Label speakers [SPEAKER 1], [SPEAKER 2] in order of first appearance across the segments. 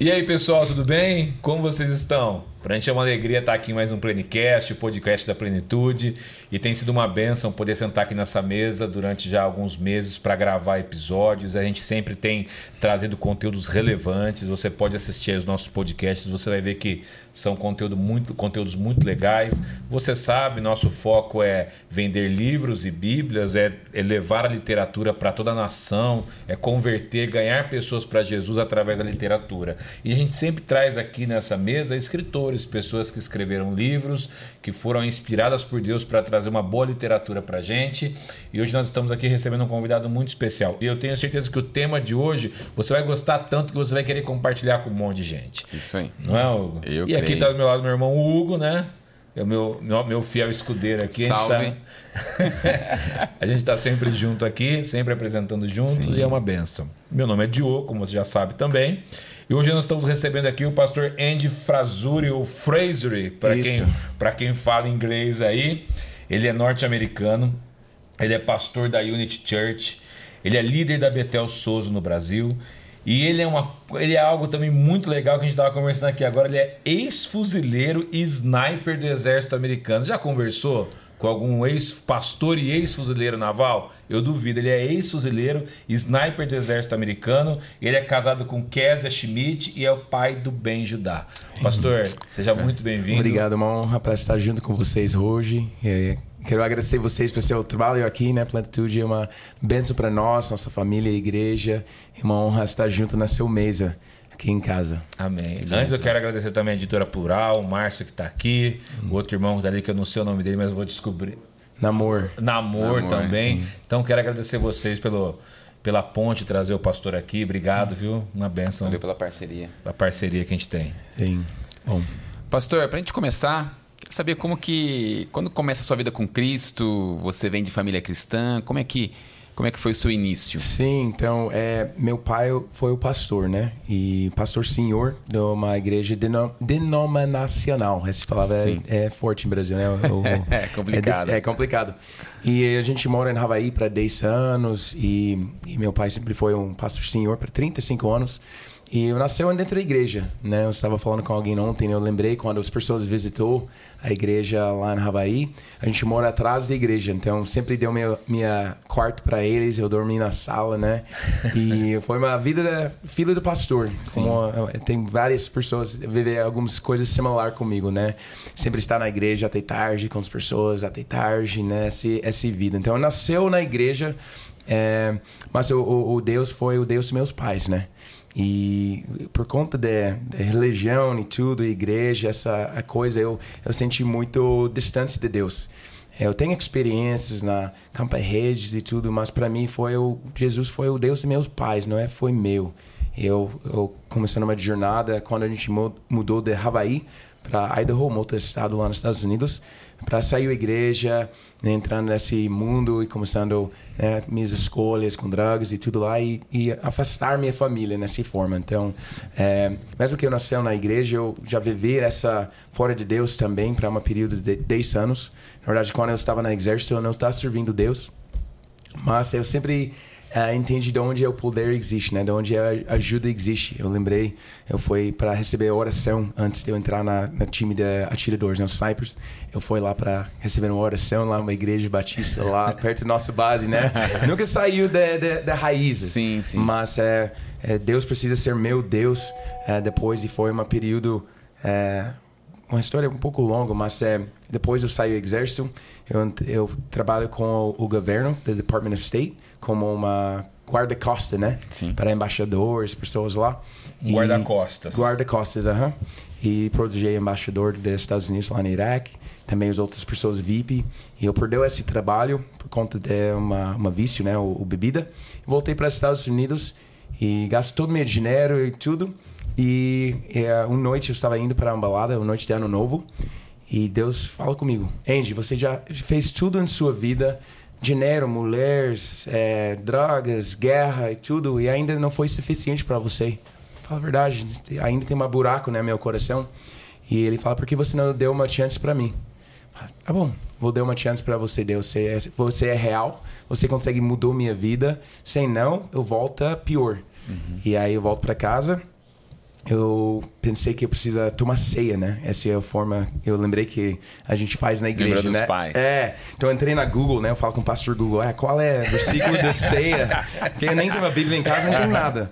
[SPEAKER 1] E aí, pessoal, tudo bem? Como vocês estão? Para a gente é uma alegria estar aqui em mais um Plenicast, o podcast da Plenitude. E tem sido uma benção poder sentar aqui nessa mesa durante já alguns meses para gravar episódios. A gente sempre tem trazido conteúdos relevantes. Você pode assistir os nossos podcasts, você vai ver que são conteúdo muito, conteúdos muito legais. Você sabe, nosso foco é vender livros e bíblias, é, é levar a literatura para toda a nação, é converter, ganhar pessoas para Jesus através da literatura. E a gente sempre traz aqui nessa mesa escritores, pessoas que escreveram livros, que foram inspiradas por Deus para trazer uma boa literatura para a gente. E hoje nós estamos aqui recebendo um convidado muito especial. E eu tenho certeza que o tema de hoje você vai gostar tanto que você vai querer compartilhar com um monte de gente.
[SPEAKER 2] Isso aí.
[SPEAKER 1] Não é, Hugo?
[SPEAKER 2] Eu
[SPEAKER 1] e aqui
[SPEAKER 2] creio.
[SPEAKER 1] está do meu lado meu irmão Hugo, né? É o meu, meu, meu fiel escudeiro aqui.
[SPEAKER 2] Salve.
[SPEAKER 1] A gente tá, gente tá sempre junto aqui, sempre apresentando juntos
[SPEAKER 2] Sim.
[SPEAKER 1] e é uma benção. Meu nome é Diogo, como você já sabe também. E hoje nós estamos recebendo aqui o pastor Andy Frazuri, ou Frasery, para quem, pra quem fala inglês aí. Ele é norte-americano, ele é pastor da Unity Church, ele é líder da Betel Souza no Brasil. E ele é, uma, ele é algo também muito legal que a gente estava conversando aqui agora. Ele é ex-fuzileiro e sniper do exército americano. Já conversou com algum ex-pastor e ex-fuzileiro naval? Eu duvido. Ele é ex-fuzileiro, sniper do exército americano. Ele é casado com Kézia Schmidt e é o pai do Ben Judá. Pastor, seja muito bem-vindo.
[SPEAKER 3] Obrigado, uma honra para estar junto com vocês hoje. É, quero agradecer vocês pelo seu trabalho aqui, né? Plantitude é uma bênção para nós, nossa família e igreja. É uma honra estar junto na sua mesa aqui em casa.
[SPEAKER 1] Amém. Antes eu quero agradecer também a editora Plural, o Márcio que está aqui, o outro irmão que tá ali que eu não sei o nome dele, mas eu vou descobrir.
[SPEAKER 3] Namor.
[SPEAKER 1] Namor,
[SPEAKER 2] Namor,
[SPEAKER 1] também. Então quero agradecer vocês pelo, pela ponte trazer o pastor aqui. Obrigado, viu? Uma benção
[SPEAKER 2] Valeu pela parceria.
[SPEAKER 1] a parceria que a gente tem.
[SPEAKER 3] Sim. Bom.
[SPEAKER 2] Pastor, pra gente começar, queria saber como que. Quando começa a sua vida com Cristo, você vem de família cristã, como é que, como é que foi o seu início?
[SPEAKER 3] Sim, então, é, meu pai foi o pastor, né? E pastor senhor de uma igreja deno, denominacional. Essa palavra é, é forte em Brasil, né? O- o-
[SPEAKER 2] É complicado.
[SPEAKER 3] É, é complicado. E a gente mora em Havaí para 10 anos e, e meu pai sempre foi um pastor senhor para 35 anos. E eu nasceu dentro da igreja, né? Eu estava falando com alguém ontem, eu lembrei quando as pessoas visitou a igreja lá em Havaí. A gente mora atrás da igreja, então sempre deu meu minha quarto para eles, eu dormi na sala, né? E foi uma vida da filho do pastor.
[SPEAKER 2] Sim.
[SPEAKER 3] Como, tem várias pessoas viver algumas coisas similar comigo, né? Sempre estar na igreja até tarde com as pessoas, até tarde, né? Essa, essa vida. Então, nasceu na igreja, é, mas o, o, o Deus foi o Deus dos meus pais, né? E por conta da, religião e tudo, igreja, essa a coisa, eu, eu senti muito distante de Deus. Eu tenho experiências na Campa Redes e tudo, mas para mim foi o Jesus foi o Deus dos meus pais, não é? Foi meu. Eu, eu começando uma jornada quando a gente mu- mudou de Havaí para Idaho, um outro estado lá nos Estados Unidos, para sair da igreja, né, entrando nesse mundo e começando né, minhas escolhas com drogas e tudo lá e, e afastar minha família nessa forma. Então, é, mesmo que eu nasci na igreja, eu já vivi essa fora de Deus também para um período de 10 anos. Na verdade, quando eu estava no exército, eu não estava servindo Deus, mas eu sempre eh, entendi de onde o poder existe, né? De onde a ajuda existe. Eu lembrei, eu fui para receber a oração antes de eu entrar na, na time de atiradores, né? Os snipers. Eu fui lá para receber uma oração lá numa igreja batista lá perto da nossa base, né? Nunca saiu da, da, da raiz.
[SPEAKER 2] Sim, sim.
[SPEAKER 3] Mas é, é, Deus precisa ser meu Deus é, depois e foi um período é, uma história um pouco longa, mas é, depois eu saí do exército, eu, eu trabalho com o, o governo, do Department of State, como uma guarda-costa, né?
[SPEAKER 2] Sim.
[SPEAKER 3] Para embaixadores, pessoas lá.
[SPEAKER 1] Guarda-costas.
[SPEAKER 3] Guarda-costas, aham. E protegei embaixador dos Estados Unidos lá no Iraque, também as outras pessoas VIP. E eu perdeu esse trabalho por conta de uma, uma vício, né? O, o bebida. Voltei para os Estados Unidos e gasto todo o meu dinheiro e tudo. E é, uma noite eu estava indo para uma balada, uma noite de ano novo. E Deus fala comigo: Andy, você já fez tudo em sua vida dinheiro, mulheres, é, drogas, guerra e tudo, e ainda não foi suficiente para você. Fala a verdade, ainda tem um buraco no meu coração. E ele fala: por que você não deu uma chance para mim? Tá bom, vou dar uma chance para você, Deus. Você é, você é real, você consegue mudar minha vida. Sem não, eu volto pior. E aí eu volto para casa eu pensei que eu precisa tomar ceia, né? Essa é a forma. Eu lembrei que a gente faz na igreja,
[SPEAKER 2] Lembra dos
[SPEAKER 3] né?
[SPEAKER 2] pais.
[SPEAKER 3] É. Então eu entrei na Google, né? Eu falo com o pastor Google, ah, qual é o versículo da ceia? Porque eu nem tenho uma Bíblia em casa, não tem nada.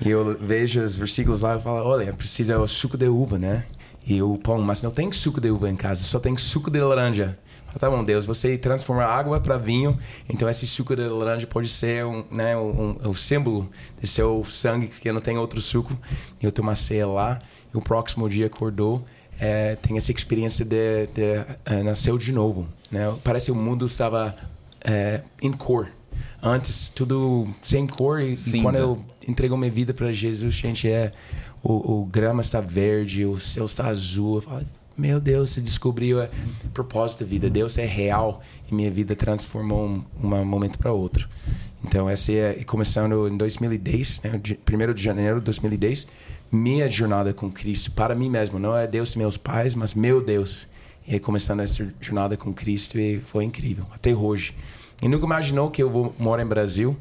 [SPEAKER 3] E eu vejo os versículos lá e falo, olha, precisa o suco de uva, né? E o pão, mas não tem suco de uva em casa, só tem suco de laranja. Tá bom, Deus, você transforma água para vinho, então esse suco de laranja pode ser um, né, um, um, um símbolo de seu sangue, porque não tem outro suco. E eu tomo a ceia lá, e o próximo dia acordou, é, tem essa experiência de, de é, nasceu de novo. Né? Parece que o mundo estava é, em cor. Antes, tudo sem cor, e, e quando eu entrego minha vida para Jesus, gente, é o, o grama está verde, o céu está azul. Eu falo, meu Deus, você descobriu o propósito da vida. Deus é real e minha vida transformou um, um momento para outro. Então, essa é começando em 2010, né, de- 1 de janeiro de 2010, minha jornada com Cristo, para mim mesmo. Não é Deus meus pais, mas meu Deus. E aí, começando essa jornada com Cristo, e foi incrível, até hoje. E nunca imaginou que eu vou morar em Brasil.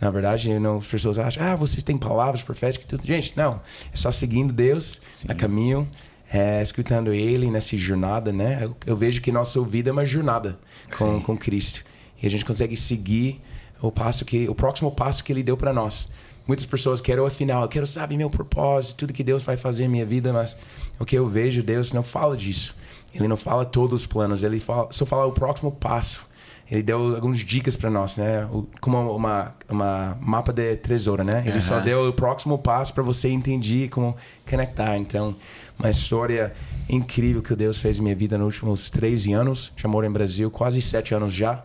[SPEAKER 3] Na verdade, não, as pessoas acham, ah, vocês têm palavras proféticas e tudo. Gente, não. É só seguindo Deus
[SPEAKER 2] Sim.
[SPEAKER 3] a caminho, é, escutando Ele nessa jornada, né? Eu, eu vejo que nossa vida é uma jornada com, com Cristo. E a gente consegue seguir o passo que, o próximo passo que Ele deu para nós. Muitas pessoas querem, afinal, eu quero saber meu propósito, tudo que Deus vai fazer em minha vida, mas o que eu vejo, Deus não fala disso. Ele não fala todos os planos, ele fala, só fala o próximo passo. Ele deu algumas dicas para nós, né? Como uma, uma mapa de tesoura, né? Ele só
[SPEAKER 2] Aham.
[SPEAKER 3] deu o próximo passo para você entender como conectar. Então, uma história incrível que Deus fez em minha vida nos últimos 13 anos. Já moro em Brasil quase sete anos já.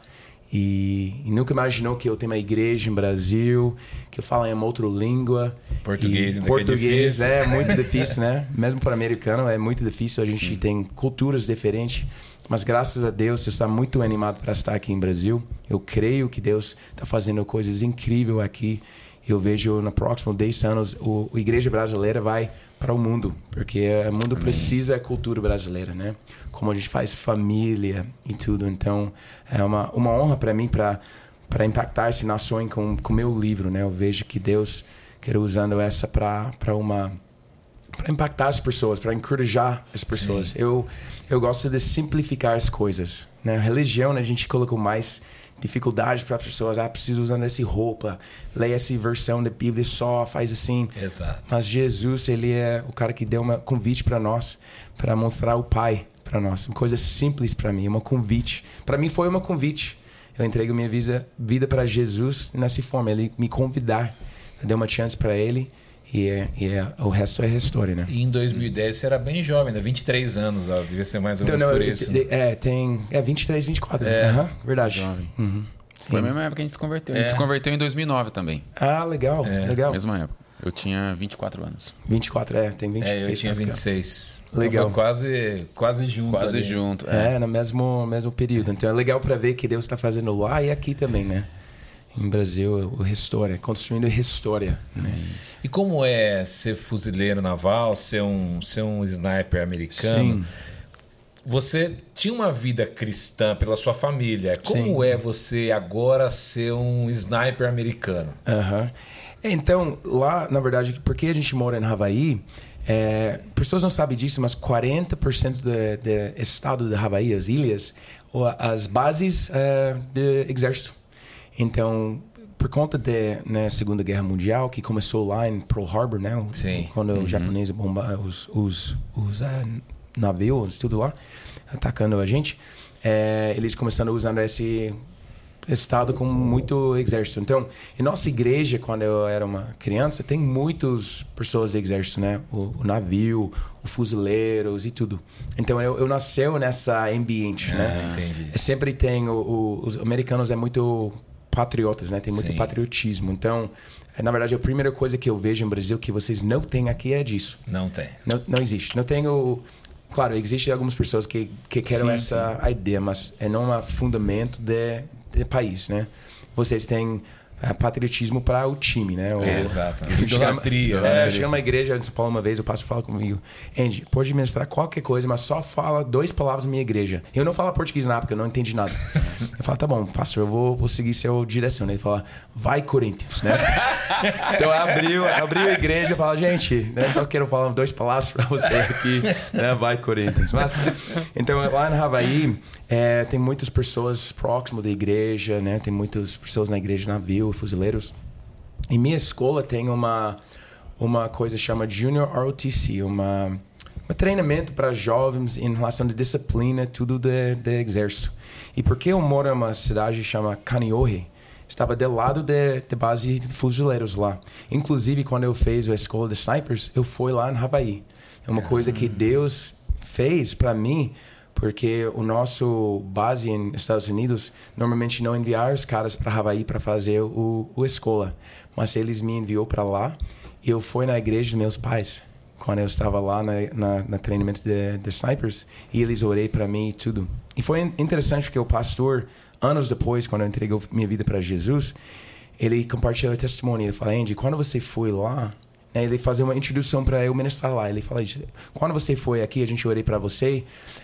[SPEAKER 3] E, e nunca imaginou que eu tenho uma igreja em Brasil, que eu falo em uma outra língua.
[SPEAKER 1] Português
[SPEAKER 3] E
[SPEAKER 1] ainda é
[SPEAKER 3] Português
[SPEAKER 1] difícil.
[SPEAKER 3] é muito difícil, né? Mesmo para americano é muito difícil. A gente tem culturas diferentes. Mas graças a Deus eu estou muito animado para estar aqui em Brasil. Eu creio que Deus está fazendo coisas incríveis aqui. Eu vejo no próximo 10 anos o, a igreja brasileira vai para o mundo, porque o mundo precisa da cultura brasileira, né? Como a gente faz família e tudo. Então é uma, uma honra para mim para para impactar essa nação com com meu livro, né? Eu vejo que Deus quer usando essa para para uma para impactar as pessoas, para encorajar as pessoas. Eu eu gosto de simplificar as coisas, né? A religião né, a gente colocou mais dificuldade para as pessoas. Ah, preciso usando essa roupa, leia essa versão da Bíblia só, faz assim.
[SPEAKER 1] Exato.
[SPEAKER 3] Mas Jesus, ele é o cara que deu um convite para nós, para mostrar o Pai para nós. Uma coisa simples para mim, uma convite. Para mim foi uma convite. Eu entrego minha vida, vida para Jesus nessa forma, ele me convidar. Eu dei uma chance para ele e, é, e é, o resto é história, né?
[SPEAKER 1] E em 2010 você era bem jovem, né? 23 anos, ó, devia ser mais ou menos
[SPEAKER 3] Então, não,
[SPEAKER 1] por isso. né?
[SPEAKER 3] de- é, tem é 23, 24.
[SPEAKER 1] É.
[SPEAKER 3] Aham, verdade.
[SPEAKER 2] Jovem.
[SPEAKER 3] Uhum.
[SPEAKER 2] Foi a mesma época que a gente se converteu. A gente
[SPEAKER 1] É.
[SPEAKER 2] se converteu em 2009 também.
[SPEAKER 3] Ah, legal, legal.
[SPEAKER 2] Mesma época. Eu tinha 24 anos.
[SPEAKER 3] 24, é, tem 23.
[SPEAKER 1] É, eu tinha
[SPEAKER 3] sabe, cara?
[SPEAKER 1] 26.
[SPEAKER 3] Legal.
[SPEAKER 1] Então foi quase, quase junto.
[SPEAKER 2] Quase
[SPEAKER 1] ali.
[SPEAKER 2] junto. É.
[SPEAKER 3] É, no mesmo, mesmo período. Então é legal para ver que Deus está fazendo lá e aqui também, né? Em Brasil, o Restore, construindo Restore. Né?
[SPEAKER 1] E como é ser fuzileiro naval, ser um, ser um sniper americano?
[SPEAKER 3] Sim.
[SPEAKER 1] Você tinha uma vida cristã pela sua família. Como
[SPEAKER 3] Sim.
[SPEAKER 1] é você agora ser um sniper americano?
[SPEAKER 3] É, Então, lá, na verdade, porque a gente mora em Havaí, é, pessoas não sabem disso, mas 40% do, do estado de Havaí, as ilhas, as bases é, do exército. Então, por conta da né, Segunda Guerra Mundial, que começou lá em Pearl Harbor, né?
[SPEAKER 1] Sim.
[SPEAKER 3] Quando os japoneses bombaram os, os, os ah, navios, tudo lá, atacando a gente, é, eles começaram usando esse estado com muito exército. Então, em nossa igreja, quando eu era uma criança, tem muitas pessoas do exército, né? O, o navio, os fuzileiros e tudo. Então, eu, eu nasceu nessa ambiente, né?
[SPEAKER 1] Ah, entendi.
[SPEAKER 3] É Sempre tem o, o- os americanos é muito patriotas, né? Tem muito
[SPEAKER 1] Sim.
[SPEAKER 3] patriotismo. Então, é, na verdade, a primeira coisa que eu vejo em Brasil que vocês não têm aqui é disso.
[SPEAKER 1] Não tem.
[SPEAKER 3] Não, não existe. Não tenho. Claro, existem algumas pessoas que, que querem
[SPEAKER 2] Sim,
[SPEAKER 3] essa ideia, mas é não um fundamento de, de país, né? Vocês têm patriotismo para o time, né? O,
[SPEAKER 1] É, exato. Idolatria,
[SPEAKER 3] É,
[SPEAKER 1] né?
[SPEAKER 3] numa igreja em São Paulo uma vez, o pastor fala comigo, Andy, pode ministrar qualquer coisa, mas só fala duas palavras na minha igreja. Eu não falo português na época, eu não entendi nada. Eu falo, tá bom, pastor, eu vou, vou seguir seu direção. Ele fala, vai Corinthians, né? então abriu, abriu a igreja e fala, gente, né, só quero falar duas palavras para você aqui, né? Vai Corinthians. Mas, então lá no Havaí é, tem muitas pessoas próximas da igreja, né? Tem muitas pessoas na igreja fuzileiros. Em minha escola tem uma uma coisa chama Junior ROTC, uma um treinamento para jovens em relação de disciplina, tudo de, de exército. E porque eu moro em uma cidade chama Kaneohe, estava do lado de, de base de fuzileiros lá. Inclusive, quando eu fiz a escola de snipers, eu fui lá em Havaí. É uma coisa que Deus fez para mim, porque o nosso base em Estados Unidos normalmente não enviar os caras para Havaí para fazer o, o escola, mas eles me enviou para lá e eu fui na igreja dos meus pais quando eu estava lá na, na, na treinamento de, de snipers e eles orei para mim e tudo. E foi in- interessante porque o pastor anos depois quando eu entreguei minha vida para Jesus, ele compartilhou o testemunho. Ele falou, Andy, quando você foi lá, ele fazia uma introdução para eu ministrar lá. Ele fala, quando você foi aqui, a gente orei para você.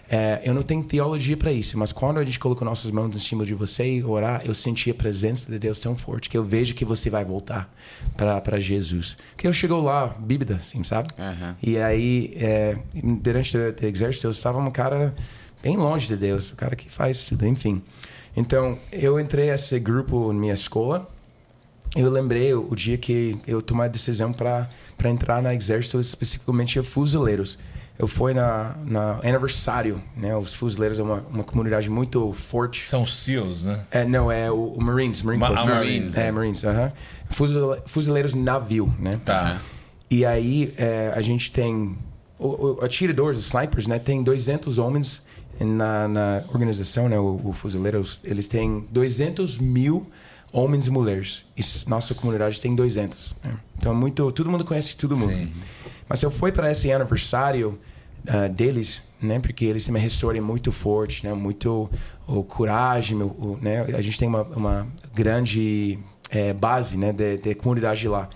[SPEAKER 3] é, eu não tenho teologia para isso, mas quando a gente colocou nossas mãos em cima de você e orar, eu senti a presença de Deus tão forte que eu vejo que você vai voltar para Jesus. Que eu chegou lá, bíblia, assim, sabe?
[SPEAKER 2] Aham.
[SPEAKER 3] E aí, é, durante o exército, eu estava um cara bem longe de Deus, o cara que faz tudo, enfim. Então, eu entrei nesse grupo na minha escola. Eu lembrei o dia que eu tomei a decisão para entrar no exército, especificamente fuzileiros. Eu fui na, na aniversário, né? Os fuzileiros é uma, uma comunidade muito forte.
[SPEAKER 1] São SEALs, né?
[SPEAKER 3] É, não, é o, o Marines. Marine
[SPEAKER 1] Ma- ah, Marines.
[SPEAKER 3] É, Marines, aham. Fuzile- Fuzileiros navio, né?
[SPEAKER 1] Tá.
[SPEAKER 3] E aí é, a gente tem o, o, atiradores, os snipers, né? Tem 200 homens na, na organização, né? O, o fuzileiros, eles têm 200 mil homens e mulheres. E nossa comunidade tem 200. né? Então é muito, todo mundo conhece todo mundo.
[SPEAKER 1] Sim.
[SPEAKER 3] Mas eu fui para esse aniversário ah, deles, né? Porque eles têm uma história muito forte, né? Muito o, coragem, o, o, né? A gente tem uma, uma grande eh, base, né? De, de comunidade lá.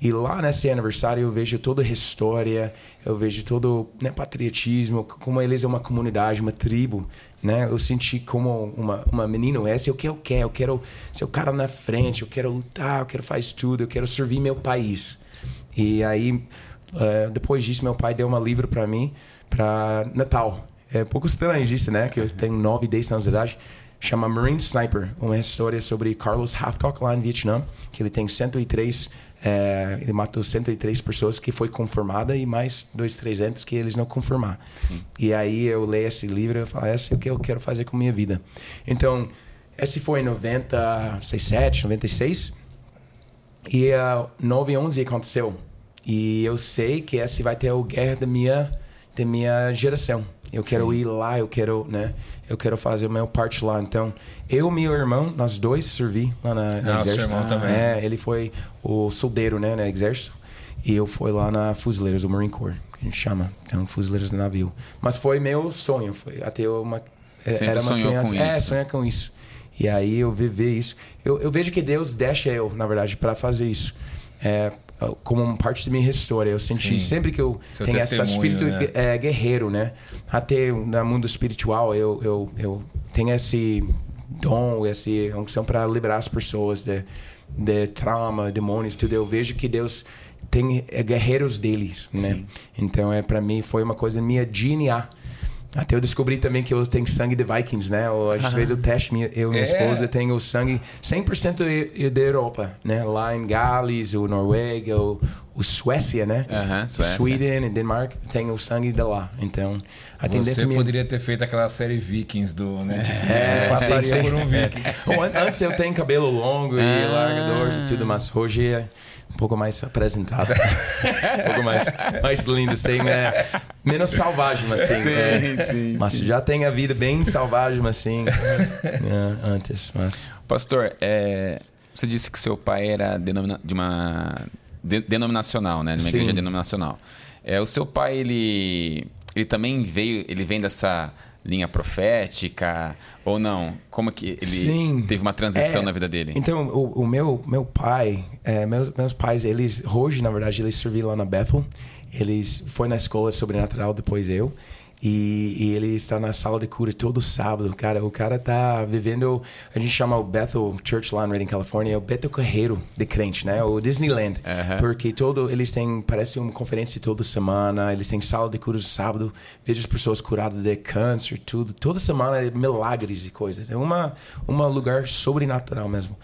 [SPEAKER 3] E lá nesse aniversário eu vejo toda a história, eu vejo todo né, patriotismo, como eles é uma comunidade, uma tribo, né? Eu senti como uma, uma menina, esse é o que eu quero, eu quero ser o cara na frente, eu quero lutar, eu quero fazer tudo, eu quero servir meu país. E aí, eh, depois disso, meu pai deu um livro para mim, para Natal. É um pouco estranho disso, né? Que eu tenho 9, 10 anos de idade. Chama Marine Sniper, uma história sobre Carlos Hathcock lá em Vietnã, que ele tem 103, eh, ele matou 103 pessoas que foi confirmada e mais 2, 300 que eles não confirmaram. E aí eu leio esse livro e eu falo, esse é o que eu quero fazer com minha vida. Então, esse foi em 97, 96. E uh, 911 aconteceu. E eu sei que esse vai ter o guerra da minha, da minha geração. Eu quero ir lá, eu quero, né? Eu quero fazer o meu parte lá. Então, eu e meu irmão, nós dois servi lá na, na
[SPEAKER 1] Ah, seu
[SPEAKER 3] exército.
[SPEAKER 1] irmão também.
[SPEAKER 3] É, ele foi o soldeiro, né, no exército. E eu fui lá na Fuzileiros, o Marine Corps, que a gente chama. Então, Fuzileiros do navio. Mas foi meu sonho, foi até uma é,
[SPEAKER 2] Sempre
[SPEAKER 3] era uma
[SPEAKER 2] sonhou
[SPEAKER 3] criança.
[SPEAKER 2] com
[SPEAKER 3] É,
[SPEAKER 2] isso.
[SPEAKER 3] sonhar com isso. E aí eu viver isso. Eu, eu vejo que Deus deixa eu, na verdade, para fazer isso. É, como uma parte da minha história. Eu senti
[SPEAKER 1] Sim.
[SPEAKER 3] sempre que eu
[SPEAKER 1] Seu
[SPEAKER 3] tenho esse espírito
[SPEAKER 1] né?
[SPEAKER 3] é, guerreiro, né? Até no mundo espiritual, eu, eu, eu tenho esse dom, essa unção para liberar as pessoas de, de trauma, demônios, tudo. Eu vejo que Deus tem é, guerreiros deles, né?
[SPEAKER 2] Sim.
[SPEAKER 3] Então, é para mim, foi uma coisa minha DNA. Até eu descobri também que eu tenho sangue de Vikings, né? Ou A gente fez o teste, minha- eu e minha
[SPEAKER 1] É.
[SPEAKER 3] esposa tem o sangue 100% e- e da Europa, né? Lá em Gales, o Noruega, o, o Suécia, né?
[SPEAKER 2] Aham, Suécia.
[SPEAKER 3] Sweden e Denmark tem o sangue de lá. Então, a
[SPEAKER 1] Você
[SPEAKER 3] minha...
[SPEAKER 1] poderia ter feito aquela série Vikings do Netflix.
[SPEAKER 3] É,
[SPEAKER 1] né? passaria
[SPEAKER 3] sim, sim.
[SPEAKER 1] por um Viking.
[SPEAKER 3] Antes eu tenho cabelo longo e
[SPEAKER 2] Ah.
[SPEAKER 3] largador e tudo, mas hoje é um pouco mais apresentado. um pouco mais, mais lindo, assim, é, menos selvagem, assim. é. Mas já tem a vida bem selvagem, assim, é, antes, mas...
[SPEAKER 2] Pastor, é, você disse que seu pai era denomina- de uma de- denominacional, né? De uma
[SPEAKER 3] Sim.
[SPEAKER 2] igreja denominacional. É, o seu pai, ele, ele também veio, ele vem dessa linha profética ou não? Como que ele
[SPEAKER 3] Sim.
[SPEAKER 2] teve uma transição
[SPEAKER 3] É,
[SPEAKER 2] na vida dele?
[SPEAKER 3] Então, o, o meu, meu pai, é, meus, meus pais, eles, hoje, na verdade, eles serviram lá na Bethel. Eles foi na escola sobrenatural depois eu. E, e ele está na sala de cura todo sábado, cara. O cara tá vivendo, a gente chama o Bethel Church lá no Redding, Califórnia, é o Bethel Carreiro de crente, né? O Disneyland. Porque todo, eles têm, parece uma conferência toda semana, eles têm sala de cura sábado, vejo as pessoas curadas de câncer, tudo. Toda semana é milagres e coisas. É uma, uma lugar sobrenatural mesmo.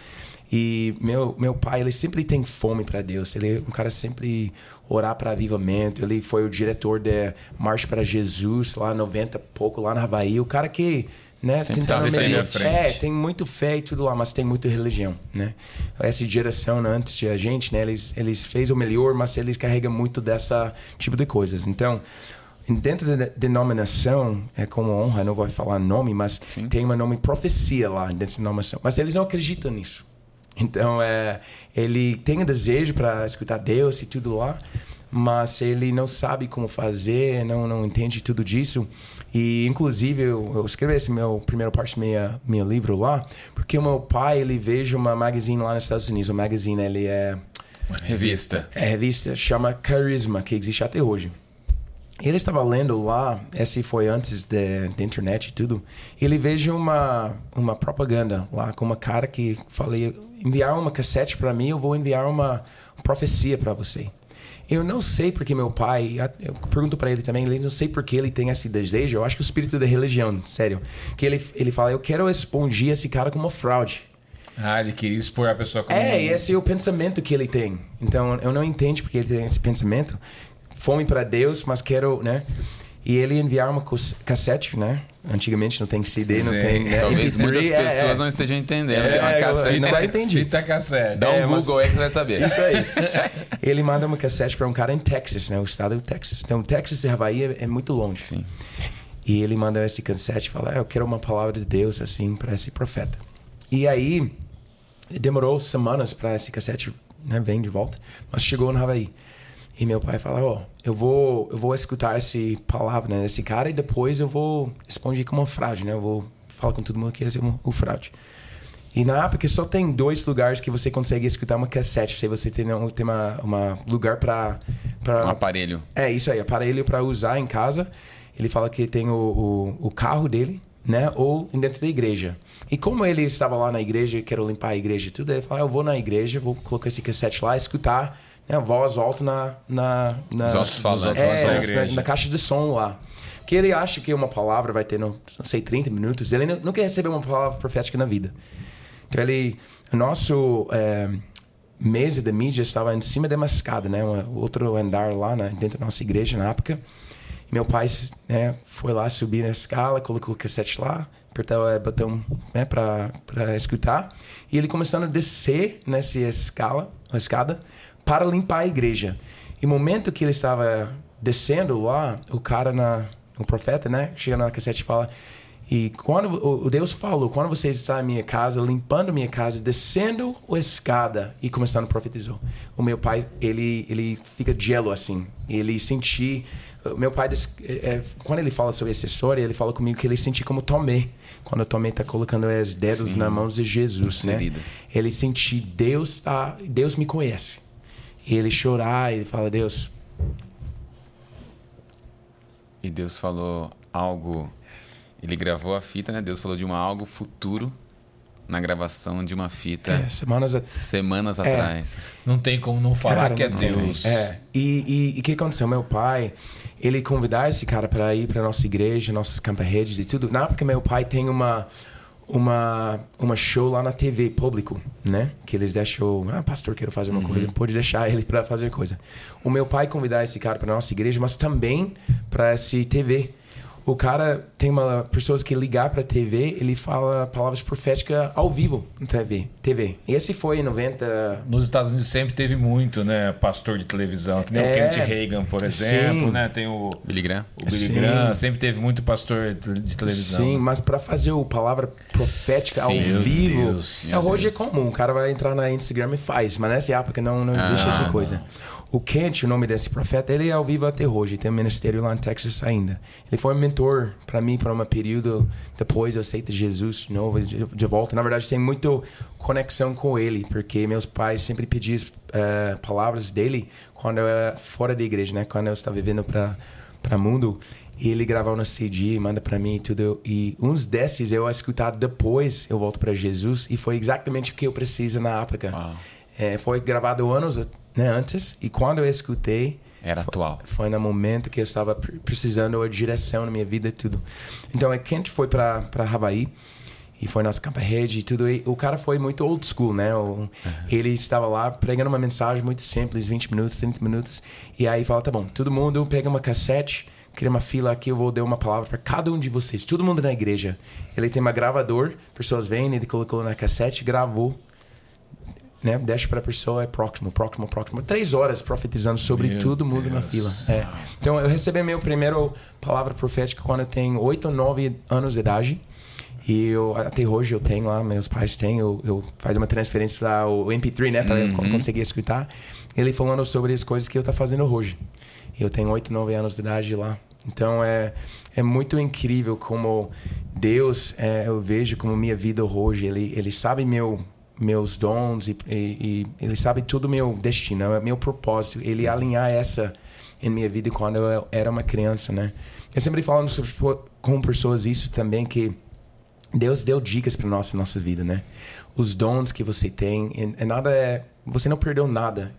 [SPEAKER 3] E meu, meu pai, ele sempre tem fome para Deus. Ele é um cara sempre orar para avivamento. Ele foi o diretor da Marcha para Jesus lá 90 e pouco lá na Havaí. O cara que, né, tentando meio-. É, tem muito fé e tudo lá, mas tem muita religião, né? Essa geração antes de a gente, né, eles eles fez o melhor, mas eles carregam muito dessa tipo de coisas. Então, dentro da denominação, é como honra, não vou falar nome, mas
[SPEAKER 2] Sim.
[SPEAKER 3] tem um nome profecia lá dentro da denominação, mas eles não acreditam nisso. Então, é, ele tem o desejo para escutar Deus e tudo lá, mas ele não sabe como fazer, não, não entende tudo disso. E, inclusive, eu, eu escrevi esse meu primeiro parte do meu, meu livro lá, porque o meu pai, ele veja uma magazine lá nos Estados Unidos. O magazine, ele é...
[SPEAKER 2] Revista.
[SPEAKER 3] É revista, chama Charisma, que existe até hoje. Ele estava lendo lá, esse foi antes da internet e tudo. Ele veja uma uma propaganda lá com uma cara que falei enviar uma cassete para mim, eu vou enviar uma profecia para você. Eu não sei porque meu pai, eu pergunto para ele também, ele não sei porque ele tem esse desejo. Eu acho que o espírito da religião, sério, que ele ele fala, eu quero expundir esse cara como uma fraude.
[SPEAKER 1] Ah, ele queria expor a pessoa como.
[SPEAKER 3] É, e esse é o pensamento que ele tem. Então, eu não entendo porque ele tem esse pensamento. Fome para Deus, mas quero, né? E ele enviar uma cassete, né? Antigamente não tem CD, não
[SPEAKER 1] Sim.
[SPEAKER 3] tem. Né?
[SPEAKER 2] Talvez
[SPEAKER 3] MP3,
[SPEAKER 2] muitas
[SPEAKER 3] é,
[SPEAKER 2] pessoas
[SPEAKER 3] é.
[SPEAKER 2] não estejam entendendo.
[SPEAKER 3] É,
[SPEAKER 2] é uma
[SPEAKER 3] é,
[SPEAKER 2] cassete.
[SPEAKER 3] não vai entendi.
[SPEAKER 1] Fita cassete.
[SPEAKER 2] Dá um
[SPEAKER 3] É,
[SPEAKER 2] Google aí que você vai saber.
[SPEAKER 3] Isso aí. ele manda uma cassete para um cara em Texas, né? O estado do Texas. Então, Texas e Havaí é, muito longe.
[SPEAKER 2] Sim.
[SPEAKER 3] E ele manda esse cassete e fala: "Ah, Eu quero uma palavra de Deus, assim, para esse profeta. E aí, demorou semanas para esse cassete né, vem de volta, mas chegou no Havaí. E meu pai fala: Ó, eu vou eu vou escutar essa palavra né, desse cara e depois eu vou responder como uma fraude, né? Eu vou falar com todo mundo que é um, um fraude. E na época só tem dois lugares que você consegue escutar uma cassete. Se você tem, um- tem uma, uma lugar para
[SPEAKER 2] Um aparelho.
[SPEAKER 3] é isso aí, aparelho para usar em casa. Ele fala que tem o, o, o carro dele, né? Ou dentro da igreja. E como ele estava lá na igreja quero limpar a igreja e tudo, ele fala: "Ah, eu vou na igreja, vou colocar esse cassete lá, escutar, né? Voz alta na na, na
[SPEAKER 2] Os
[SPEAKER 3] é, na,
[SPEAKER 1] igreja.
[SPEAKER 3] na caixa de som lá. Porque ele acha que uma palavra vai ter, não, não sei, 30 minutos. Ele não, não quer receber uma palavra profética na vida. Então ele, o nosso é, mesa da mídia estava em cima de uma escada, né? Um outro andar lá na, dentro da nossa igreja na época. E meu pai né, foi lá subir na escala, colocou o cassete lá, apertou o botão né, para escutar. E ele começando a descer nessa escala, escada para limpar a igreja. E no momento que ele estava descendo lá, o cara na o profeta, né, chega na cassete e fala: e quando o Deus falou, quando você está em minha casa, limpando minha casa, descendo a escada e começando a profetizar. O meu pai, ele ele fica gelo assim. Ele senti meu pai, é, é, quando ele fala sobre essa história, ele fala comigo que ele senti como Tomé, quando Tomé está colocando os dedos
[SPEAKER 2] Sim.
[SPEAKER 3] nas mãos de Jesus, né? Ele senti Deus tá, Deus me conhece. E ele chorar, ele fala Deus,
[SPEAKER 2] E Deus falou algo. Ele gravou a fita, né? Deus falou de um algo futuro na gravação de uma fita
[SPEAKER 3] é, semanas atrás.
[SPEAKER 2] semanas atrás.
[SPEAKER 1] Não tem como não falar
[SPEAKER 3] Cara,
[SPEAKER 1] que é Deus.
[SPEAKER 3] É. E e- e o que aconteceu? Meu pai, ele convidar esse cara para ir para nossa igreja, nossos campa-redes e tudo. Na época, meu pai tem uma uma uma show lá na TV público, né? Que eles deixam, ah, pastor, quero fazer uma coisa, pode deixar ele para fazer coisa. O meu pai convidar esse cara para nossa igreja, mas também para esse TV. O cara tem uma pessoas que ligar para TV, ele fala palavras proféticas ao vivo na TV. TV. E esse foi em 90
[SPEAKER 1] Nos Estados Unidos sempre teve muito, né? Pastor de televisão, que nem o
[SPEAKER 3] É.
[SPEAKER 1] Kenneth Reagan, por exemplo,
[SPEAKER 3] Sim.
[SPEAKER 1] né? Tem o,
[SPEAKER 2] Billy Graham.
[SPEAKER 1] o Billy
[SPEAKER 3] Sim.
[SPEAKER 1] Graham, sempre teve muito pastor de televisão.
[SPEAKER 3] Sim, mas para fazer o palavra profética
[SPEAKER 2] Sim.
[SPEAKER 3] ao
[SPEAKER 1] Meu
[SPEAKER 3] vivo,
[SPEAKER 1] Deus,
[SPEAKER 3] é, hoje
[SPEAKER 1] Deus.
[SPEAKER 3] é comum. O cara vai entrar na Instagram e faz, mas nessa época não, não existe
[SPEAKER 2] Ah,
[SPEAKER 3] essa
[SPEAKER 2] não.
[SPEAKER 3] O Kent, o nome desse profeta, ele é ao vivo até hoje. Tem um ministério lá em Texas ainda. Ele foi um mentor para mim para um período depois eu aceito Jesus de novo de, volta. Na verdade tem muito conexão com ele porque meus pais sempre pediam uh, palavras dele quando eu era fora da igreja né? Quando eu estava vivendo para para mundo. E ele gravava no CD manda para mim e tudo. E uns desses eu escutar depois eu volto para Jesus. E foi exatamente o que eu preciso na época é, foi gravado anos né, antes e quando eu escutei
[SPEAKER 2] era atual.
[SPEAKER 3] Foi no momento que eu estava precisando de direção na minha vida e tudo. Então, é a gente foi para Havaí e foi nossa campa rede e tudo. E o cara foi muito old school, né? O, uhum. Ele estava lá pregando uma mensagem muito simples, 20 minutos, 30 minutos. E aí fala: tá bom, todo mundo pega uma cassete, cria uma fila aqui, eu vou dar uma palavra para cada um de vocês, todo mundo na igreja. Ele tem uma gravador, pessoas vêm, ele colocou na cassete, gravou né? Deixa para a pessoa é próximo, próximo, próximo. Três horas profetizando sobre meu todo mundo Deus. na fila. É. Então eu recebi a minha primeira palavra profética quando eu tenho oito ou nove anos de idade. E eu, até hoje eu tenho lá, meus pais têm, eu, eu faz uma transferência para o MP3, né? Para uhum. eu conseguir escutar. Ele falando sobre as coisas que eu estou fazendo hoje. Eu tenho oito, nove anos de idade lá. Então é, é muito incrível como Deus, é, eu vejo como minha vida hoje. Ele, ele sabe meu meus dons e, e, e ele sabe tudo meu destino, é meu propósito. Ele alinhar essa em minha vida quando eu era uma criança, né? Eu sempre falo com pessoas isso também que Deus deu dicas para nossa nossa vida, né? Os dons que você tem, e, nada é, você não perdeu nada.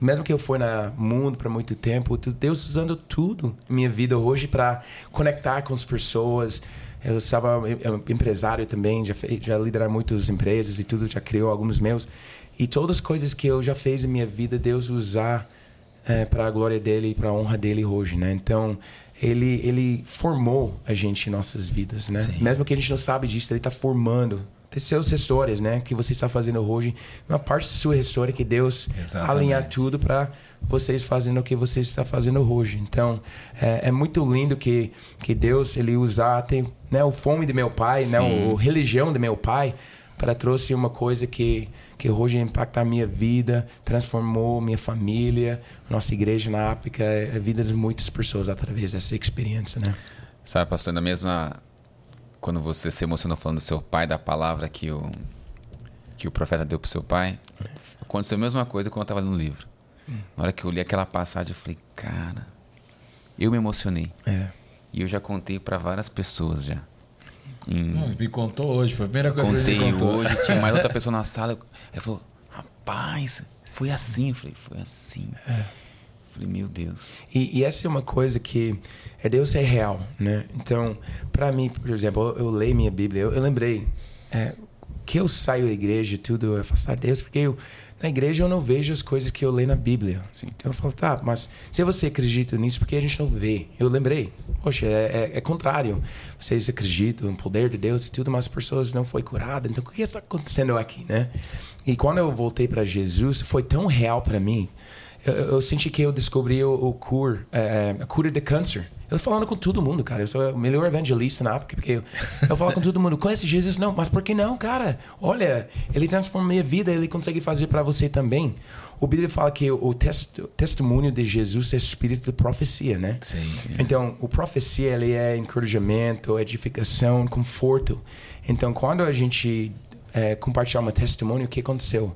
[SPEAKER 3] Mesmo que eu fui no mundo por muito tempo, Deus usando tudo minha vida hoje para conectar com as pessoas, eu estava empresário também, já, fez, já liderar muitas empresas e tudo, já criou alguns meus. E todas as coisas que eu já fiz em minha vida, Deus usar é, para a glória dele e para a honra dele hoje, né? Então, ele, ele formou a gente em nossas vidas, né? Sim. Mesmo que a gente não sabe disso, ele está formando ter seus histórias, né? Que você está fazendo hoje, uma parte da sua história que Deus Exatamente. alinhar tudo para vocês fazendo o que você está fazendo hoje. Então, é, é, muito lindo que que Deus ele usar tem, né, o fome de meu pai, né, o, a religião de meu pai para trouxe uma coisa que que hoje impacta a minha vida, transformou minha família, nossa igreja na África, a vida de muitas pessoas através dessa experiência, né?
[SPEAKER 2] Sabe, pastor, na mesma quando você se emocionou falando do seu pai, da palavra que o, que o profeta deu para seu pai, aconteceu a mesma coisa quando eu estava no livro. Na hora que eu li aquela passagem, eu falei, cara, eu me emocionei.
[SPEAKER 3] É.
[SPEAKER 2] E eu já contei para várias pessoas já.
[SPEAKER 1] Em... me contou hoje, foi a primeira coisa
[SPEAKER 2] contei
[SPEAKER 1] que ele contou.
[SPEAKER 2] hoje, tinha mais outra pessoa na sala. Ele falou, rapaz, foi assim. Eu falei, foi assim. É. Falei, meu Deus.
[SPEAKER 3] E, e, essa é uma coisa que é Deus é real, né? Então, para mim, por exemplo, eu, eu, leio minha Bíblia, eu, eu lembrei é, que eu saio da igreja e tudo, afastar de Deus, porque eu, na igreja eu não vejo as coisas que eu leio na Bíblia. Assim. Então eu falo, tá, mas se você acredita nisso, por que a gente não vê? Eu lembrei, poxa, é, é, é contrário. Vocês acreditam no poder de Deus e tudo, mas as pessoas não foi curadas. Então o que está acontecendo aqui, né? E quando eu voltei para Jesus, foi tão real para mim eu, eu, senti que eu descobri o, o cur, é, a cura de câncer. Eu falando com todo mundo, cara. Eu sou o melhor evangelista na época, porque eu, eu falo com todo mundo. Conhece Jesus? Não, mas por que não, cara? Olha, ele transforma minha vida, ele consegue fazer para você também. O Bíblia fala que o test, testemunho de Jesus é espírito de profecia, né?
[SPEAKER 2] Sim, sim.
[SPEAKER 3] Então, o profecia ele é encorajamento, edificação, conforto. Então, quando a gente é, compartilhar um testemunho, o que aconteceu?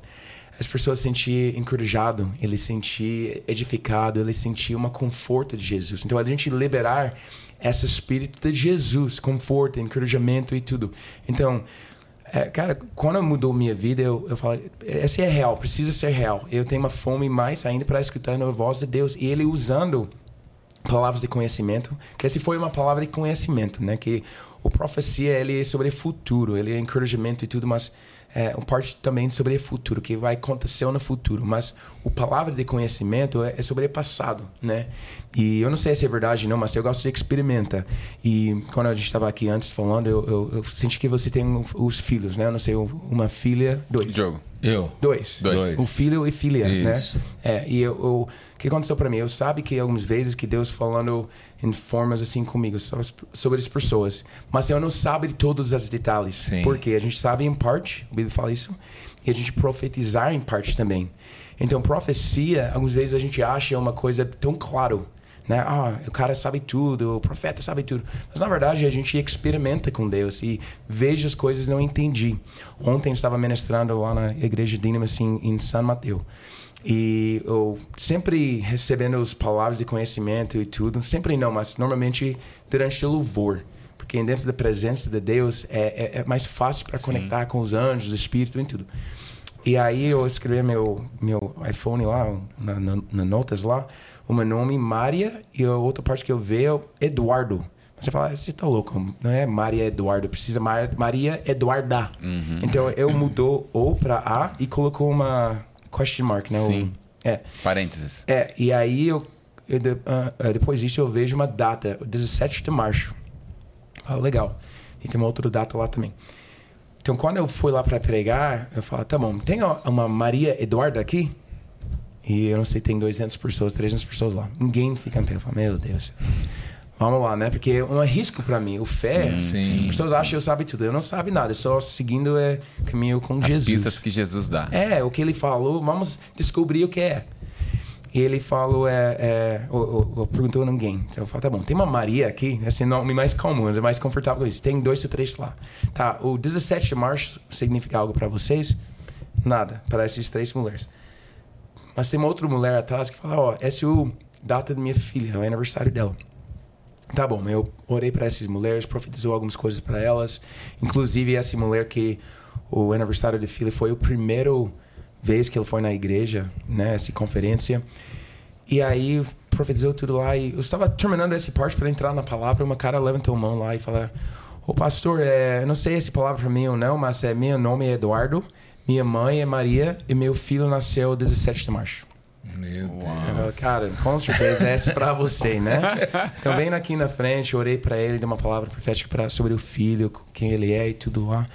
[SPEAKER 3] As pessoas sentiam encorajado, ele sentia edificado, ele sentia uma conforto de Jesus. Então a gente liberar esse espírito de Jesus, conforto, encorajamento e tudo. Então, é, cara, quando mudou minha vida, eu, eu falo, esse é real, precisa ser real. Eu tenho uma fome mais ainda para escutar a voz de Deus e ele usando palavras de conhecimento, que essa foi uma palavra de conhecimento, né? Que o profecia ele é sobre futuro, ele é encorajamento e tudo, mas é, uma parte também sobre o futuro, que vai acontecer no futuro, mas o palavra de conhecimento é, é sobre o passado, né? E eu não sei se é verdade não, mas eu gosto de experimentar. E quando a gente estava aqui antes falando, eu, eu, eu, senti que você tem os filhos, né? Eu não sei, uma filha, dois.
[SPEAKER 2] Jogo.
[SPEAKER 1] Eu.
[SPEAKER 3] Dois.
[SPEAKER 2] Dois.
[SPEAKER 3] O filho e filha, né? Isso. né? É, e eu, eu, o que aconteceu para mim? Eu sabe que algumas vezes que Deus falando em formas assim comigo sobre as pessoas, mas eu não sabe de todos os detalhes.
[SPEAKER 2] Sim.
[SPEAKER 3] Porque a gente sabe em parte, o Bíblia fala isso, e a gente profetizar em parte também. Então, profecia, algumas vezes a gente acha uma coisa tão claro né? Ah, o cara sabe tudo, o profeta sabe tudo. Mas na verdade a gente experimenta com Deus e veja as coisas não entendi. Ontem estava ministrando lá na igreja de Dínamo assim, em São Mateus. E eu sempre recebendo as palavras de conhecimento e tudo, sempre não, mas normalmente durante o louvor. Porque dentro da presença de Deus é, é, é mais fácil para conectar com os anjos, o Espírito e tudo. E aí eu escrevi meu meu iPhone lá, na, na, na notas lá, o meu nome Maria e a outra parte que eu vejo é Eduardo. Você fala, você tá louco, não é Maria Eduardo, precisa Mar Maria Eduarda.
[SPEAKER 2] Uhum.
[SPEAKER 3] Então eu mudou O para A e colocou uma question mark, né?
[SPEAKER 2] Sim.
[SPEAKER 3] O, é.
[SPEAKER 2] Parênteses.
[SPEAKER 3] É, e aí eu, eu uh, depois disso eu vejo uma data, 17 de março. Ah, legal. E tem uma outra data lá também. Então, quando eu fui lá para pregar, eu falo, tá bom, tem uma Maria Eduarda aqui? E eu não sei, tem 200 pessoas, 300 pessoas lá. Ninguém fica em pé. Eu falo, meu Deus. Vamos lá, né? Porque é um risco para mim. O fé,
[SPEAKER 2] Sim, sim,
[SPEAKER 3] as pessoas
[SPEAKER 2] sim.
[SPEAKER 3] acham que eu sabe tudo. Eu não sabe nada. Eu só seguindo é caminho com
[SPEAKER 2] As
[SPEAKER 3] Jesus.
[SPEAKER 2] pistas que Jesus dá.
[SPEAKER 3] É, o que ele falou, vamos descobrir o que é. E ele falou, é, é ou, ou- ou perguntou a ninguém. Então eu falo, tá bom, tem uma Maria aqui, esse nome mais comum, é mais confortável com isso. Tem dois ou três lá. Tá, o 17 de março significa algo para vocês? Nada, para essas três mulheres. Mas tem uma outra mulher atrás que fala, ó, essa é o data da minha filha, é o aniversário dela. Tá bom, eu orei para essas mulheres, profetizou algumas coisas para elas. Inclusive, essa mulher que o aniversário da filha foi o primeiro vez que ele foi na igreja, né, essa conferência. E aí profetizou tudo lá e eu estava terminando essa parte para entrar na palavra, uma cara levantou a mão lá e falou: "Ô pastor, é, não sei essa palavra para mim ou não, mas é meu nome é Eduardo, minha mãe é Maria e meu filho nasceu 17 de março."
[SPEAKER 1] Meu Deus.
[SPEAKER 3] Cara, com certeza essa é pra você, né? Então, aqui na frente, orei pra ele, dei uma palavra profética pra, sobre o filho, quem ele é e tudo lá.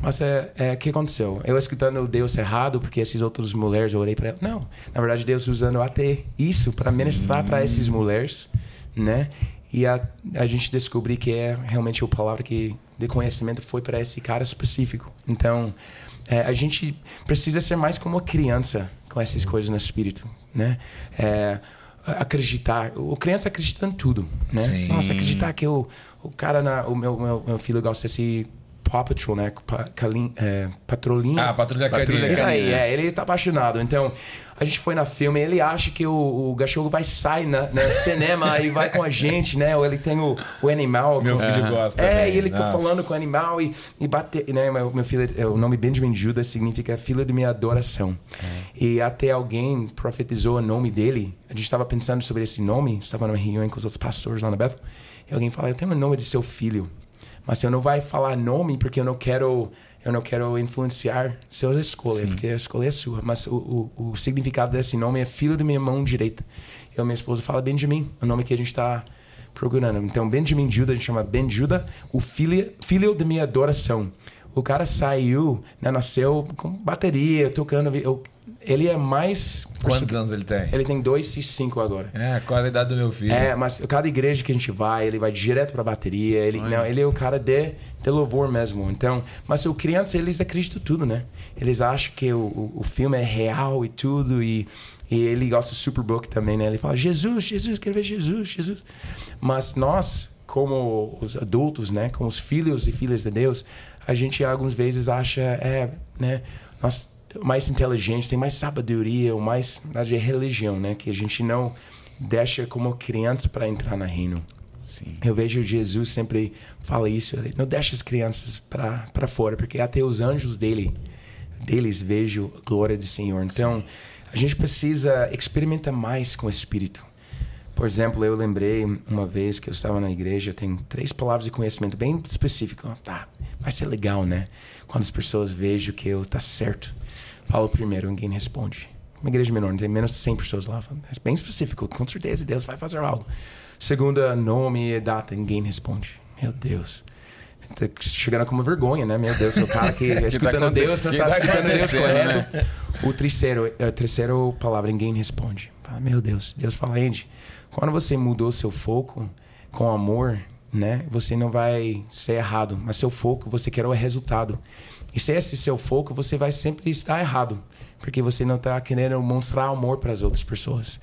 [SPEAKER 3] Mas é, é o que aconteceu? Eu escutando Deus errado, porque essas outras mulheres eu orei pra ela. Não, na verdade, Deus usando até isso pra ministrar pra essas mulheres, né? E a, a gente descobrir que é realmente a palavra que de conhecimento foi para esse cara específico. Então, é, a gente precisa ser mais como uma criança com essas coisas no espírito, né? É, acreditar. O criança acredita em tudo, né?
[SPEAKER 1] Sim.
[SPEAKER 3] Nossa, acreditar que o, o cara, na, o meu, meu, meu filho gosta desse Paw Patrol, né? Pa, Calin, é, Patrolinha.
[SPEAKER 1] Ah, Patrulha
[SPEAKER 2] Patrulha
[SPEAKER 1] Canina.
[SPEAKER 3] É, ele tá apaixonado. Então, a gente foi na filme, ele acha que o, o cachorro vai sair na, na cinema e vai com a gente, né? Ou ele tem o, o animal.
[SPEAKER 1] Meu filho gosta.
[SPEAKER 3] É,
[SPEAKER 1] também.
[SPEAKER 3] e ele
[SPEAKER 1] Nossa.
[SPEAKER 3] falando com o animal e, e bater, né? Meu, meu filho, é, o nome Benjamin Judas significa filho de minha adoração. E até alguém profetizou o nome dele. A gente estava pensando sobre esse nome, estava numa reunião com os outros pastores lá na Bethel. E alguém falou: Eu tenho o nome de seu filho, mas eu não vai falar nome porque eu não quero. Eu não quero influenciar suas escolhas, porque a escolha é sua. Mas o, o, o significado desse nome é filho de minha mão direita. Eu minha esposa fala Benjamin, o nome que a gente está procurando. Então, Benjamin Judah, a gente chama Ben Judah, o filho, filho de minha adoração. O cara saiu, né, nasceu com bateria, tocando. eu- ele é mais.
[SPEAKER 1] Quantos anos ele tem?
[SPEAKER 3] Ele tem dois e cinco agora.
[SPEAKER 1] É, quase a idade do meu filho.
[SPEAKER 3] É, mas cada igreja que a gente vai, ele vai direto pra bateria. Ele, não, ele é o cara de, de louvor mesmo. Então, mas o criança, eles acreditam tudo, né? Eles acham que o, o, o filme é real e tudo. E, e ele gosta do Superbook também, né? Ele fala, Jesus, Jesus, quero ver Jesus, Jesus. Mas nós, como os adultos, né? Como os filhos e filhas de Deus, a gente algumas vezes acha, é, né? Nós mais inteligente, tem mais sabedoria, ou mais na é religião, né? Que a gente não deixa como criança para entrar na reino.
[SPEAKER 2] Sim.
[SPEAKER 3] Eu vejo Jesus sempre fala isso, ele não deixa as crianças para para fora, porque até os anjos dele deles vejo a glória do Senhor. Então, a gente precisa experimentar mais com o Espírito. Por exemplo, eu lembrei uma vez que eu estava na igreja, tem três palavras de conhecimento bem específico. Tá, vai ser legal, né? Quando as pessoas vejam que eu tá certo. Falo primeiro, ninguém responde. Uma igreja menor, tem menos de 100 pessoas lá. É bem específico, com certeza Deus vai fazer algo. Segunda, nome e data, ninguém responde. Meu Deus. Tá chegando com uma vergonha, né? Meu Deus, o cara que é escutando
[SPEAKER 2] aconte-
[SPEAKER 3] Deus, não está
[SPEAKER 2] tá
[SPEAKER 3] escutando Deus correto. O terceiro, a terceira palavra, ninguém responde. Fala, meu Deus. Deus fala, Andy, quando você mudou seu foco com amor, né? Você não vai ser errado, mas seu foco, você quer o resultado. E se esse é seu foco, você vai sempre estar errado, porque você não está querendo mostrar amor para as outras pessoas.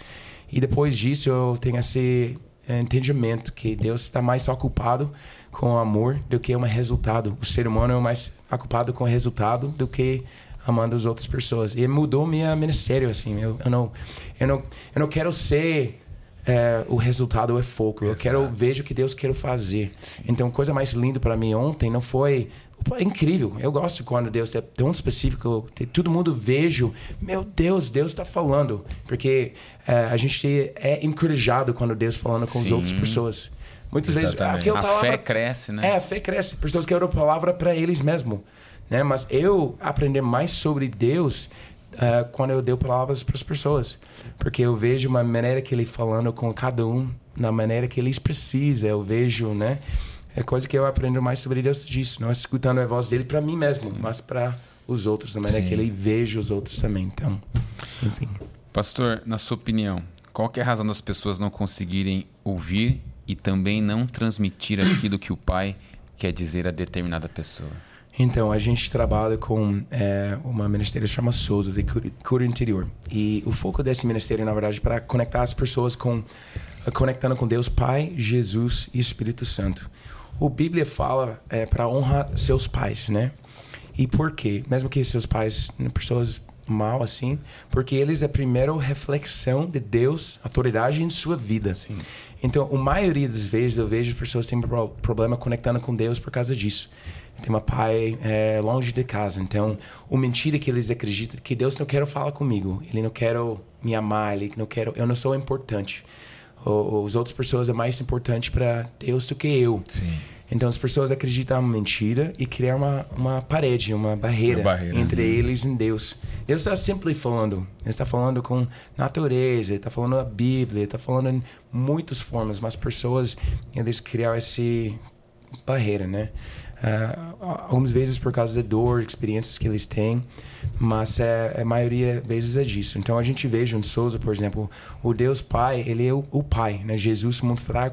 [SPEAKER 3] E depois disso eu tenho esse é, entendimento que Deus está mais ocupado com o amor do que um resultado. O ser humano é mais ocupado com o resultado do que amando as outras pessoas. E mudou meu ministério assim. Eu, eu não eu não eu não quero ser é, o resultado é foco. Eu quero vejo o que Deus quer fazer. Sim. Então, coisa mais linda para mim ontem não foi é incrível. Eu gosto quando Deus é tão específico. Todo mundo vejo, meu Deus, Deus está falando, porque é, a gente é encorajado quando Deus falando com Sim. as outras pessoas. Muitas
[SPEAKER 2] Exatamente. vezes a, a fé cresce, né?
[SPEAKER 3] É, a fé cresce. Pessoas querem a palavra para eles mesmo, né? Mas eu aprender mais sobre Deus uh, quando eu dei palavras para as pessoas. Porque eu vejo uma maneira que ele falando com cada um, na maneira que eles precisam. Eu vejo, né? É coisa que eu aprendo mais sobre Deus disso. Não escutando a voz dele para mim mesmo, Sim. mas para os outros, da maneira Sim. que ele veja os outros também. Então, enfim.
[SPEAKER 2] Pastor, na sua opinião, qual é a razão das pessoas não conseguirem ouvir e também não transmitir aquilo que o pai quer dizer a determinada pessoa?
[SPEAKER 3] Então, a gente trabalha com é, uma ministério que chama Souza, de cura interior. E o foco desse ministério, na verdade, é para conectar as pessoas com conectando com Deus Pai, Jesus e Espírito Santo. O Bíblia fala é, para honrar seus pais, né? E por quê? Mesmo que seus pais, pessoas mal assim, porque eles é a primeira reflexão de Deus, autoridade em sua vida. Sim. Então, a maioria das vezes eu vejo pessoas têm problema conectando com Deus por causa disso tem uma pai é, longe de casa. Então, o mentira que eles acreditam que Deus não quer falar comigo, Ele não quer me amar, Ele não quer, eu não sou importante. Os outras pessoas é mais importante para Deus do que eu.
[SPEAKER 2] Sim.
[SPEAKER 3] Então as pessoas acreditam na mentira e criam uma, uma parede, uma barreira, barreira entre uhum. eles e Deus. Deus está sempre falando. Ele está falando com natureza, ele está falando a Bíblia, ele está falando em muitas formas, mas pessoas eles criam essa barreira, né? Uh, algumas vezes por causa da dor, experiências que eles têm, mas é, a maioria vezes é disso. Então a gente vê em Souza, por exemplo, o Deus Pai, ele é o, o Pai, né? Jesus mostrar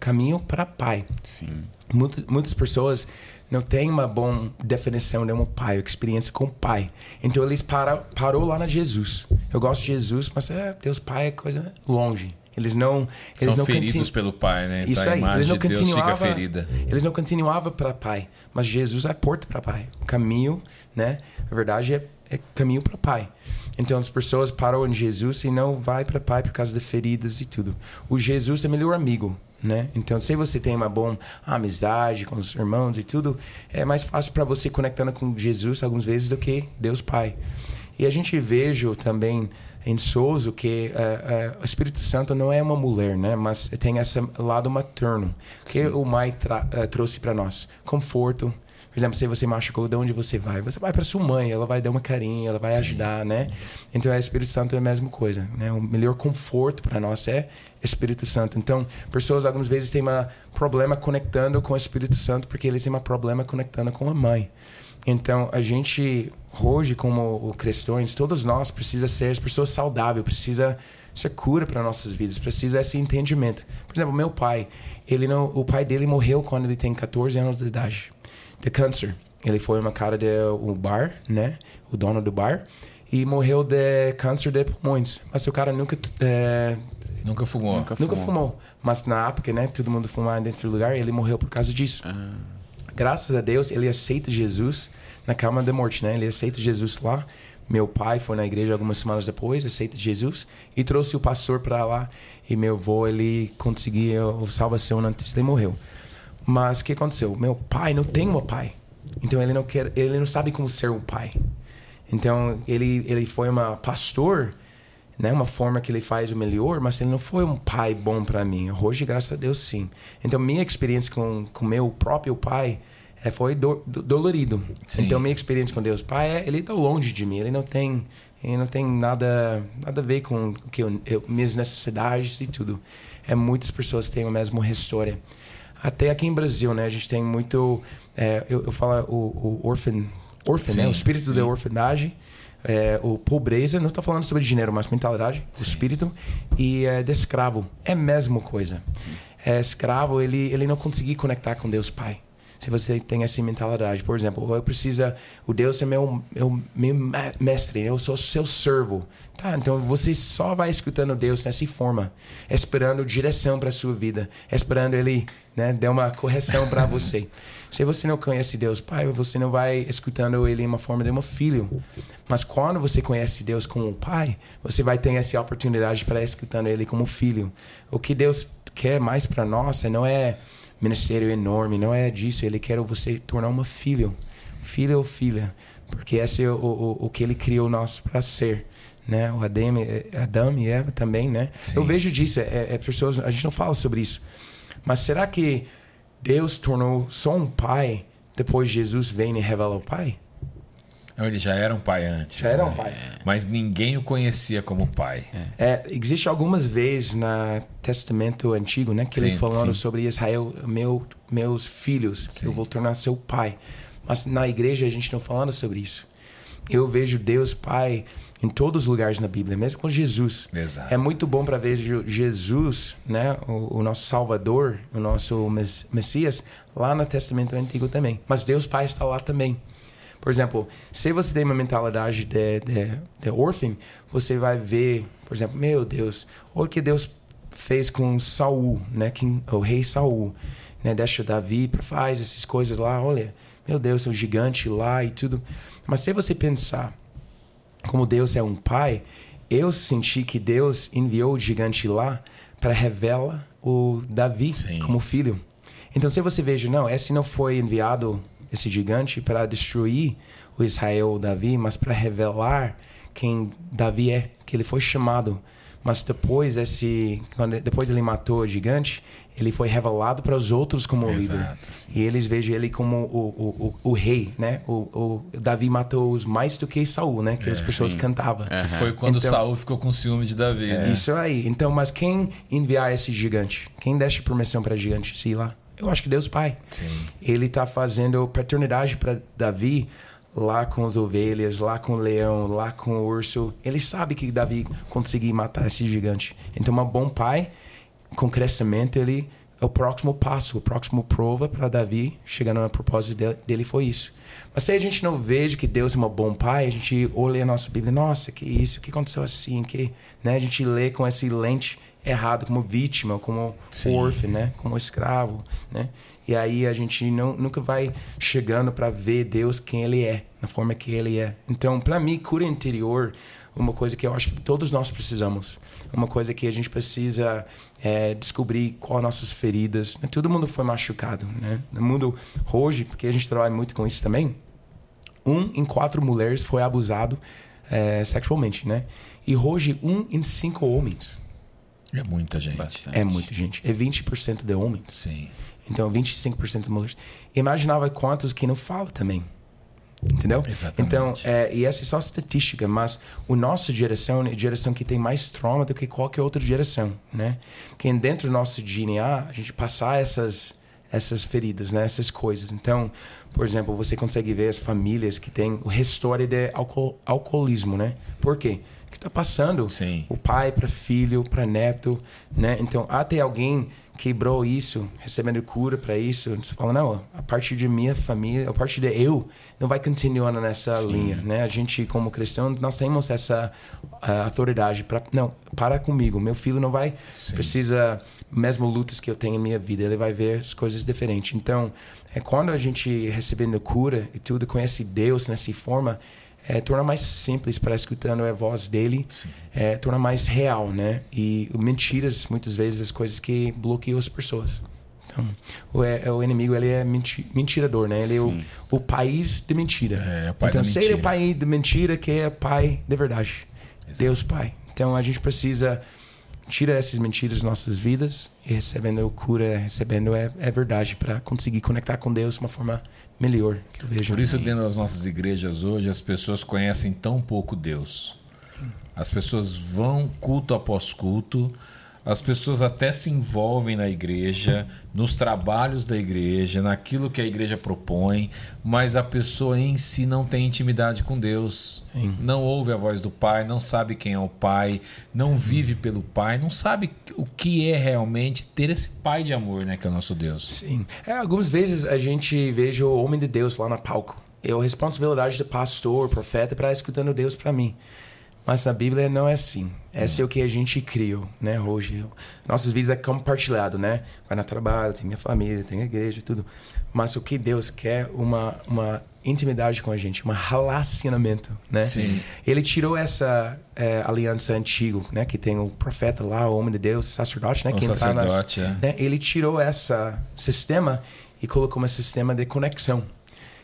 [SPEAKER 3] caminho para Pai.
[SPEAKER 2] Sim.
[SPEAKER 3] Muitas, muitas pessoas não têm uma boa definição de um pai, experiência com o pai. Então eles para, parou lá na Jesus. Eu gosto de Jesus, mas é, Deus Pai é coisa longe. Eles não. Eles
[SPEAKER 2] São
[SPEAKER 3] não
[SPEAKER 2] feridos continu... pelo Pai, né?
[SPEAKER 3] Então Isso aí. eles não
[SPEAKER 2] de Deus fica ferida.
[SPEAKER 3] Eles não continuavam para Pai, mas Jesus é a porta para Pai. O caminho, né? Na verdade, é, é caminho para Pai. Então as pessoas param em Jesus e não vai para Pai por causa de feridas e tudo. O Jesus é melhor amigo. Né? Então, se você tem uma boa amizade com os irmãos e tudo, é mais fácil para você conectando com Jesus algumas vezes do que Deus Pai. E a gente vejo também em Souza que uh, uh, o Espírito Santo não é uma mulher, né? Mas tem esse lado materno que Sim. o Mai uh, trouxe para nós. Conforto. Por exemplo, se você machucou, de onde você vai? Você vai para sua mãe, ela vai dar uma carinha, ela vai Sim. ajudar, né? Então, o Espírito Santo é a mesma coisa, né? O melhor conforto para nós é Espírito Santo. Então, pessoas algumas vezes têm um problema conectando com o Espírito Santo porque eles têm um problema conectando com a mãe. Então, a gente hoje, como cristãos, todos nós precisa ser pessoas saudáveis, precisa ser cura para nossas vidas, precisa esse entendimento. Por exemplo, meu pai, ele não, o pai dele morreu quando ele tem 14 anos de idade, de câncer. Ele foi uma cara de um bar, né? O dono do bar e morreu de câncer de pulmões. Mas o cara nunca é,
[SPEAKER 2] nunca fumou.
[SPEAKER 3] Nunca, nunca fumou. fumou. Mas na época, né? Todo mundo fumava dentro do lugar. Ele morreu por causa disso. Ah. Graças a Deus, ele aceita Jesus na cama da morte, né? Ele aceita Jesus lá. Meu pai foi na igreja algumas semanas depois, aceita Jesus e trouxe o pastor para lá. E meu avô, ele conseguiu salvação antes de morreu. Mas o que aconteceu? Meu pai não tem um pai. Então ele não quer, ele não sabe como ser um pai. Então ele ele foi uma pastor, né, uma forma que ele faz o melhor, mas ele não foi um pai bom para mim. Hoje, graças a Deus, sim. Então minha experiência com com meu próprio pai é, foi do, do, dolorido. Sim. Então minha experiência com Deus Pai é ele está longe de mim, ele não tem ele não tem nada nada a ver com o que eu, eu, minhas necessidades e tudo. É muitas pessoas têm a mesma história. Até aqui em Brasil, né, a gente tem muito é, eu, eu falo o, o orphan, orphan né, o espírito sim. da orfandade. É, o pobreza, não estou falando sobre dinheiro, mas mentalidade, sim. o espírito, e é, de escravo. É a mesma coisa. É, escravo, ele, ele não conseguia conectar com Deus Pai. Se você tem essa mentalidade, por exemplo, eu preciso, o Deus é meu, meu, meu mestre, eu sou seu servo. Tá, então você só vai escutando Deus dessa forma, esperando direção para sua vida, esperando Ele né, dar uma correção para você. Se você não conhece Deus Pai, você não vai escutando Ele em uma forma de um filho. Mas quando você conhece Deus como Pai, você vai ter essa oportunidade para escutando Ele como filho. O que Deus quer mais para nós não é ministério enorme, não é disso. Ele quer você tornar uma filho, filho ou filha, porque esse é o, o, o que Ele criou nós para ser né? O Adão, Adão e Eva também, né? Sim. Eu vejo disso, é, é, pessoas, a gente não fala sobre isso. Mas será que Deus tornou só um pai depois Jesus vem e revela o pai?
[SPEAKER 1] Ele já era um pai antes.
[SPEAKER 3] Já era um né? pai.
[SPEAKER 1] Mas ninguém o conhecia como pai.
[SPEAKER 3] É. é, existe algumas vezes no Testamento Antigo, né, que sim, ele falando sim. sobre Israel, meu, meus filhos, sim. que eu vou tornar seu pai. Mas na igreja a gente não falando sobre isso. Eu vejo Deus Pai em todos os lugares na Bíblia, mesmo com Jesus.
[SPEAKER 1] Exato.
[SPEAKER 3] É muito bom para ver Jesus, né, o, o, nosso Salvador, o nosso Messias, lá no Testamento Antigo também. Mas Deus Pai está lá também. Por exemplo, se você tem uma mentalidade de, de, de órfão, você vai ver, por exemplo, meu Deus, o que Deus fez com Saul, né, o rei Saul, né, deixa Davi para faz essas coisas lá, olha, meu Deus, o gigante lá e tudo. Mas se você pensar como Deus é um pai, eu senti que Deus enviou o gigante lá para revelar o Davi Sim. como filho. Então, se você veja, não, esse não foi enviado, esse gigante, para destruir o Israel, o Davi, mas para revelar quem Davi é, que ele foi chamado. Mas depois, esse, quando, depois ele matou o gigante, ele foi revelado para os outros como Exato, líder. Sim. E eles vejam ele como o, o, o, o rei, né? O, o, Davi matou os mais do que Saul, né? Que é, as pessoas sim. cantavam.
[SPEAKER 1] Que foi quando então, Saul ficou com ciúme de Davi, né?
[SPEAKER 3] Isso aí. Então, mas quem enviar esse gigante? Quem deixa permissão para gigante se ir lá? Eu acho que Deus Pai.
[SPEAKER 1] Sim.
[SPEAKER 3] Ele está fazendo paternidade para Davi lá com as ovelhas, lá com o leão, lá com o urso. Ele sabe que Davi conseguiu matar esse gigante. Então, um bom pai com crescimento, ele é o próximo passo, o próximo prova para Davi chegando no propósito dele foi isso. Mas se a gente não veja que Deus é um bom pai, a gente olha a nossa Bíblia, nossa, que isso, que aconteceu assim, que, né, a gente lê com esse lente errado como vítima, como órfão, né, como escravo, né? E aí a gente não, nunca vai chegando para ver Deus quem ele é, na forma que ele é. Então, para mim, cura interior uma coisa que eu acho que todos nós precisamos. Uma coisa que a gente precisa é, descobrir quais nossas feridas. Né? Todo mundo foi machucado, né? No mundo hoje, porque a gente trabalha muito com isso também, um em quatro mulheres foi abusado é, sexualmente, né? E hoje, um em cinco homens.
[SPEAKER 1] É muita gente.
[SPEAKER 3] Bastante. É muita gente. É 20% de homens.
[SPEAKER 1] Sim.
[SPEAKER 3] Então, 25% de mulheres. Imaginava quantos que não falam também. Entendeu?
[SPEAKER 1] Exatamente.
[SPEAKER 3] Então, é, e essa é só estatística, mas a nossa geração é a geração que tem mais trauma do que qualquer outra geração, né? Porque dentro do nosso DNA, a gente passar essas essas feridas, né? Essas coisas. Então, por exemplo, você consegue ver as famílias que têm o história de alcool, alcoolismo, né? Por quê? Está passando
[SPEAKER 1] Sim.
[SPEAKER 3] o pai para filho, para neto, né? Então, até alguém quebrou isso, recebendo cura para isso. Você fala, não, a partir de minha família, a partir de eu, não vai continuando nessa Sim. linha, né? A gente, como cristão, nós temos essa uh, autoridade para não, para comigo. Meu filho não vai Sim. precisa mesmo lutas que eu tenho em minha vida, ele vai ver as coisas diferentes. Então, é quando a gente recebendo cura e tudo conhece Deus nessa forma, é, torna mais simples para escutando a voz dele, é, torna mais real, né? E mentiras, muitas vezes, as coisas que bloqueiam as pessoas. Então, o, é, o inimigo ele é menti mentirador, né? Ele Sim. é o, o país de mentira.
[SPEAKER 1] É, o pai
[SPEAKER 3] então,
[SPEAKER 1] da mentira.
[SPEAKER 3] é o pai de mentira, que é pai de verdade. Exato. Deus Pai. Então, a gente precisa tira essas mentiras das nossas vidas e recebendo cura, recebendo é, é verdade para conseguir conectar com Deus de uma forma melhor. Que eu vejo.
[SPEAKER 1] Por isso, dentro das nossas igrejas hoje, as pessoas conhecem tão pouco Deus. As pessoas vão culto após culto, as pessoas até se envolvem na igreja, nos trabalhos da igreja, naquilo que a igreja propõe, mas a pessoa em si não tem intimidade com Deus. Sim. Não ouve a voz do Pai, não sabe quem é o Pai, não vive pelo Pai, não sabe o que é realmente ter esse Pai de amor, né, que é o nosso Deus.
[SPEAKER 3] Sim. É, algumas vezes a gente veja o homem de Deus lá no palco. Eu a responsabilidade do pastor, profeta, para escutando Deus para mim. Mas na Bíblia não é assim. Esse é o que a gente criou, né, hoje. Nossas vidas é compartilhado, né? Vai no trabalho, tem minha família, tem a igreja, tudo. Mas o que Deus quer uma uma intimidade com a gente, um relacionamento, né?
[SPEAKER 1] Sim.
[SPEAKER 3] Ele tirou essa é, aliança antiga, né? Que tem o profeta lá, o homem de Deus, sacerdote, né?
[SPEAKER 1] O sacerdote, nas,
[SPEAKER 3] é. né? Ele tirou essa sistema e colocou um sistema de conexão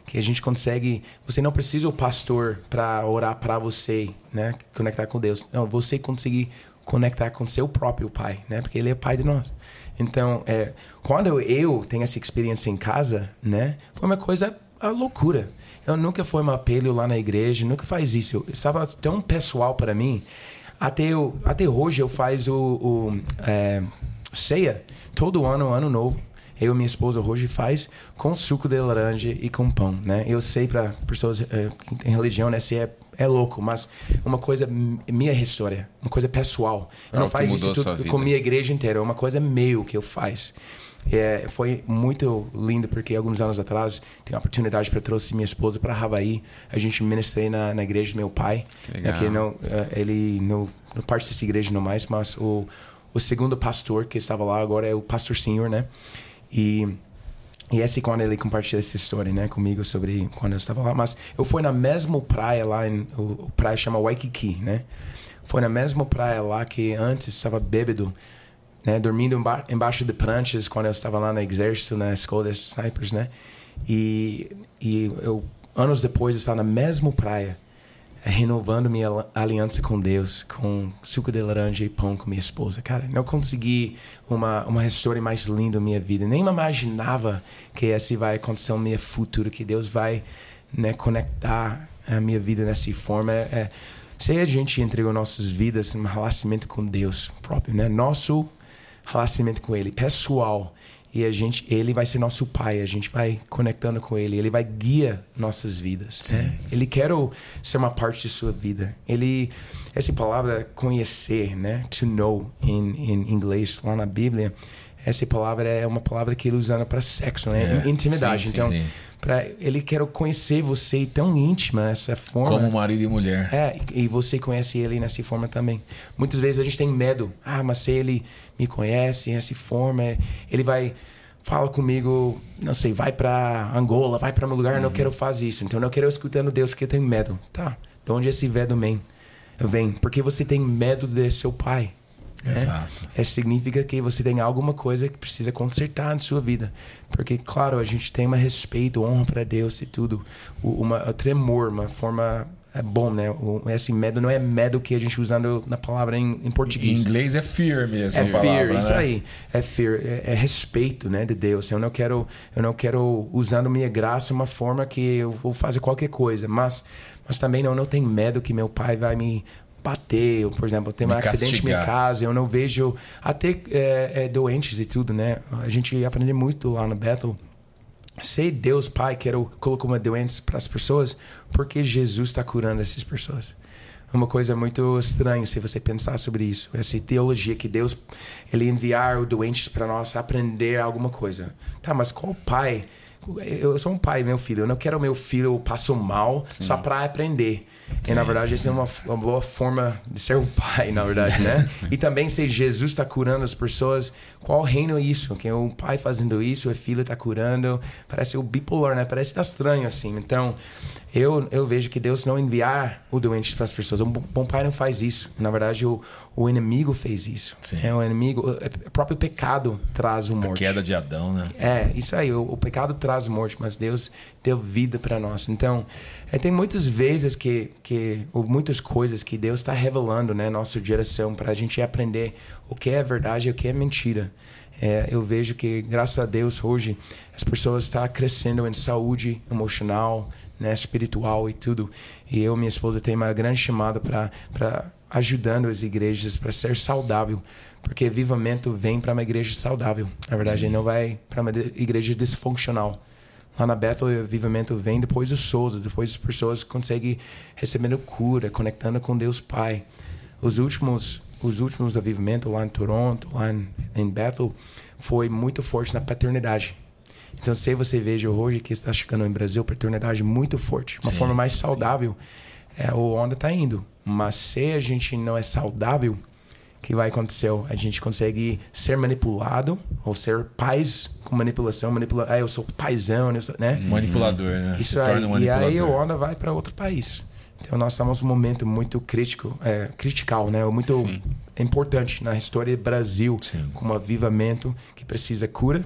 [SPEAKER 3] que a gente consegue. Você não precisa o pastor para orar para você, né? Conectar com Deus. Não, você conseguir conectar com seu próprio pai, né? Porque ele é pai de nós. Então, é, quando eu tenho essa experiência em casa, né? Foi uma coisa a loucura. Eu nunca fui um apelo lá na igreja, nunca faz isso. Eu, estava tão pessoal para mim. Até, eu, até hoje eu faço o, o é, ceia todo ano, ano novo eu e minha esposa hoje faz com suco de laranja e com pão, né? Eu sei para pessoas é, que têm religião, né? Se é, é louco, mas uma coisa minha história, uma coisa pessoal. Eu é não faço isso tudo com minha igreja inteira, é uma coisa meu que eu faço. É, foi muito lindo porque alguns anos atrás tive a oportunidade para trouxe minha esposa para Havaí. A gente ministrei na, na igreja do meu pai. Que legal. É, não, ele não, não parte dessa igreja não mais, mas o, o segundo pastor que estava lá agora é o pastor senhor, né? E e esse quando ele compartilhou essa história, né, comigo sobre quando eu estava lá, mas eu fui na mesma praia lá, em, o, o praia chama Waikiki, né? Foi na mesma praia lá que antes estava bêbado, né, dormindo emba embaixo de pranchas quando eu estava lá no exército, na escola de snipers, né? E e eu anos depois eu estava na mesma praia renovando minha aliança com Deus, com suco de laranja e pão com minha esposa. Cara, não consegui uma, uma história mais linda na minha vida. Nem imaginava que esse vai acontecer no meu futuro, que Deus vai né, conectar a minha vida nessa forma. É, é se a gente entregou nossas vidas em um relacionamento com Deus próprio, né? Nosso relacionamento com Ele, pessoal e a gente, ele vai ser nosso pai, a gente vai conectando com ele, ele vai guiar nossas vidas. Né? Ele quer ser uma parte de sua vida. Ele, essa palavra conhecer, né? To know em, em inglês lá na Bíblia, essa palavra é uma palavra que ele usa para sexo, né? É. Intimidade. Sim, então, sim, para ele quer conhecer você tão íntima nessa forma.
[SPEAKER 1] Como marido e mulher.
[SPEAKER 3] É, e você conhece ele nessa forma também. Muitas vezes a gente tem medo. Ah, mas se ele me conhece nessa forma, ele vai fala comigo, não sei, vai para Angola, vai para um lugar, uhum. não quero fazer isso. Então não quero escutando Deus porque eu tenho medo. Tá? De onde esse medo vem? Vem porque você tem medo de seu pai.
[SPEAKER 1] Né? Exato.
[SPEAKER 3] É, significa que você tem alguma coisa que precisa consertar na sua vida. Porque, claro, a gente tem um respeito, honra para Deus e tudo. Uma, um tremor, uma forma é bom, né? Esse medo não é medo que a gente usa na palavra em, em português.
[SPEAKER 1] Em inglês é fear mesmo.
[SPEAKER 3] É fear, palavra, isso né? aí. É fear, é, é, respeito, né, de Deus. Eu não quero, eu não quero usando minha graça uma forma que eu vou fazer qualquer coisa, mas, mas também não, não tenho medo que meu pai vai me bater, ou, por exemplo, tem um acidente minha casa, eu não vejo até é, é, doentes e tudo, né? A gente aprende muito lá no Bethel. Se Deus Pai quer colocar uma doença para as pessoas, porque Jesus está curando essas pessoas. É uma coisa muito estranha se você pensar sobre isso. Essa teologia que Deus ele enviar o doentes para nós aprender alguma coisa. Tá, mas qual pai eu sou um pai, meu filho. Eu não quero meu filho passo mal Sim. só para aprender. Sim. E na verdade, essa é uma, uma, boa forma de ser um pai, na verdade, né? e também se Jesus está curando as pessoas, qual reino é isso? Que é um pai fazendo isso, o filho está curando. Parece o bipolar, né? Parece que tá estranho assim. Então, eu, eu vejo que Deus não enviar o doente para as pessoas. Um bom pai não faz isso. Na verdade, o, o inimigo fez isso. Sim. É o inimigo, o próprio pecado traz o morte.
[SPEAKER 1] A queda de Adão, né?
[SPEAKER 3] É, isso aí. O, o pecado traz morte, mas Deus deu vida para nós. Então, é, tem muitas vezes que, que ou muitas coisas que Deus está revelando, né, nossa geração, para a gente aprender o que é verdade e o que é mentira. É, eu vejo que, graças a Deus, hoje as pessoas estão crescendo em saúde emocional, né, espiritual e tudo. E eu e minha esposa tem uma grande chamada para ajudando as igrejas para ser saudável, porque vivamento vem para uma igreja saudável. Na verdade, Sim. não vai para uma igreja disfuncional. Lá na Bethel, o vem depois do Souza, depois as pessoas conseguem recebendo cura, conectando com Deus Pai. Os últimos os últimos avivamentos lá em Toronto, lá em, em Bethel, foi muito forte na paternidade. Então, se você veja hoje que está chegando no Brasil, paternidade muito forte, uma sim, forma mais saudável, é, o onda está indo. Mas se a gente não é saudável, o que vai acontecer? A gente consegue ser manipulado ou ser pais com manipulação, manipula ah, eu sou paizão, né?
[SPEAKER 1] Manipulador, né?
[SPEAKER 3] Isso aí, um e aí o onda vai para outro país. Então nós estamos num momento muito crítico, é, critical, né? Muito Sim. importante na história do Brasil, Sim. como avivamento que precisa cura,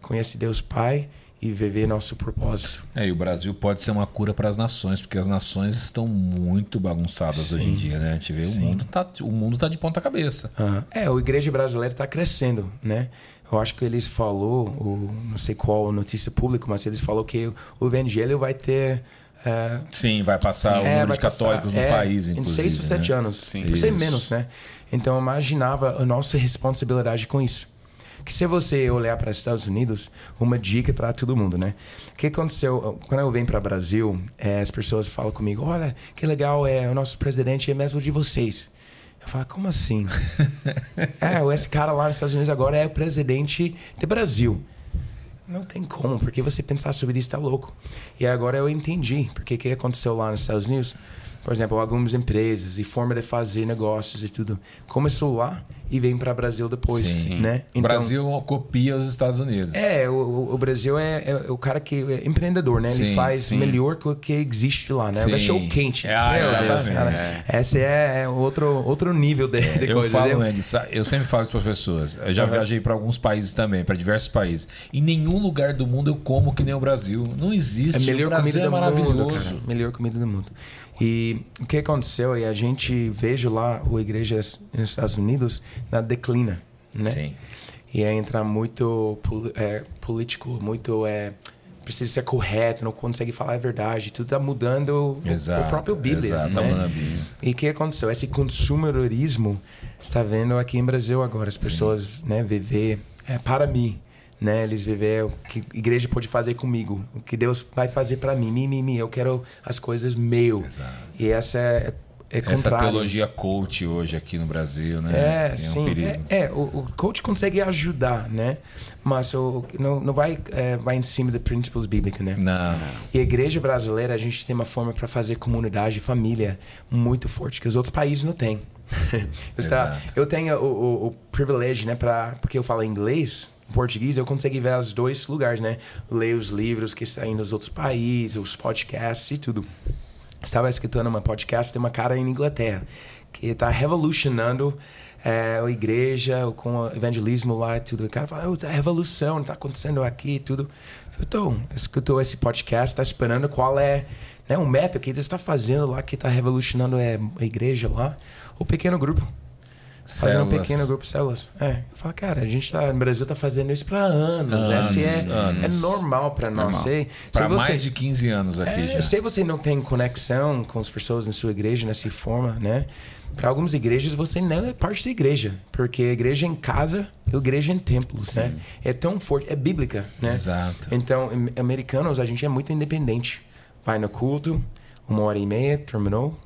[SPEAKER 3] conhece Deus Pai e viver nosso propósito.
[SPEAKER 1] É, e o Brasil pode ser uma cura para as nações, porque as nações estão muito bagunçadas Sim. hoje em dia, né? A gente vê Sim. o mundo tá o mundo tá de ponta cabeça.
[SPEAKER 3] Uhum. É, a igreja brasileira está crescendo, né? Eu acho que eles falou, não sei qual notícia pública, mas eles falou que o evangelho vai ter
[SPEAKER 1] é, Sim, vai passar sim, o é, número de católicos passar, no é, país, inclusive.
[SPEAKER 3] Em seis ou sete né? anos. Sim. Por ser menos, né? Então eu imaginava a nossa responsabilidade com isso. Que se você olhar para os Estados Unidos, uma dica para todo mundo, né? O que aconteceu quando eu venho para o Brasil? É, as pessoas falam comigo: olha, que legal, é o nosso presidente é mesmo de vocês. Eu falo, como assim? é, esse cara lá nos Estados Unidos agora é o presidente do Brasil. Não tem como, porque você pensar sobre isso tá louco. E agora eu entendi porque que aconteceu lá nos Estados Unidos por exemplo, algumas empresas e forma de fazer negócios e tudo. Começou lá e vem para o Brasil depois, Sim. né?
[SPEAKER 1] Então, o Brasil copia os Estados Unidos.
[SPEAKER 3] É, o, o Brasil é, é, o cara que é empreendedor, né? Sim, Ele faz sim. melhor que o que existe lá, né? Sim. O cachorro quente.
[SPEAKER 1] É, ah, exatamente.
[SPEAKER 3] É. Esse é, é outro, outro nível de, de
[SPEAKER 1] eu
[SPEAKER 3] coisa.
[SPEAKER 1] Falo, Andy, eu sempre falo isso para as pessoas. Eu já uhum. viajei para alguns países também, para diversos países. Em nenhum lugar do mundo eu como que nem o Brasil. Não existe.
[SPEAKER 3] É melhor
[SPEAKER 1] o Brasil
[SPEAKER 3] comida
[SPEAKER 1] é maravilhoso.
[SPEAKER 3] Mundo. Melhor comida do mundo. E o que aconteceu é a gente vejo lá o igreja nos Estados Unidos na declina, né? Sim. E é entrar muito é, político, muito é, precisa ser correto, não consegue falar a verdade, tudo está mudando exato, o próprio Bíblia, exato, tá né? Bíblia. E o que aconteceu? Esse consumerismo está vendo aqui em Brasil agora, as pessoas, Sim. né, viver é, para mim né? Eles viver o que a igreja pode fazer comigo, o que Deus vai fazer para mim, mim, mim, mim. Eu quero as coisas meu. Exato. E essa é, é
[SPEAKER 1] Essa teologia coach hoje aqui no Brasil, né?
[SPEAKER 3] É, é sim. Um é, é, o, o, coach consegue ajudar, né? Mas o, não, não vai, é, vai em cima dos princípios bíblicos, né?
[SPEAKER 1] Não.
[SPEAKER 3] E a igreja brasileira, a gente tem uma forma para fazer comunidade, família muito forte, que os outros países não têm. eu, eu tenho o, o, o privilégio, né? Pra, porque eu falo inglês, português, eu consegui ver os dois lugares, né? Ler os livros que saem nos outros países, os podcasts e tudo. Estava escutando uma podcast de uma cara em Inglaterra que está revolucionando é, a igreja com o evangelismo lá e tudo. O cara fala, oh, a revolução está acontecendo aqui e tudo. Então, escutou esse podcast, está esperando qual é né, o método que ele está fazendo lá, que está revolucionando é, a igreja lá. O pequeno grupo. Fazendo um pequeno grupo de células. É. Eu falo, cara, a gente tá, no Brasil tá fazendo isso para anos. anos. Esse é, anos. é normal para nós. Sei,
[SPEAKER 1] para mais de 15 anos aqui é, já.
[SPEAKER 3] Sei você não tem conexão com as pessoas na sua igreja nessa forma, né? Para algumas igrejas você não é parte da igreja, porque a igreja em casa e a igreja em templos, né? É tão forte, é bíblica, né?
[SPEAKER 1] Exato.
[SPEAKER 3] Então, americanos, a gente é muito independente. Vai no culto, uma hora e meia, terminou,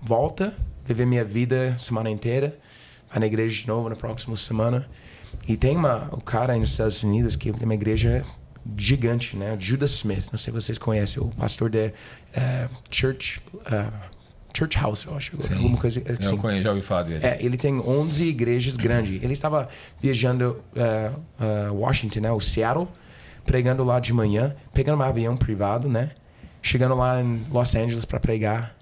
[SPEAKER 3] volta, viver minha vida semana inteira na igreja de novo na próxima semana. E tem uma, o cara aí nos Estados Unidos que tem uma igreja gigante, né? Judas Smith, não sei se vocês conhecem, o pastor da uh, Church uh, Church House, eu acho. Sim. Alguma coisa assim.
[SPEAKER 1] Eu conheço, já ouvi falar dele.
[SPEAKER 3] É, ele tem 11 igrejas grandes. Ele estava viajando uh, uh, Washington, né? O Seattle, pregando lá de manhã, pegando um avião privado, né? Chegando lá em Los Angeles para pregar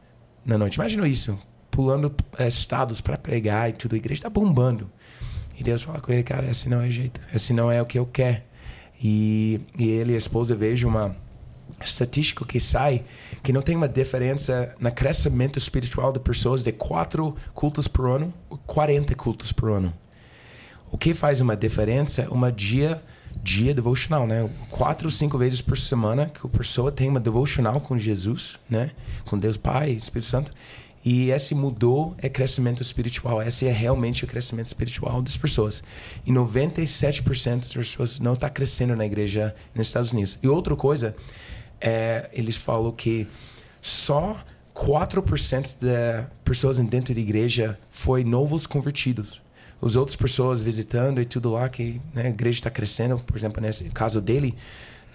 [SPEAKER 3] na noite. Imagina isso pulando é, estados para pregar e tudo. A igreja está bombando. E Deus fala com ele, cara, esse não é jeito. Esse não é o que eu quero. E, e ele e a esposa vejam uma estatística que sai que não tem uma diferença no crescimento espiritual de pessoas de quatro cultos por ano 40 cultos por ano. o que faz uma diferença? Uma dia dia devocional, né? Quatro ou cinco vezes por semana que a pessoa tem uma devocional com Jesus, né? Com Deus Pai, Espírito Santo. E esse mudou é crescimento espiritual. Esse é realmente o crescimento espiritual das pessoas. E 97% das pessoas não está crescendo na igreja nos Estados Unidos. E outra coisa, é, eles falam que só 4% das pessoas dentro da igreja foi novos convertidos. As outras pessoas visitando e tudo lá, que né, a igreja está crescendo, por exemplo, nesse caso dele,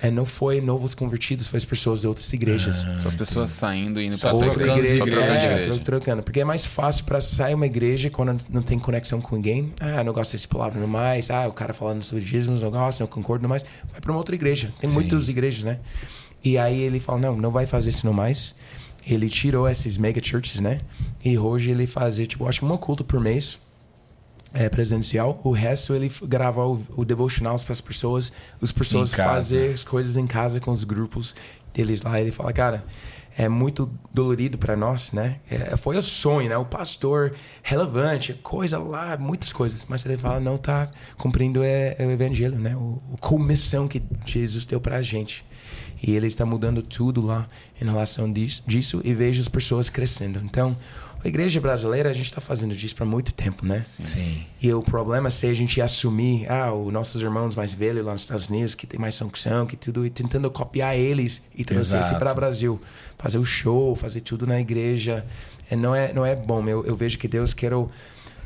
[SPEAKER 3] é, não foi novos convertidos, foi as pessoas de outras igrejas.
[SPEAKER 2] Ah, São as pessoas saindo e indo para
[SPEAKER 3] trocando
[SPEAKER 2] igreja. Só trocando de
[SPEAKER 3] É,
[SPEAKER 2] igreja.
[SPEAKER 3] tro- trocando. Porque é mais fácil para sair uma igreja quando não tem conexão com ninguém. Ah, não gosto dessa palavra no mais. Ah, o cara falando sobre Jesus, não gosto, não concordo no mais. Vai para uma outra igreja. Tem
[SPEAKER 1] Sim.
[SPEAKER 3] muitas igrejas, né? E aí ele fala, não, não vai fazer isso no mais. Ele tirou esses mega churches, né? E hoje ele faz, tipo, acho que uma culto por mês é, presencial. O resto ele f- grava o, o devocional para as pessoas, as pessoas fazer as coisas em casa com os grupos deles lá. Ele fala, cara, é muito dolorido para nós, né? É, foi o sonho, né? O pastor relevante, coisa lá, muitas coisas. Mas ele fala, não tá cumprindo é, é o evangelho, né? O, a comissão que Jesus deu para a gente. E ele está mudando tudo lá em relação disso, disso e vejo as pessoas crescendo. Então, a igreja brasileira, a gente está fazendo disso para muito tempo, né?
[SPEAKER 1] Sim.
[SPEAKER 3] E o problema é se a gente assumir, ah, os nossos irmãos mais velhos lá nos Estados Unidos, que tem mais sanção, que tudo, e tentando copiar eles e trazer isso para o Brasil. Fazer o show, fazer tudo na igreja. É, não, é, não é bom. Eu, eu vejo que Deus quer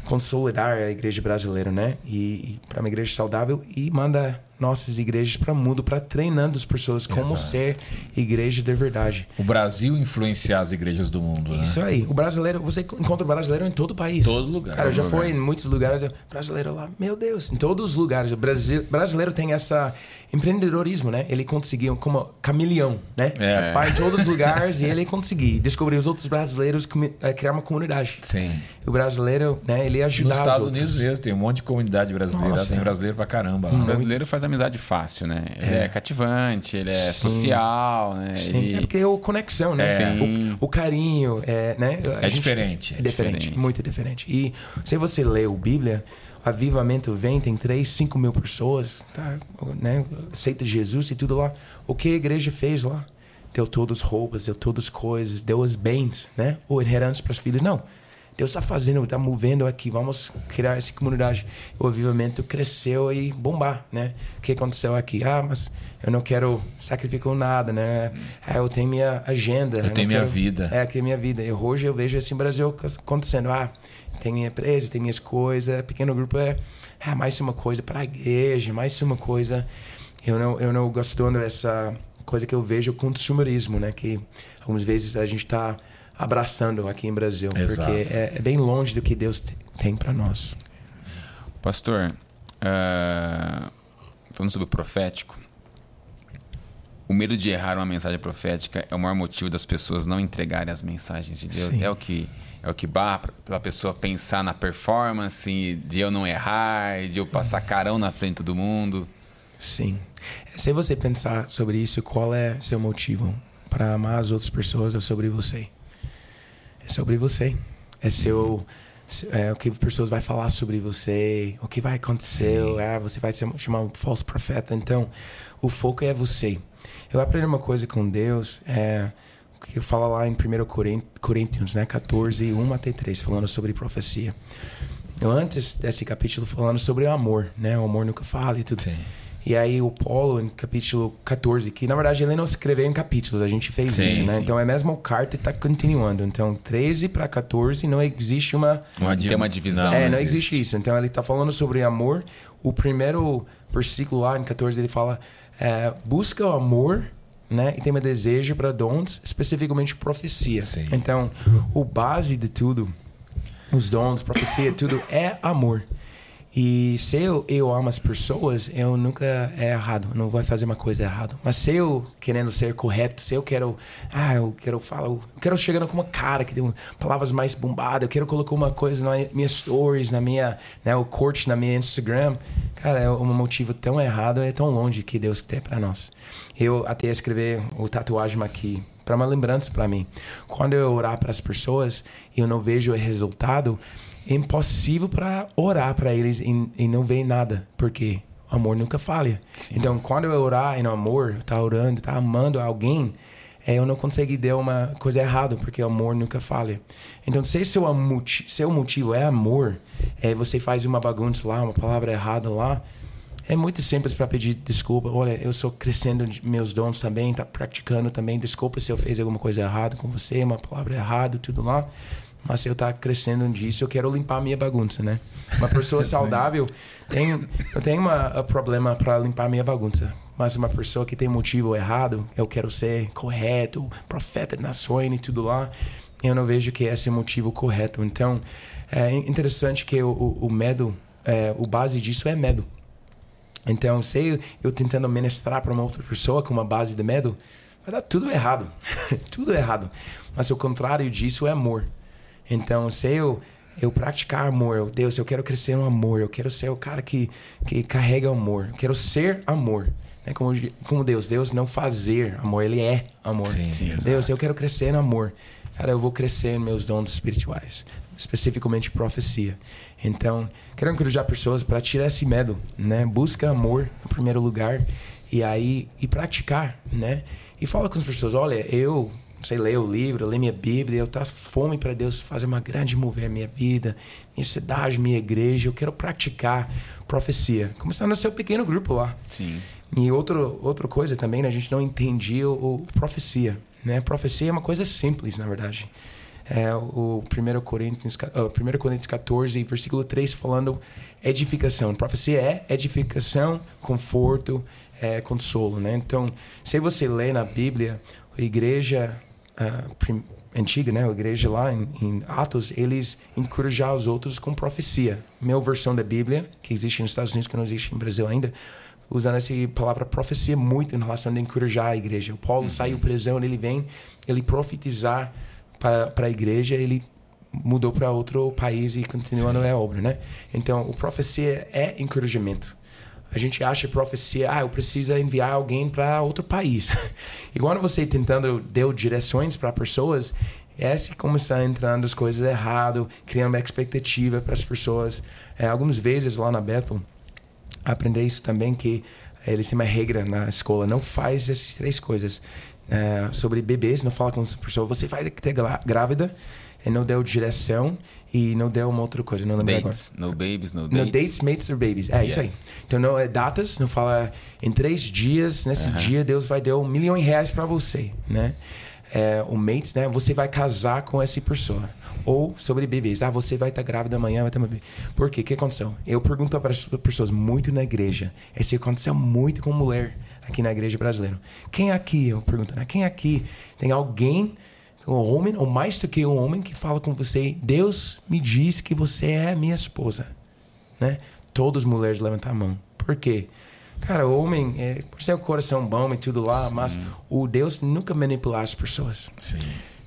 [SPEAKER 3] consolidar a igreja brasileira, né? E, e para uma igreja saudável e manda nossas igrejas para o mundo, para treinando as pessoas como
[SPEAKER 1] Exato.
[SPEAKER 3] ser igreja de verdade.
[SPEAKER 1] O Brasil influenciar as igrejas do mundo, né?
[SPEAKER 3] Isso aí. O brasileiro, você encontra o brasileiro em todo o país.
[SPEAKER 1] Todo lugar.
[SPEAKER 3] Cara, eu já fui em muitos lugares. eu- Brasileiro lá, meu Deus, em todos os lugares. O Brasi- brasileiro tem essa empreendedorismo, né? Ele conseguiu como camaleão, né?
[SPEAKER 1] É.
[SPEAKER 3] Vai em todos os lugares e ele conseguiu descobrir os outros brasileiros, eh, criar uma comunidade.
[SPEAKER 1] Sim.
[SPEAKER 3] O brasileiro, né? Ele ajuda
[SPEAKER 1] Nos
[SPEAKER 3] os
[SPEAKER 1] Estados. Unidos mesmo, tem um monte de comunidade brasileira.
[SPEAKER 3] Nossa.
[SPEAKER 1] Tem brasileiro pra caramba lá.
[SPEAKER 2] O brasileiro faz amizade fácil, né? Ele é, cativante, ele é
[SPEAKER 3] Sim.
[SPEAKER 2] social, né?
[SPEAKER 3] Sim,
[SPEAKER 2] Ele...
[SPEAKER 3] é porque é o conexão, né?
[SPEAKER 2] Sim.
[SPEAKER 3] O, o carinho, é, né? A
[SPEAKER 1] É
[SPEAKER 3] gente-
[SPEAKER 1] diferente.
[SPEAKER 3] É diferente,
[SPEAKER 2] Diferente.
[SPEAKER 3] muito diferente. E se você lê o Bíblia, o avivamento vem, tem 3, 5 mil pessoas, tá? né? aceita Jesus e tudo lá. O que a igreja fez lá? Deu todas as roupas, deu todas as coisas, deu os bens, né? Ou inherentes para os filhos. Não. Deus está fazendo, está movendo aqui. Vamos criar essa comunidade. O avivamento cresceu e bombar, né? O que aconteceu aqui? Ah, mas eu não quero sacrificar nada, né? Ah, eu tenho minha agenda.
[SPEAKER 1] Eu
[SPEAKER 3] não
[SPEAKER 1] tenho minha
[SPEAKER 3] quero-
[SPEAKER 1] vida.
[SPEAKER 3] É, aqui é minha vida. E hoje eu vejo assim Brasil acontecendo. Ah, tem minha empresa, tem minhas coisas. Pequeno grupo é ah, mais uma coisa para a igreja, mais uma coisa. Eu não, eu não gosto dessa coisa que eu vejo consumerismo, né? Que algumas vezes a gente está abraçando aqui em Brasil,
[SPEAKER 1] Exato.
[SPEAKER 3] porque é, é bem longe do que Deus te- tem para nós.
[SPEAKER 2] Pastor, ah, falando sobre o profético, o medo de errar uma mensagem profética é o maior motivo das pessoas não entregarem as mensagens de Deus.
[SPEAKER 3] Sim.
[SPEAKER 2] É o que é o que barra para a pessoa pensar na performance, de eu não errar, de eu passar carão na frente todo mundo.
[SPEAKER 3] Sim. Se você pensar sobre isso, qual é seu motivo para amar as outras pessoas ou sobre você? É sobre você. É seu é o que as pessoas vai falar sobre você, o que vai acontecer, ah, você vai se chamar um falso profeta. Então, o foco é você. Eu aprendi uma coisa com Deus, é que fala lá em 1 Corin- Coríntios, né, 14, 1 até 3, falando sobre profecia. Eu, antes desse capítulo falando sobre o amor, né? O amor nunca fala e tudo.
[SPEAKER 1] Sim.
[SPEAKER 3] E aí o Paulo, em capítulo 14, que na verdade ele não escreveu em capítulos, a gente fez
[SPEAKER 1] Sim,
[SPEAKER 3] isso, né?
[SPEAKER 1] sim.
[SPEAKER 3] Então é a mesma carta e está continuando. Então 13 para 14 não existe uma...
[SPEAKER 1] Adi-
[SPEAKER 2] tem uma divisão.
[SPEAKER 3] É, não
[SPEAKER 1] existe.
[SPEAKER 3] existe isso. Então ele está falando sobre amor. O primeiro versículo lá em 14 ele fala: é, busca o amor, né? E tem um desejo para dons, especificamente profecia.
[SPEAKER 1] Sim.
[SPEAKER 3] Então, o base de tudo, os dons, profecia, tudo é amor. E se eu, eu amo as pessoas, eu nunca é errado, não vou fazer uma coisa errada. Mas se eu querendo ser correto, se eu quero, ah, eu quero falar, eu quero chegando com uma cara que tem palavras mais bombadas, eu quero colocar uma coisa nas minhas stories, na minha, né, o corte na minha Instagram, Cara, é um motivo tão errado, é tão longe que Deus tem para nós. Eu até escrever o tatuagem aqui para uma lembrança para mim. Quando eu orar para as pessoas e eu não vejo o resultado, impossível para orar para eles e, e, não ver nada, porque o amor nunca falha. Sim. Então, quando eu orar em amor, tá orando, tá amando alguém, é, eu não consegui dar uma coisa errada, porque o amor nunca falha. Então, se seu, seu motivo é amor, é, você faz uma bagunça lá, uma palavra errada lá, é muito simples para pedir desculpa. Olha, eu estou crescendo meus dons também, tá praticando também. Desculpa se eu fiz alguma coisa errada com você, uma palavra errada, tudo lá. Mas se eu tá crescendo disso, eu quero limpar a minha bagunça, né? Uma pessoa saudável tem, eu tenho um problema para limpar a minha bagunça. Mas uma pessoa que tem motivo errado, eu quero ser correto, profeta de nações e tudo lá, eu não vejo que esse é o motivo correto. Então, é interessante que o, o, o medo, é, o base disso é medo. Então, se eu tentando ministrar para uma outra pessoa com uma base de medo, vai dar tudo errado. tudo errado. Mas o contrário disso é amor. Então, se eu eu praticar amor, Deus, eu quero crescer no amor, eu quero ser o cara que, que carrega amor, eu quero ser amor. Né? Como, como Deus, Deus não fazer amor, Ele é amor. Sim, sim, Deus, exato. eu quero crescer no amor. Cara, eu vou crescer nos meus dons espirituais, especificamente profecia. Então, quero encorajar pessoas para tirar esse medo, né? Busca amor no primeiro lugar e aí e praticar, né? E fala com as pessoas, olha, eu sei, ler o livro, ler minha Bíblia, eu tenho fome para Deus fazer uma grande mover a minha vida, minha cidade, minha igreja, eu quero praticar profecia. Começar no seu pequeno grupo lá.
[SPEAKER 2] Sim.
[SPEAKER 3] E outro, outra coisa também, né, a gente não entendia o, o profecia, né? Profecia é uma coisa simples, na verdade. É, o 1 Coríntios, uh, 1 Coríntios 14, versículo 3, falando edificação. Profecia é edificação, conforto, é, consolo. Né? Então, se você lê na Bíblia, a igreja uh, antiga, né, a igreja lá em, em, Atos, eles encorajavam os outros com profecia. Minha versão da Bíblia, que existe nos Estados Unidos, que não existe no Brasil ainda, usando essa palavra profecia muito em relação a encorajar a igreja. O Paulo uhum. saiu prisão, ele vem, ele profetizar para, a igreja, ele mudou para outro país e continuando a obra, né? Então, o profecia é encorajamento. A gente acha profecia, ah, eu preciso enviar alguém para outro país. e quando você tentando deu direções para pessoas, é se começar entrando as coisas errado, criando expectativa para as pessoas. É, algumas vezes lá na Bethel, aprender isso também que eles têm uma regra na escola, não faz essas três coisas. É, sobre bebês, não fala com a pessoa, você vai ter grávida, não deu direção e não deu uma outra coisa, não lembro
[SPEAKER 2] dates,
[SPEAKER 3] agora.
[SPEAKER 2] No babies, no dates.
[SPEAKER 3] No dates, mates or babies. É, yes. isso aí. Então, não é datas, não fala em três dias, nesse uh -huh. dia Deus vai dar um milhão de reais para você, né? É, o mates, né? Você vai casar com essa pessoa. Ou sobre bebês. Ah, você vai estar tá grávida amanhã, vai ter uma bebê. Por quê? O que aconteceu? Eu pergunto para as pessoas muito na igreja. Isso aconteceu muito com mulher aqui na igreja brasileira. Quem aqui, eu pergunto, né? Quem aqui tem alguém um homem, ou mais do que um homem, que fala com você: Deus me diz que você é minha esposa. Né? Todas as mulheres levantam a mão. Por quê? Cara, o homem, é, por ser o coração bom e tudo lá, Sim. mas o Deus nunca manipula as pessoas.
[SPEAKER 2] Sim.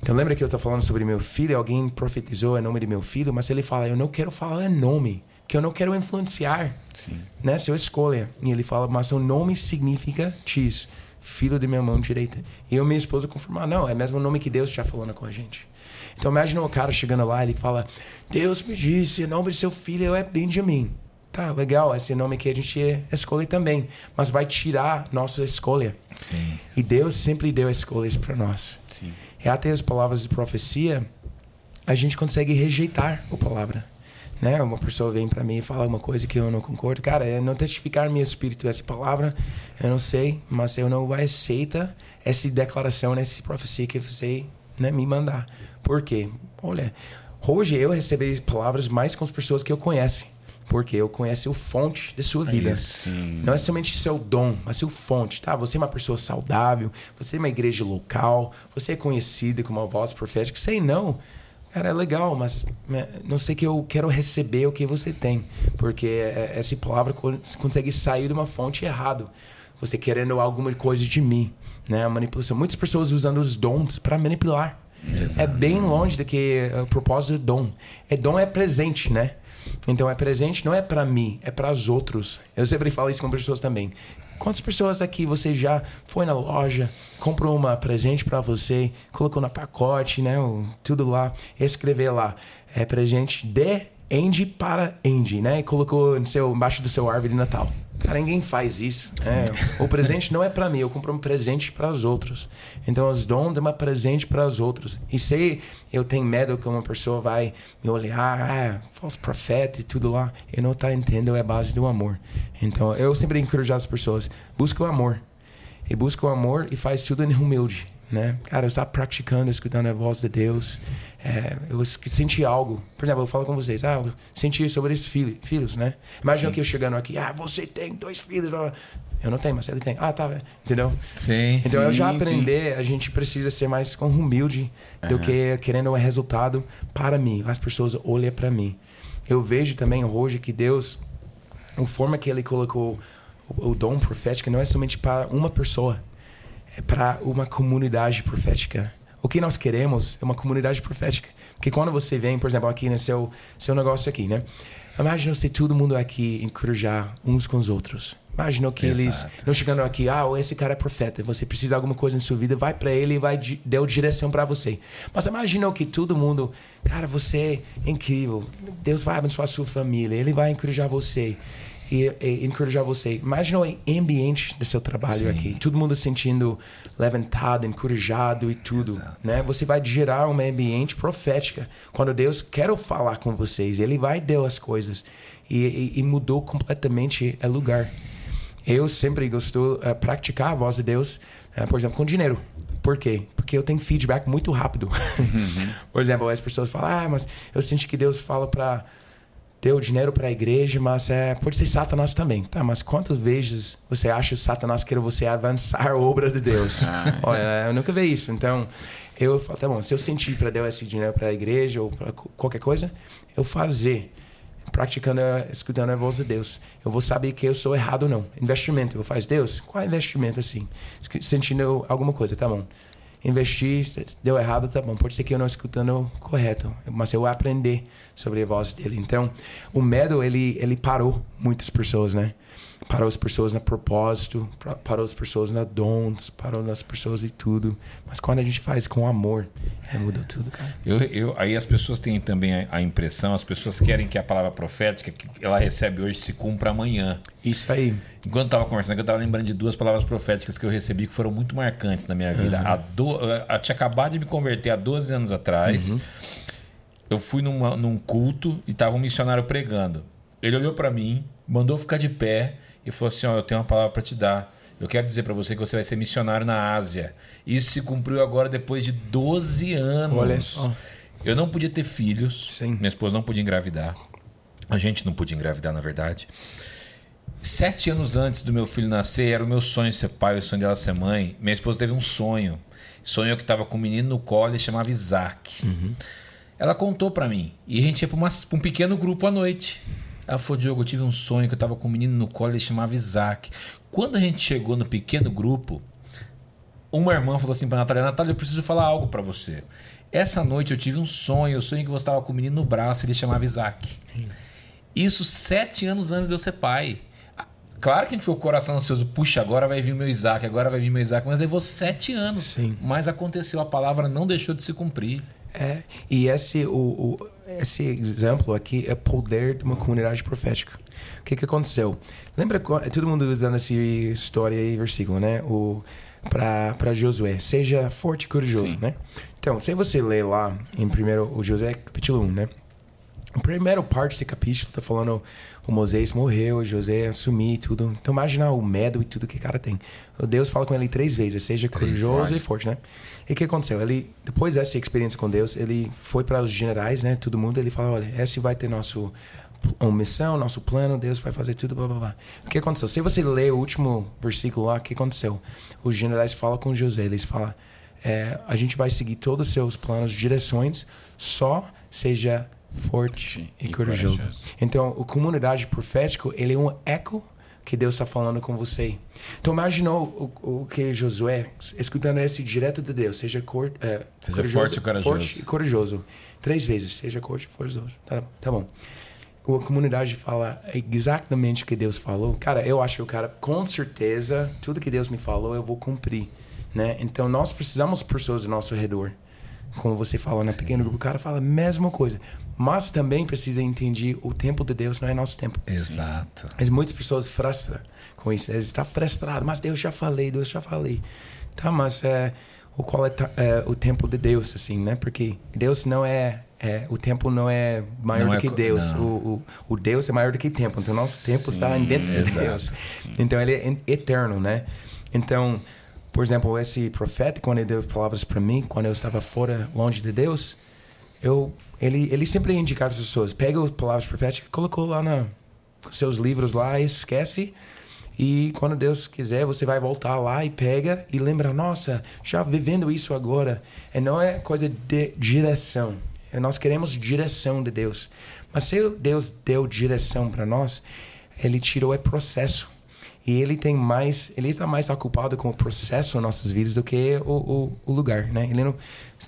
[SPEAKER 3] Então lembra que eu estou falando sobre meu filho? Alguém profetizou em nome de meu filho, mas ele fala: Eu não quero falar nome, que eu não quero influenciar.
[SPEAKER 2] Sim.
[SPEAKER 3] Né? Seu escolha. E ele fala: Mas o nome significa X filho de minha mão direita. E eu e minha esposa confirmar, não, é mesmo o nome que Deus está falando com a gente. Então imagina o cara chegando lá, ele fala, Deus me disse, o nome do seu filho é Benjamin. Tá, legal, esse nome que a gente escolhe também, mas vai tirar nossa escolha.
[SPEAKER 2] Sim.
[SPEAKER 3] E Deus sempre deu escolhas para nós.
[SPEAKER 2] Sim.
[SPEAKER 3] E até as palavras de profecia, a gente consegue rejeitar a palavra né? Uma pessoa vem para mim e fala uma coisa que eu não concordo, cara, é não testificar meu espírito essa palavra, eu não sei, mas eu não aceita essa declaração, essa profecia que você, né, me mandar. Por quê? Olha, hoje eu recebi palavras mais com as pessoas que eu conheço. Porque eu conheço o fonte de sua vida. Não é somente seu dom, mas seu fonte, tá? Você é uma pessoa saudável, você é uma igreja local, você é conhecida como uma voz profética. Sei não. Cara, é legal, mas né, não sei que eu quero receber o que você tem. Porque é, é, essa palavra consegue sair de uma fonte errada. Você querendo alguma coisa de mim. Né? A manipulação. Muitas pessoas usando os dons para manipular.
[SPEAKER 2] Exato.
[SPEAKER 3] É bem longe do que o propósito do dom. É dom é presente, né? Então é presente não é para mim, é para os outros. Eu sempre falo isso com pessoas também. Quantas pessoas aqui você já foi na loja, comprou uma presente para você, colocou no pacote, né, tudo lá, escrever lá, é presente de Andy para Andy, né? E colocou no seu, embaixo do seu árvore de Natal. Cara, ninguém faz isso. É, o presente não é para mim, eu compro um presente para os outros. Então, os dons é um presente para os outros. E se eu tenho medo que uma pessoa vai me olhar, ah, falso profeta e tudo lá, eu não tá entendendo, é a base do amor. Então, eu sempre encorajo as pessoas, busca o amor. E busca o amor e faz tudo em humilde né? Cara, eu estava praticando, escutando a voz de Deus. É, eu senti algo. Por exemplo, eu falo com vocês, ah, eu senti sobre esses filhos, filhos, né? Imagina que eu chegando aqui, ah, você tem dois filhos. Eu não tenho, mas ele tem. Ah, tá, entendeu?
[SPEAKER 1] Sim.
[SPEAKER 3] Então
[SPEAKER 1] sim,
[SPEAKER 3] eu já aprender, sim. a gente precisa ser mais humilde uhum. do que querendo um resultado para mim. As pessoas olham para mim. Eu vejo também hoje que Deus, a forma que Ele colocou o, o dom profético não é somente para uma pessoa é para uma comunidade profética. O que nós queremos é uma comunidade profética. Porque quando você vem, por exemplo, aqui no seu, seu negócio aqui, né? Imagina se todo mundo aqui encorajar uns com os outros. Imagina que Exato. eles não chegando aqui, ah, esse cara é profeta, você precisa de alguma coisa em sua vida, vai para ele e vai deu direção para você. Mas imagina que todo mundo, cara, você é incrível, Deus vai abençoar a sua família, ele vai encorajar você e, e encorajar você. Imagina o ambiente do seu trabalho Sim. aqui. Todo mundo sentindo levantado, encorajado e tudo. Exato. Né? Você vai gerar um ambiente profético. Quando Deus quer falar com vocês, Ele vai dar as coisas. E, e, e mudou completamente o lugar. Eu sempre gostou de uh, praticar a voz de Deus, uh, por exemplo, com dinheiro. Por quê? Porque eu tenho feedback muito rápido. Uhum. por exemplo, as pessoas falam, ah, mas eu senti que Deus fala para deu dinheiro para a igreja, mas é, pode ser Satanás também, tá? Mas quantas vezes você acha que Satanás quer você avançar a obra de Deus? Ah, Olha, eu nunca vi isso. Então, eu falo, tá bom, se eu sentir para dar esse dinheiro para a igreja ou para qualquer coisa, eu fazer, praticando, escutando a voz de Deus. Eu vou saber que eu sou errado ou não. Investimento, eu faço, Deus, qual é investimento assim? Sentindo alguma coisa, tá bom investir, deu errado, tá bom. Pode ser que eu não escutando correto, mas eu aprender sobre a voz dele. Então, o medo ele ele parou muitas pessoas, né? Parou as pessoas no propósito, parou as pessoas na dons, parou nas pessoas e tudo. Mas quando a gente faz com amor, é, muda tudo, cara.
[SPEAKER 1] Eu, eu, aí as pessoas têm também a, a, impressão, as pessoas querem que a palavra profética que ela recebe hoje se cumpra amanhã.
[SPEAKER 3] Isso aí.
[SPEAKER 1] Enquanto eu estava conversando, eu estava lembrando de duas palavras proféticas que eu recebi que foram muito marcantes na minha vida. Uhum. A do, eu tinha acabado de me converter há 12 anos atrás. Uhum. Eu fui numa, num culto e estava um missionário pregando. Ele olhou para mim, mandou ficar de pé e falou assim: ó, eu tenho uma palavra para te dar. Eu quero dizer para você que você vai ser missionário na Ásia. Isso se cumpriu agora depois de 12 anos.
[SPEAKER 3] Olha só.
[SPEAKER 1] Eu não podia ter filhos.
[SPEAKER 3] Sim.
[SPEAKER 1] Minha esposa não podia engravidar. A gente não podia engravidar, na verdade. Sete anos antes do meu filho nascer, era o meu sonho ser pai, o sonho dela ser mãe. Minha esposa teve um sonho. Sonhou que estava com um menino no colo e chamava Isaac. Uhum. Ela contou para mim. E a gente ia para um pequeno grupo à noite. Ela falou, Diogo, eu tive um sonho que eu estava com um menino no colo, ele chamava Isaac. Quando a gente chegou no pequeno grupo, uma irmã falou assim para Natália, Natália, eu preciso falar algo para você. Essa noite eu tive um sonho, eu sonhei que você estava com um menino no braço, ele chamava Isaac. Isso sete anos antes de eu ser pai. Claro que a gente foi com o coração ansioso, puxa, agora vai vir o meu Isaac, agora vai vir o meu Isaac, mas levou sete anos.
[SPEAKER 3] Sim.
[SPEAKER 1] Mas aconteceu, a palavra não deixou de se cumprir.
[SPEAKER 3] É, e esse, o, o, esse exemplo aqui é poder de uma comunidade profética. O que, que aconteceu? Lembra, todo mundo usando essa história e versículo, né? O para Josué, seja forte e corajoso, Sim. né? Então, se você ler lá em primeiro o Josué capítulo 1, né? A primeira parte do capítulo tá falando o Moisés morreu, José assumiu tudo. Então imagina o medo e tudo que o cara tem. O Deus fala com ele três vezes, seja corajoso e forte, né? E o que aconteceu? Ele, depois dessa experiência com Deus, ele foi para os generais, né? Todo mundo, ele falou, olha, esse vai ter nosso missão, nosso plano, Deus vai fazer tudo, blá blá blá. O que aconteceu? Se você ler o último versículo lá, o que aconteceu? Os generais falam com José, eles falam, é, a gente vai seguir todos os seus planos, direções, só seja forte e, e corajoso. corajoso. Então, a comunidade profética, ele é um eco que Deus está falando com você. Então imaginou o, o que Josué, escutando esse direto de Deus, seja, cor, é,
[SPEAKER 1] seja forte e corajoso.
[SPEAKER 3] Forte e corajoso. Três vezes, seja forte e corajoso. Tá, tá bom. A comunidade fala exatamente o que Deus falou. Cara, eu acho que o cara, com certeza, tudo que Deus me falou, eu vou cumprir. Né? Então nós precisamos de pessoas ao nosso redor. Como você falou, né? Pequeno grupo, o cara fala a mesma coisa. Mas também precisa entender o tempo de Deus não é nosso tempo.
[SPEAKER 1] Exato.
[SPEAKER 3] Mas muitas pessoas frustram com isso. Eles estão frustrados, mas Deus já falei, Deus já falei. Tá, mas é, o qual é, é, o tempo de Deus, assim, né? Porque Deus não é, é o tempo não é maior não do é que Deus. O, o, o, Deus é maior do que o tempo. Então nosso tempo Sim, está dentro de Deus. Então ele é eterno, né? Então por exemplo, esse profeta, quando ele deu palavras para mim, quando eu estava fora, longe de Deus, eu, ele, ele sempre indicava as pessoas: pega as palavras proféticas, colocou lá na seus livros lá, esquece. E quando Deus quiser, você vai voltar lá e pega e lembra: nossa, já vivendo isso agora. E não é coisa de direção. Nós queremos direção de Deus. Mas se Deus deu direção para nós, ele tirou o processo. E ele tem mais, ele está mais ocupado com o processo em nossas vidas do que o, o, o lugar, né? Ele não,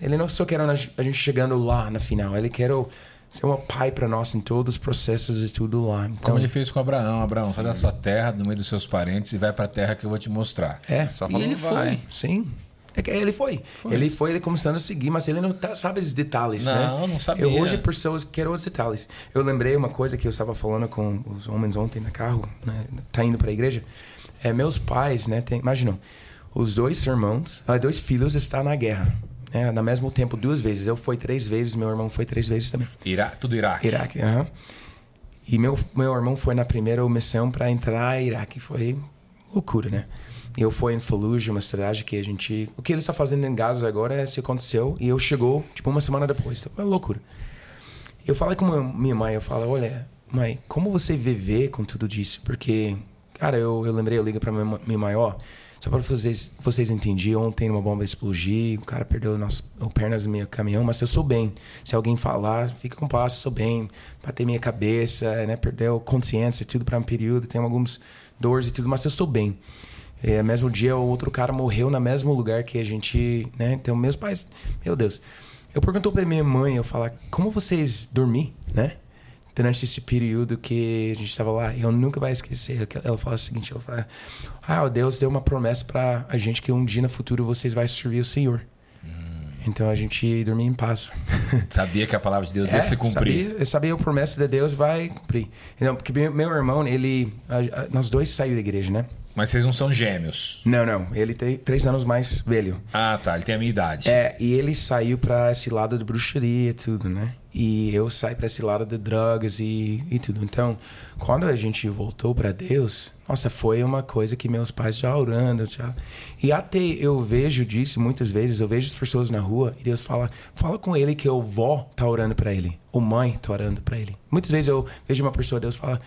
[SPEAKER 3] ele não só quer a gente chegando lá na final, ele quer o, ser um pai para nós em todos os processos e tudo lá. Então,
[SPEAKER 1] Como ele fez com Abraão, Abraão, sai da sua terra, no meio dos seus parentes e vai para a terra que eu vou te mostrar.
[SPEAKER 3] É, só e ele vai. foi, sim. É ele foi. foi. Ele foi, ele começando a seguir, mas ele não tá, sabe os detalhes,
[SPEAKER 1] não,
[SPEAKER 3] né?
[SPEAKER 1] Não, não sabia.
[SPEAKER 3] Eu hoje, pessoas querem os detalhes. Eu lembrei uma coisa que eu estava falando com os homens ontem no carro, né? Tá indo para a igreja. É, meus pais, né? Tem, imaginam, os dois irmãos, uh, dois filhos estão na guerra. Né? No mesmo tempo, duas vezes. Eu fui três vezes, meu irmão foi três vezes também.
[SPEAKER 1] Ira tudo Iraque.
[SPEAKER 3] Iraque, aham. Uh -huh. E meu, meu irmão foi na primeira missão para entrar em Iraque. Foi loucura, né? Eu fui em Fallujah, uma cidade que a gente... O que ele está fazendo em Gaza agora é se aconteceu. E eu chegou, tipo, uma semana depois. Então, é loucura. Eu falei com minha mãe, eu falo, olha, mãe, como você viver com tudo disso? Porque, cara, eu, eu lembrei, eu liguei pra minha, minha mãe, ó... Só para vocês, vocês entenderem, ontem uma bomba explodiu, o cara perdeu o pernas do meu caminhão, mas eu sou bem. Se alguém falar, fica com eu sou bem. Bater minha cabeça, né? Perdeu consciência, tudo para um período, tem alguns dores e tudo, mas eu estou bem. É, mesmo dia, o outro cara morreu no mesmo lugar que a gente, né? Então, meus pais, meu Deus. Eu perguntou para minha mãe, eu falar, como vocês dormir, né? Durante esse período que a gente estava lá, eu nunca vai esquecer. Ela fala o seguinte, ela fala, ah, Deus deu uma promessa para a gente que um dia no futuro vocês vão servir o Senhor. Hum. Então a gente dormia em paz.
[SPEAKER 1] Sabia que a palavra de Deus é, ia se cumprir.
[SPEAKER 3] Sabia, eu sabia a promessa de Deus vai cumprir. Então, porque meu irmão, ele, nós dois saímos da igreja, né?
[SPEAKER 1] Mas vocês não são gêmeos?
[SPEAKER 3] Não, não. Ele tem três anos mais velho.
[SPEAKER 1] Ah, tá. Ele tem a minha idade.
[SPEAKER 3] É, e ele saiu para esse lado de bruxaria e tudo, né? E eu saí para esse lado de drogas e, e tudo. Então, quando a gente voltou para Deus, nossa, foi uma coisa que meus pais já orando, já. E até eu vejo disso muitas vezes, eu vejo as pessoas na rua e Deus fala, fala com ele que o vó tá orando para ele, ou mãe tá orando para ele. Muitas vezes eu vejo uma pessoa, Deus fala,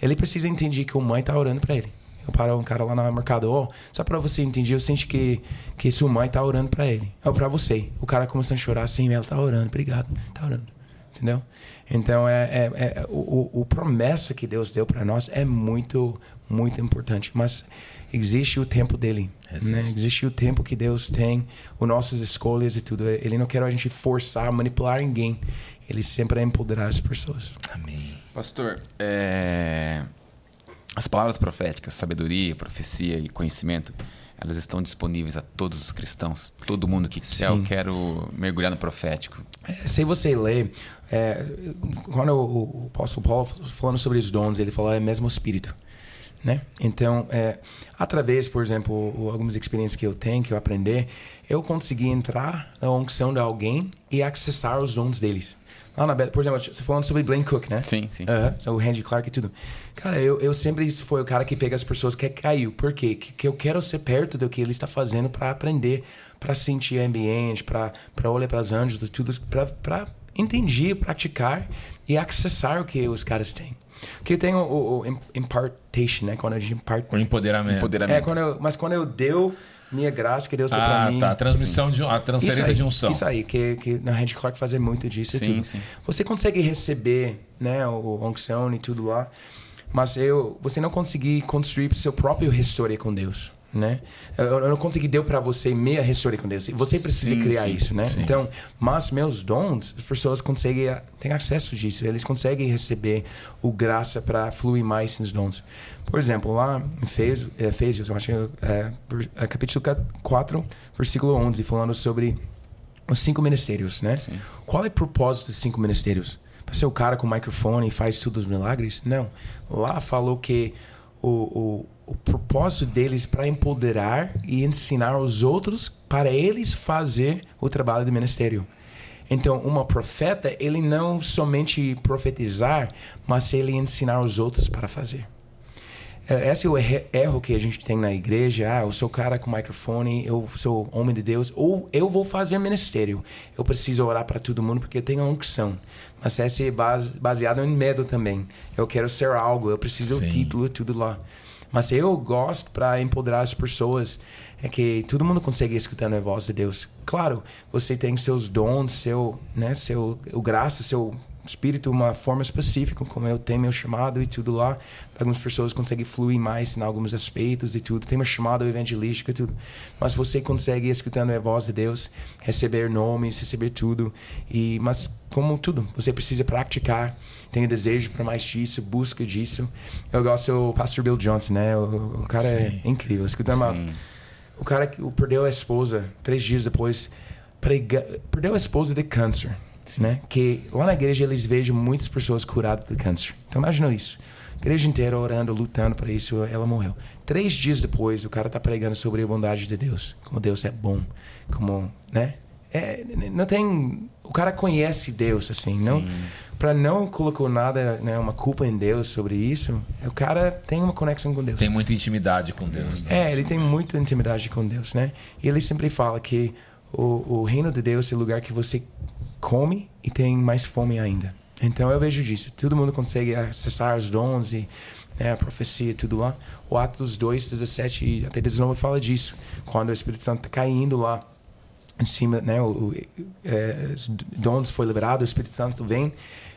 [SPEAKER 3] ele precisa entender que o mãe tá orando para ele. Eu paro um cara lá no mercado, ó, oh, só pra você entender, eu sinto que, que sua mãe tá orando pra ele. Ou pra você. O cara começando a chorar assim, ela tá orando, obrigado, tá orando. Entendeu? Então, é, é, é o, o, promessa que Deus deu para nós é muito, muito importante. Mas existe o tempo dele. Existe. Né? existe o tempo que Deus tem, as nossas escolhas e tudo. Ele não quer a gente forçar, manipular ninguém. Ele sempre é empoderar as pessoas.
[SPEAKER 1] Amém.
[SPEAKER 2] Pastor, é... As palavras proféticas, sabedoria, profecia e conhecimento, elas estão disponíveis a todos os cristãos. Todo mundo que quiser, eu quero mergulhar no profético.
[SPEAKER 3] É, se você ler, é, quando o, apóstolo Paulo falando sobre os dons, ele falou é mesmo espírito. Né? Então, é, através, por exemplo, algumas experiências que eu tenho, que eu aprendi, eu consegui entrar na unção de alguém e acessar os dons deles. Na por exemplo, você falando sobre Blaine Cook, né?
[SPEAKER 2] Sim, sim.
[SPEAKER 3] Uh -huh, o Randy Clark e tudo. Cara, eu, eu sempre fui o cara que pega as pessoas que caiu. Por quê? Que, que eu quero ser perto do que ele está fazendo para aprender, para sentir o ambiente, para olhar para os anjos tudo, para entender, praticar e acessar o que os caras têm. Porque tem o, o, o impartation, né? Quando a gente impart...
[SPEAKER 1] O empoderamento.
[SPEAKER 3] empoderamento. É, quando eu, mas quando eu deu minha graça que Deus deu ah, para mim.
[SPEAKER 1] Tá, a transmissão de a transferência
[SPEAKER 3] aí,
[SPEAKER 1] de unção.
[SPEAKER 3] Isso aí, que, que na Randy Clark fazer muito disso sim, e tudo. Sim. Você consegue receber, né, o unção e tudo lá. mas eu, você não conseguir construir seu próprio história com Deus né? Eu, eu não consegui deu para você meia história com Deus. Você precisa sim, criar sim, isso, né? Sim. Então, mas meus dons, as pessoas conseguem têm acesso disso. Eles conseguem receber o graça para fluir mais nos dons. Por exemplo, lá em Efésios, Efésios eu acho é, é, capítulo 4, versículo 11, falando sobre os cinco ministérios, né? Qual é o propósito dos cinco ministérios? Para ser o cara com o microfone e faz tudo os milagres? Não. Lá falou que o, o o propósito deles para empoderar e ensinar os outros para eles fazer o trabalho do ministério. Então, uma profeta, ele não somente profetizar, mas ele ensinar os outros para fazer. É, esse é o erro que a gente tem na igreja. Ah, eu sou cara com microfone, eu sou homem de Deus, ou eu vou fazer ministério. Eu preciso orar para todo mundo porque eu tenho a unção. Mas esse é baseado em medo também. Eu quero ser algo, eu preciso do título e tudo lá. Mas eu gosto para empoderar as pessoas é que todo mundo consegue escutar a voz de Deus. Claro, você tem seus dons, seu, né, seu o graça, seu espírito uma forma específica, como eu tenho meu chamado e tudo lá. Algumas pessoas conseguem fluir mais em alguns aspectos e tudo. Tem uma chamada evangelística e tudo. Mas você consegue, escutando a voz de Deus, receber nomes, receber tudo. E Mas, como tudo, você precisa praticar. Tem desejo para mais disso, busca disso. Eu gosto do pastor Bill Johnson, né? O, o cara é Sim. é incrível. Escutando uma, o cara que perdeu a esposa três dias depois, prega, perdeu a esposa de câncer né? Que lá na igreja eles vejam muitas pessoas curadas de câncer. Então imagina isso. A igreja inteira orando, lutando para isso, ela morreu. Três dias depois, o cara está pregando sobre a bondade de Deus, como Deus é bom, como, né? É, não tem, o cara conhece Deus assim, Sim. não para não colocar nada, né, uma culpa em Deus sobre isso. O cara tem uma conexão com Deus.
[SPEAKER 1] Tem muita intimidade com Deus.
[SPEAKER 3] Né? É, ele tem muita intimidade com Deus, né? E ele sempre fala que o, o reino de Deus é o lugar que você come e tem mais fome ainda. Então eu vejo disso. Todo mundo consegue acessar os dons e né, a profecia e tudo lá. O Atos 2, 17 até 19 fala disso. Quando o Espírito Santo está caindo lá em cima, né, o, o é, os dons foi liberado, o Espírito Santo vem.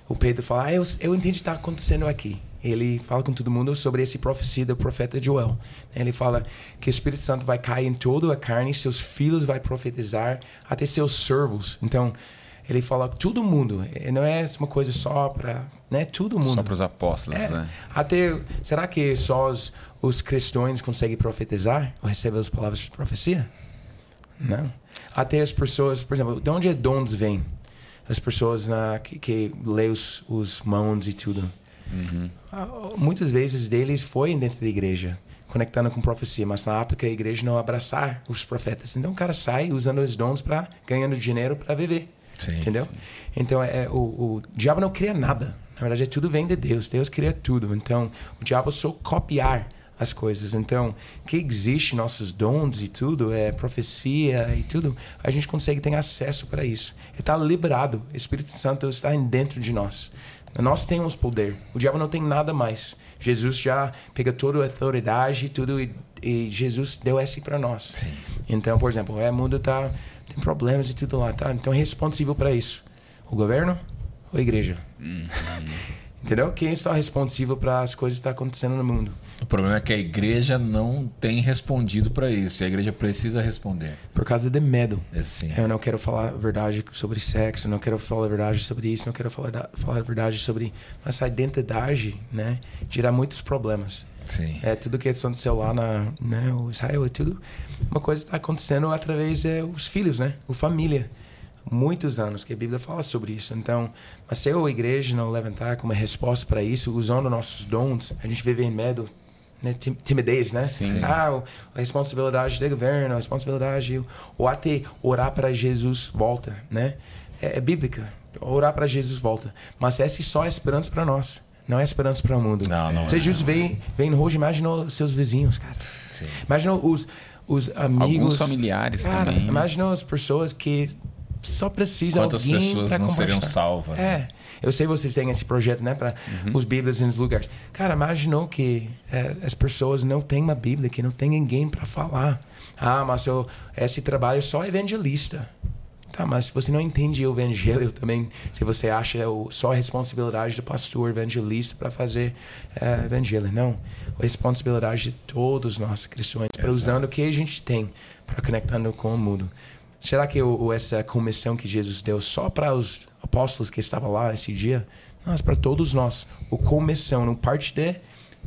[SPEAKER 3] O Pedro fala: ah, eu, eu entendi o que está acontecendo aqui. Ele fala com todo mundo sobre esse profecia do profeta Joel. Ele fala que o Espírito Santo vai cair em toda a carne, seus filhos vai profetizar, até seus servos. Então, ele fala todo mundo. Não é uma coisa só para, né? Todo mundo.
[SPEAKER 2] Só para os apóstolos, é. né?
[SPEAKER 3] Até será que só os, os cristãos conseguem profetizar ou receber as palavras de profecia? Não. Até as pessoas, por exemplo, de onde é dons vêm? As pessoas na, que, que lê os, os mãos e tudo. Uhum. Ah, muitas vezes deles foi dentro da igreja conectando com profecia, mas na época a igreja não abraçar os profetas. Então o cara sai usando os dons para ganhando dinheiro para viver. Sim, entendeu? Sim. Então, é, o, o diabo não cria nada. Na verdade, é tudo vem de Deus. Deus cria tudo. Então, o diabo só copiar as coisas. Então, que existe nossos dons e tudo, é profecia e tudo, a gente consegue ter acesso para isso. Está liberado. O Espírito Santo está dentro de nós. Nós temos poder. O diabo não tem nada mais. Jesus já pegou toda a autoridade e tudo e, e Jesus deu esse para nós. Sim. Então, por exemplo, o mundo está tem problemas e tudo lá, tá? Então, responsível para isso? O governo ou a igreja? Uhum. Entendeu? Quem está responsível para as coisas que estão tá acontecendo no mundo?
[SPEAKER 1] O problema é que a igreja não tem respondido para isso. E a igreja precisa responder.
[SPEAKER 3] Por causa de medo.
[SPEAKER 1] É, sim.
[SPEAKER 3] Eu não quero falar a verdade sobre sexo, não quero falar a verdade sobre isso, não quero falar, falar a verdade sobre. Mas a identidade, né? Gera muitos problemas.
[SPEAKER 1] Sim.
[SPEAKER 3] É tudo que aconteceu lá na, né, o Israel é tudo uma coisa está acontecendo através é, os filhos, né? O família. Muitos anos que a Bíblia fala sobre isso. Então, mas se a igreja não levantar como resposta para isso, usando nossos dons, a gente vive em medo, né? timidez, né?
[SPEAKER 2] Sim.
[SPEAKER 3] Ah, a responsabilidade do governo, a responsabilidade ou até orar para Jesus volta, né? É, é bíblica. Orar para Jesus volta. Mas essa é só a esperança para nós. Não é esperança para o mundo.
[SPEAKER 1] Não, não.
[SPEAKER 3] Você é, Jesus vem, vem hoje, imagina seus vizinhos, cara. Sim. Imagina os, os amigos. Alguns
[SPEAKER 2] familiares cara, também.
[SPEAKER 3] Imagina as pessoas que só precisam
[SPEAKER 1] Quantas alguém pessoas não seriam salvas?
[SPEAKER 3] É.
[SPEAKER 1] Né?
[SPEAKER 3] Eu sei vocês têm esse projeto, né, para uhum. os Bíblias nos lugares. Cara, imaginou que é, as pessoas não têm uma Bíblia, que não tem ninguém para falar. Ah, mas eu, esse trabalho é só evangelista. tá, mas se você não entende o evangelho também, se você acha o, só a responsabilidade do pastor evangelista para fazer é, evangelho, não. A responsabilidade de todos nós cristãos, para usando o que a gente tem para conectando com o mundo. Será que o, essa comissão que Jesus deu só para os apóstolos que estavam lá esse dia? Não, é para todos nós. O comissão, não parte de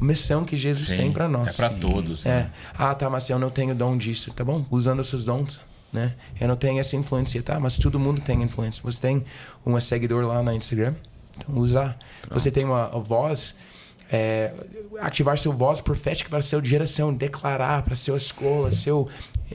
[SPEAKER 3] missão que Jesus Sim, tem para nós.
[SPEAKER 1] É para todos.
[SPEAKER 3] É. Né? Ah, tá, mas eu não tenho dom disso. Tá bom? Usando os seus dons. Né? Eu não tenho essa influência, tá? Mas todo mundo tem influência. Você tem um seguidor lá no Instagram, então usar. Pronto. Você tem uma, uma voz, é, ativar seu voz profética para sua geração, declarar para sua escola, sua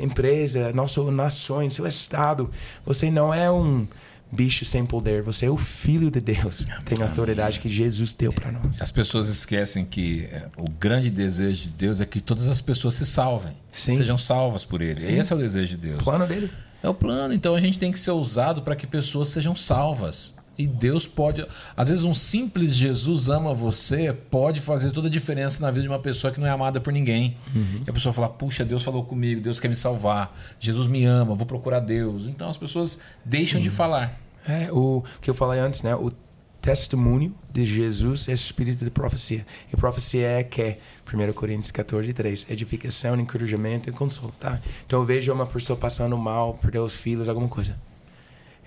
[SPEAKER 3] empresa, nossa nações, seu estado. Você não é um bicho sem poder. Você é o filho de Deus. Tem a autoridade que Jesus deu para nós.
[SPEAKER 1] As pessoas esquecem que é, o grande desejo de Deus é que todas as pessoas se salvem. Sim. Sejam salvas por Ele. Sim. Esse é o desejo de Deus. O
[SPEAKER 3] plano dele.
[SPEAKER 1] É o plano. Então a gente tem que ser usado para que pessoas sejam salvas. E Deus pode. Às vezes, um simples Jesus ama você pode fazer toda a diferença na vida de uma pessoa que não é amada por ninguém. Uhum. E a pessoa fala: Puxa, Deus falou comigo, Deus quer me salvar, Jesus me ama, vou procurar Deus. Então as pessoas deixam Sim. de falar.
[SPEAKER 3] É, o que eu falei antes, né? O testemunho de Jesus é espírito de profecia. E profecia é que 1 Coríntios 14, 3. Edificação, encorajamento e consolo, tá? Então eu vejo uma pessoa passando mal, perdeu os filhos, alguma coisa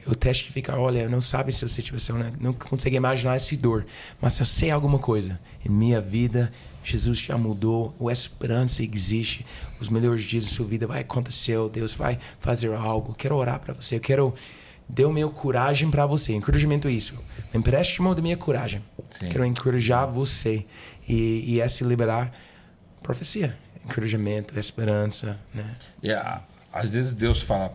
[SPEAKER 3] eu testificar, olha, não sabe se você situação, né? não consegue imaginar essa dor, mas eu sei alguma coisa em minha vida, Jesus já mudou, a esperança existe, os melhores dias da sua vida vai acontecer, Deus vai fazer algo. Quero orar para você, eu quero deu meu coragem para você. Encorajamento é isso. Empréstimo da minha coragem. Sim. Quero encorajar você e, e é se liberar profecia, encorajamento, esperança, né?
[SPEAKER 1] Yeah. Às vezes Deus fala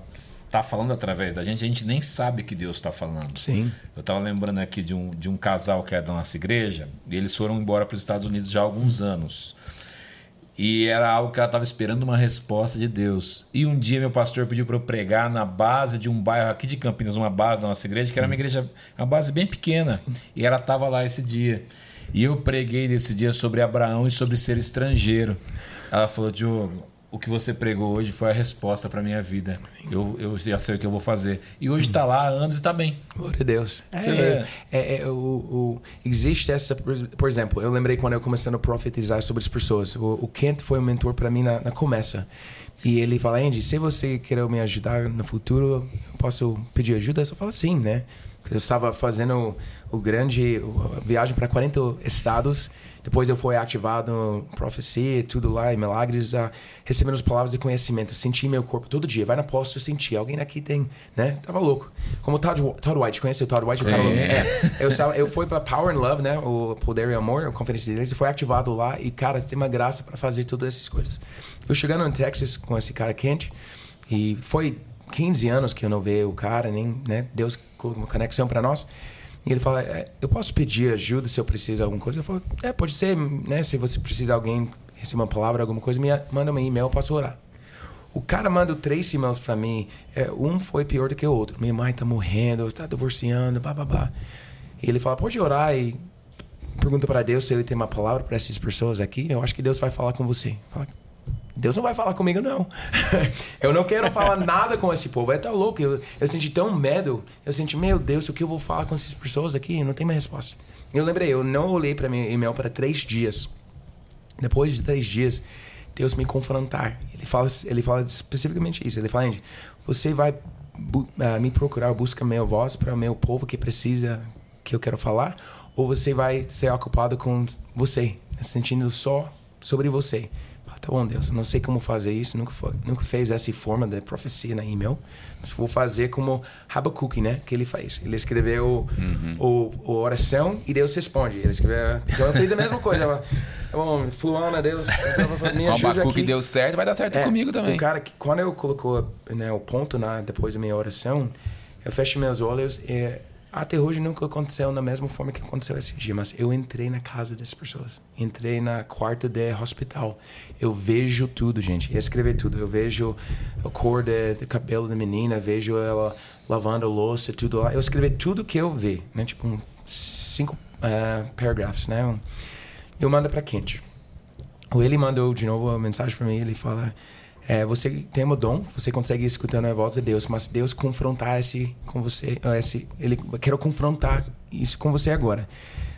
[SPEAKER 1] está falando através da gente, a gente nem sabe que Deus está falando.
[SPEAKER 3] Sim.
[SPEAKER 1] Eu estava lembrando aqui de um, de um casal que é da nossa igreja, e eles foram embora para os Estados Unidos já há alguns anos. E era algo que ela estava esperando uma resposta de Deus. E um dia meu pastor pediu para eu pregar na base de um bairro aqui de Campinas, uma base da nossa igreja, que era uma igreja, uma base bem pequena. E ela estava lá esse dia. E eu preguei nesse dia sobre Abraão e sobre ser estrangeiro. Ela falou, Diogo, o que você pregou hoje foi a resposta para minha vida. Eu, eu já sei o que eu vou fazer. E hoje está lá há anos e está bem.
[SPEAKER 3] Glória a Deus. É, é, é, é o, o, existe essa. Por exemplo, eu lembrei quando eu comecei a profetizar sobre as pessoas. O, o Kent foi um mentor para mim na, na começa. E ele fala, Andy, se você quer me ajudar no futuro, posso pedir ajuda? Eu só falo sim, né? Eu estava fazendo o, o grande a viagem para 40 estados depois eu fui ativado profecia, tudo lá, e milagres, uh, recebendo as palavras de conhecimento. Senti meu corpo todo dia. Vai na posta, eu senti. Alguém aqui tem, né? Tava louco. Como o Todd, Todd White, conhece o Todd White? Sim. É, eu, eu fui para Power and Love, né? O Poder e Amor, a conferência deles, e foi ativado lá. E, cara, tem uma graça para fazer todas essas coisas. Eu chegando em Texas com esse cara quente, e foi 15 anos que eu não vejo o cara, nem, né? Deus colocou uma conexão para nós. E ele fala, é, eu posso pedir ajuda se eu preciso de alguma coisa? Eu falo, é, pode ser, né? Se você precisa de alguém receber uma palavra, alguma coisa, me manda um e-mail, eu posso orar. O cara manda três e-mails para mim. É, um foi pior do que o outro. Minha mãe tá morrendo, tá divorciando, babá. E ele fala, pode orar e pergunta para Deus se ele tem uma palavra para essas pessoas aqui. Eu acho que Deus vai falar com você. Fala, Deus não vai falar comigo, não. eu não quero falar nada com esse povo. É tá louco. Eu, eu senti tão medo. Eu senti, meu Deus, o que eu vou falar com essas pessoas aqui? Não tem mais resposta. Eu lembrei, eu não olhei para meu e-mail para três dias. Depois de três dias, Deus me confrontar. Ele fala, ele fala especificamente isso. Ele fala, Andy, você vai uh, me procurar, busca minha voz para o meu povo que precisa que eu quero falar, ou você vai ser ocupado com você, sentindo só sobre você tá bom, Deus, não sei como fazer isso, nunca, foi, nunca fez essa forma de profecia na e-mail, mas vou fazer como Habacuque, né, que ele faz. Ele escreveu uhum. o, o oração e Deus responde. Ele escreveu, então eu fiz a mesma coisa. Ela, tá bom, Fluana, Deus,
[SPEAKER 2] me ajuda o Habacuque deu certo, vai dar certo
[SPEAKER 3] é,
[SPEAKER 2] comigo também.
[SPEAKER 3] O cara, que, quando eu colocou né, o ponto na, depois da minha oração, eu fecho meus olhos e até hoje nunca aconteceu da mesma forma que aconteceu esse dia, mas eu entrei na casa dessas pessoas. Entrei na quarta de hospital. Eu vejo tudo, gente. Eu escrevi tudo. Eu vejo a cor do cabelo da menina, vejo ela lavando a louça, tudo lá. Eu escrevi tudo que eu vi, né? Tipo, cinco uh, paragraphs, né? Eu mando para Kent. Ele mandou de novo a mensagem para mim. Ele fala: é, você tem um dom, você consegue escutando a voz de Deus, mas Deus confrontar esse com você, esse, ele quer confrontar isso com você agora.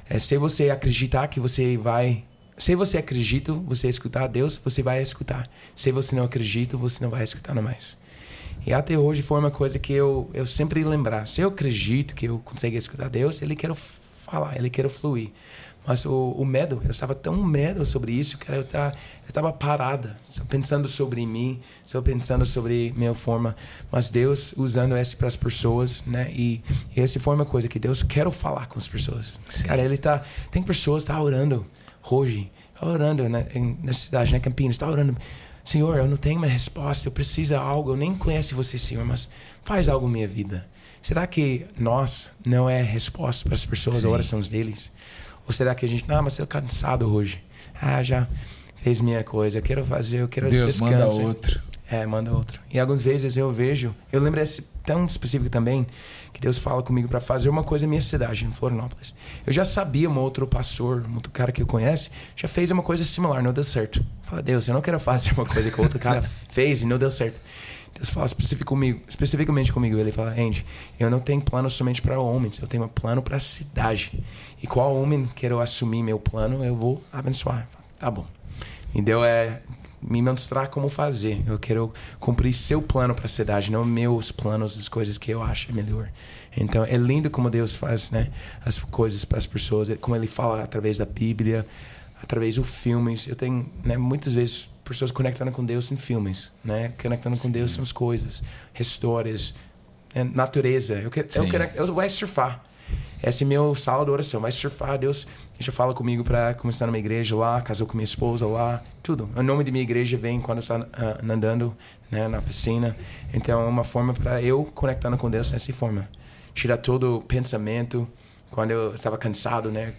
[SPEAKER 3] É, se você acreditar que você vai, se você acredita, você escutar Deus, você vai escutar. Se você não acredita, você não vai escutar mais. E até hoje foi uma coisa que eu, eu sempre lembrar. Se eu acredito que eu consigo escutar Deus, Ele quer falar, Ele quer fluir. Mas o, o medo, eu estava tão medo sobre isso que eu estava eu estava parada, só pensando sobre mim, só pensando sobre minha forma. Mas Deus usando isso para as pessoas, né? E, e essa foi uma coisa que Deus quer falar com as pessoas. Sim. Cara, Ele tá, tem pessoas tá orando hoje, tá orando né, na cidade, né, Campinas, está orando. Senhor, eu não tenho uma resposta, eu preciso de algo, eu nem conheço você, Senhor, mas faz algo na minha vida. Será que nós não é resposta para as pessoas, Sim. orações deles? Ou será que a gente, não, mas eu estou cansado hoje. Ah, já fez minha coisa, eu quero fazer, eu quero
[SPEAKER 1] Deus descanso. manda outro.
[SPEAKER 3] É, manda outro. E algumas vezes eu vejo, eu lembro esse tão específico também, que Deus fala comigo para fazer uma coisa na minha cidade, em Florianópolis. Eu já sabia, um outro pastor, um outro cara que eu conhece, já fez uma coisa similar, não deu certo. Fala, Deus, eu não quero fazer uma coisa que outro cara fez e não deu certo. Deus fala comigo, especificamente comigo. Ele fala, Andy, eu não tenho plano somente para homens, eu tenho um plano para a cidade. E qual homem quero assumir meu plano, eu vou abençoar. Tá bom. E Deus é me mostrar como fazer. Eu quero cumprir seu plano para a cidade, não meus planos das coisas que eu acho melhor. Então é lindo como Deus faz, né, as coisas para as pessoas, como Ele fala através da Bíblia, através dos filmes. Eu tenho, né, muitas vezes pessoas conectando com Deus em filmes, né, conectando Sim. com Deus as coisas, histórias, né, natureza. Eu quero, eu quero, eu vou surfar. Esse é meu sala de oração. Vai surfar, Deus já fala comigo para começar numa igreja lá, casou com minha esposa lá, tudo. O nome da minha igreja vem quando está uh, nadando né, na piscina. Então é uma forma para eu conectando com Deus dessa forma. Tirar todo o pensamento. Quando eu estava cansado, né,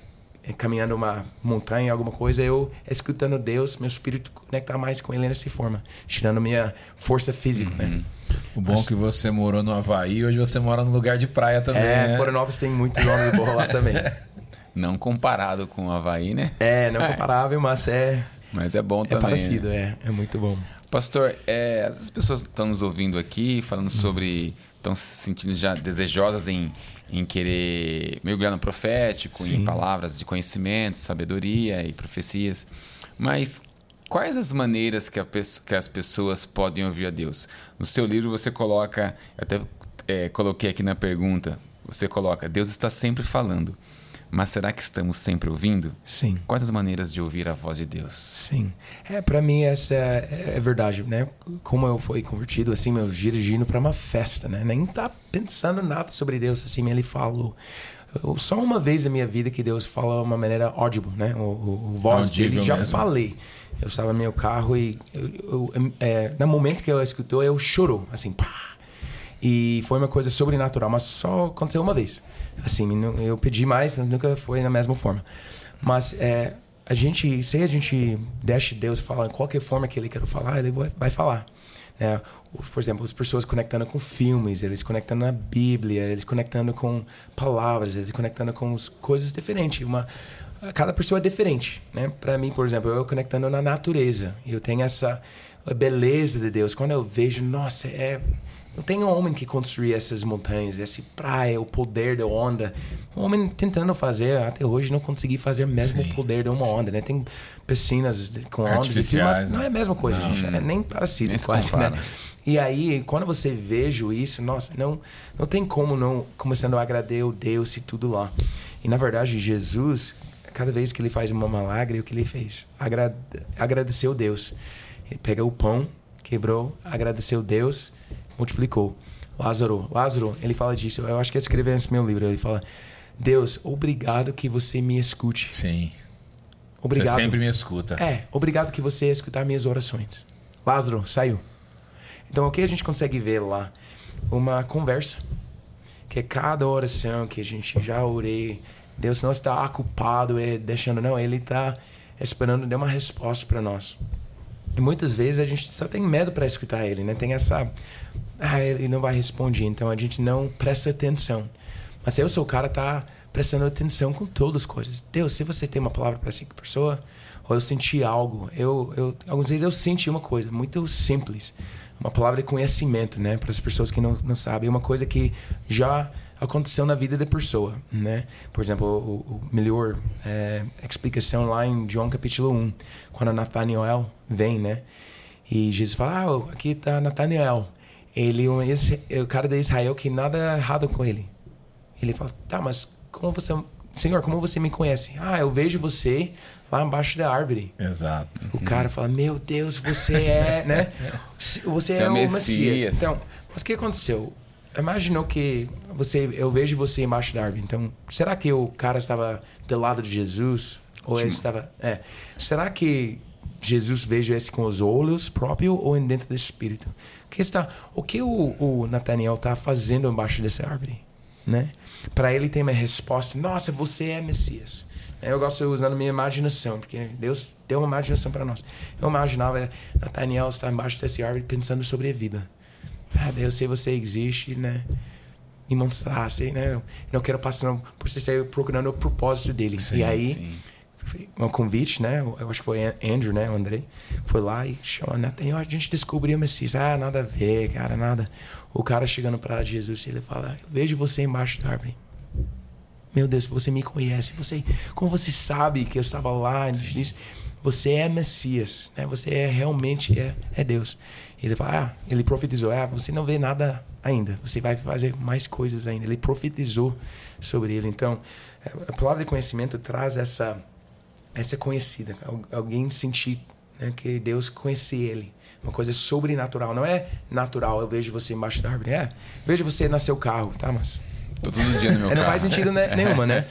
[SPEAKER 3] caminhando uma montanha, alguma coisa, eu escutando Deus, meu espírito conectar mais com Ele nessa forma, tirando minha força física, né? uhum. né?
[SPEAKER 1] O bom é que você morou no Havaí, hoje você mora no lugar de praia também. É,
[SPEAKER 3] né? Florianópolis tem muitos homens boa lá também.
[SPEAKER 2] Não comparado com o Havaí, né?
[SPEAKER 3] É, não é. comparável, mas é.
[SPEAKER 2] Mas é bom é também.
[SPEAKER 3] É parecido, é. É muito bom.
[SPEAKER 2] Pastor, é, as pessoas estão nos ouvindo aqui, falando sobre. estão se sentindo já desejosas em, em querer mergulhar no profético, Sim. em palavras de conhecimento, sabedoria e profecias. Mas quais as maneiras que, a, que, as pessoas podem ouvir a Deus? No seu livro você coloca, até é, coloquei aqui na pergunta, você coloca, Deus está sempre falando. Mas será que estamos sempre ouvindo?
[SPEAKER 3] Sim.
[SPEAKER 2] Quais as maneiras de ouvir a voz de Deus?
[SPEAKER 3] Sim. É, para mim essa é, é, verdade, né? Como eu fui convertido assim, meu dirigindo para uma festa, né? Nem tá pensando nada sobre Deus assim, ele falou. Só uma vez na minha vida que Deus fala de uma maneira audible, né? O, o, o voz Audível dele já mesmo. falei. Eu estava no meu carro e eu, eu, é, no momento que eu escutou, eu chorou, assim, pá. E foi uma coisa sobrenatural, mas só aconteceu uma vez. Assim, eu pedi mais, nunca foi na mesma forma. Mas é, a gente, se a gente deixa Deus falar em qualquer forma que Ele quer falar, Ele vai, falar. Né? Por exemplo, as pessoas conectando com filmes, eles conectando na Bíblia, eles conectando com palavras, eles conectando com coisas diferentes. Uma, cada pessoa é diferente, né? Para mim, por exemplo, eu conectando na natureza, eu tenho essa beleza de Deus. Quando eu vejo, nossa, é não tem um homem que construiu essas montanhas, essa praia, o poder da onda. Um homem tentando fazer, até hoje não consegui fazer mesmo sim, o poder de uma sim. onda, né? Tem piscinas com ondas, assim, mas não é a mesma coisa, não, gente. É nem parecido nem quase, né? E aí, quando você vejo isso, nossa, não, não tem como não começando a agradecer o Deus e tudo lá. E na verdade, Jesus, cada vez que ele faz uma milagre, o que ele fez? Agrade, agradeceu Deus. Ele pega o pão, quebrou, agradeceu Deus multiplicou. Lázaro, Lázaro, ele fala disso. Eu acho que ele escreveu nesse meu livro. Ele fala: Deus, obrigado que você me escute.
[SPEAKER 1] Sim. Obrigado. Você sempre me escuta.
[SPEAKER 3] É, obrigado que você escutar minhas orações. Lázaro, saiu. Então, o que a gente consegue ver lá? Uma conversa. Que é cada oração que a gente já orei, Deus não está ocupado e deixando, não. Ele está esperando dar uma resposta para nós. E muitas vezes a gente só tem medo para escutar ele, né? Tem essa ah, ele não vai responder, então a gente não presta atenção. Mas eu sou o cara tá prestando atenção com todas as coisas. Deus, se você tem uma palavra para essa pessoa, ou eu senti algo, eu, eu algumas vezes eu senti uma coisa muito simples, uma palavra de conhecimento, né, para as pessoas que não, não sabem, uma coisa que já aconteceu na vida da pessoa, né? Por exemplo, o, o melhor é, explicação lá em João capítulo 1, quando Nathaniel vem, né? E Jesus fala, ah, aqui está Nathaniel. Ele é o cara de Israel que nada errado com ele. Ele fala, tá, mas como você... Senhor, como você me conhece? Ah, eu vejo você lá embaixo da árvore.
[SPEAKER 1] Exato.
[SPEAKER 3] O cara fala, meu Deus, você é, né? Você, você é, é o Messias. Messias. Então, mas o que aconteceu? imaginou que você, eu vejo você embaixo da árvore. Então, será que o cara estava do lado de Jesus ou ele estava? É. Será que Jesus veja esse com os olhos próprios ou dentro do espírito? O que está? O que o, o Nathaniel está fazendo embaixo dessa árvore, né? Para ele ter uma resposta. Nossa, você é Messias. Eu gosto usando minha imaginação, porque Deus deu uma imaginação para nós. Eu imaginava Nathaniel estar embaixo dessa árvore pensando sobre a vida ah, eu sei você existe, né? Me mostrar, sei, né? Eu não quero passar por você procurando o propósito dele. Sim, e aí, sim. Um convite, né? Eu acho que foi Andrew, né? O Andrei. Foi lá e chamou, né? a gente descobriu o Messias. Ah, nada a ver, cara, nada. O cara chegando para Jesus, ele fala: Eu vejo você embaixo da árvore. Meu Deus, você me conhece. Você, como você sabe que eu estava lá disso? Você é Messias, né? Você é realmente é, é Deus. Ele fala, ah, ele profetizou, ah, você não vê nada ainda, você vai fazer mais coisas ainda. Ele profetizou sobre ele. Então, a palavra de conhecimento traz essa essa conhecida, alguém sentir né, que Deus conhecia ele, uma coisa sobrenatural, não é natural. Eu vejo você embaixo da árvore, é, vejo você no seu carro, tá, mas
[SPEAKER 2] Tô todo dia no meu
[SPEAKER 3] não
[SPEAKER 2] carro.
[SPEAKER 3] faz sentido né, nenhuma, né?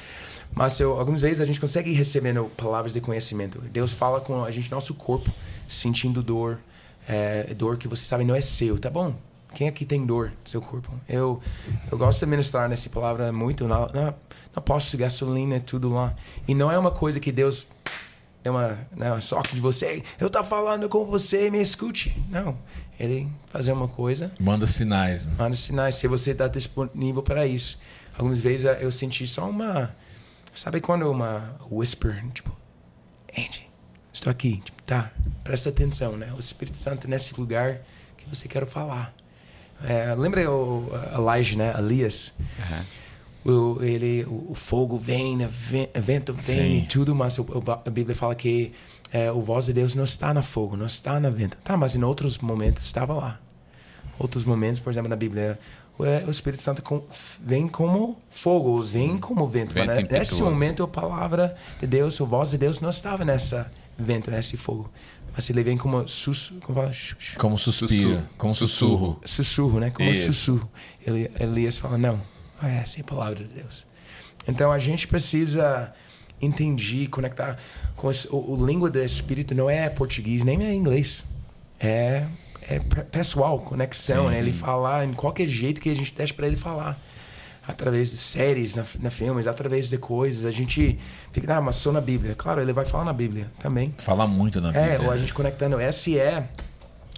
[SPEAKER 3] Mas eu, algumas vezes a gente consegue ir recebendo palavras de conhecimento. Deus fala com a gente, nosso corpo, sentindo dor, é, dor que você sabe não é seu, tá bom? Quem aqui tem dor no seu corpo? Eu, eu gosto de ministrar nessa palavra muito. Não, não, não posso gasolina, é tudo lá. E não é uma coisa que Deus é uma, né, uma soque de você. Eu tô falando com você, me escute. Não. Ele fazer uma coisa.
[SPEAKER 1] Manda sinais. Né?
[SPEAKER 3] Manda sinais. Se você está disponível para isso. Algumas vezes eu senti só uma. Sabe quando uma whisper? Tipo, Andy, estou aqui. Tipo, tá, presta atenção, né? O Espírito Santo nesse lugar que você quer falar. É, lembra o Elijah, né? Elias. Uhum. O, ele, o, o, fogo vem, né? vento vem, e tudo, mas a Bíblia fala que é, o voz de Deus não está no fogo, não está na vento. Tá, mas em outros momentos estava lá. Outros momentos, por exemplo, na Bíblia, o, é, o Espírito Santo com, vem como fogo, vem como vento. vento mas, né? nesse momento, a palavra de Deus, a voz de Deus não estava nessa vento, nesse fogo. Mas ele vem como sussurro. Como, fala?
[SPEAKER 1] como suspiro. Sussurro. Como sussurro.
[SPEAKER 3] Sussurro, né? Como Isso. sussurro. Ele, Elias fala: não, é é a palavra de Deus. Então a gente precisa entender, conectar com esse, o, o língua do Espírito não é português nem é inglês. É, é pessoal, conexão. Sim, né? sim. Ele falar em qualquer jeito que a gente deixa para ele falar através de séries, na, na, filmes, através de coisas. A gente fica, ah, mas só na Bíblia. Claro, ele vai falar na Bíblia também.
[SPEAKER 1] Fala muito na Bíblia.
[SPEAKER 3] É, ou a gente conectando. Esse é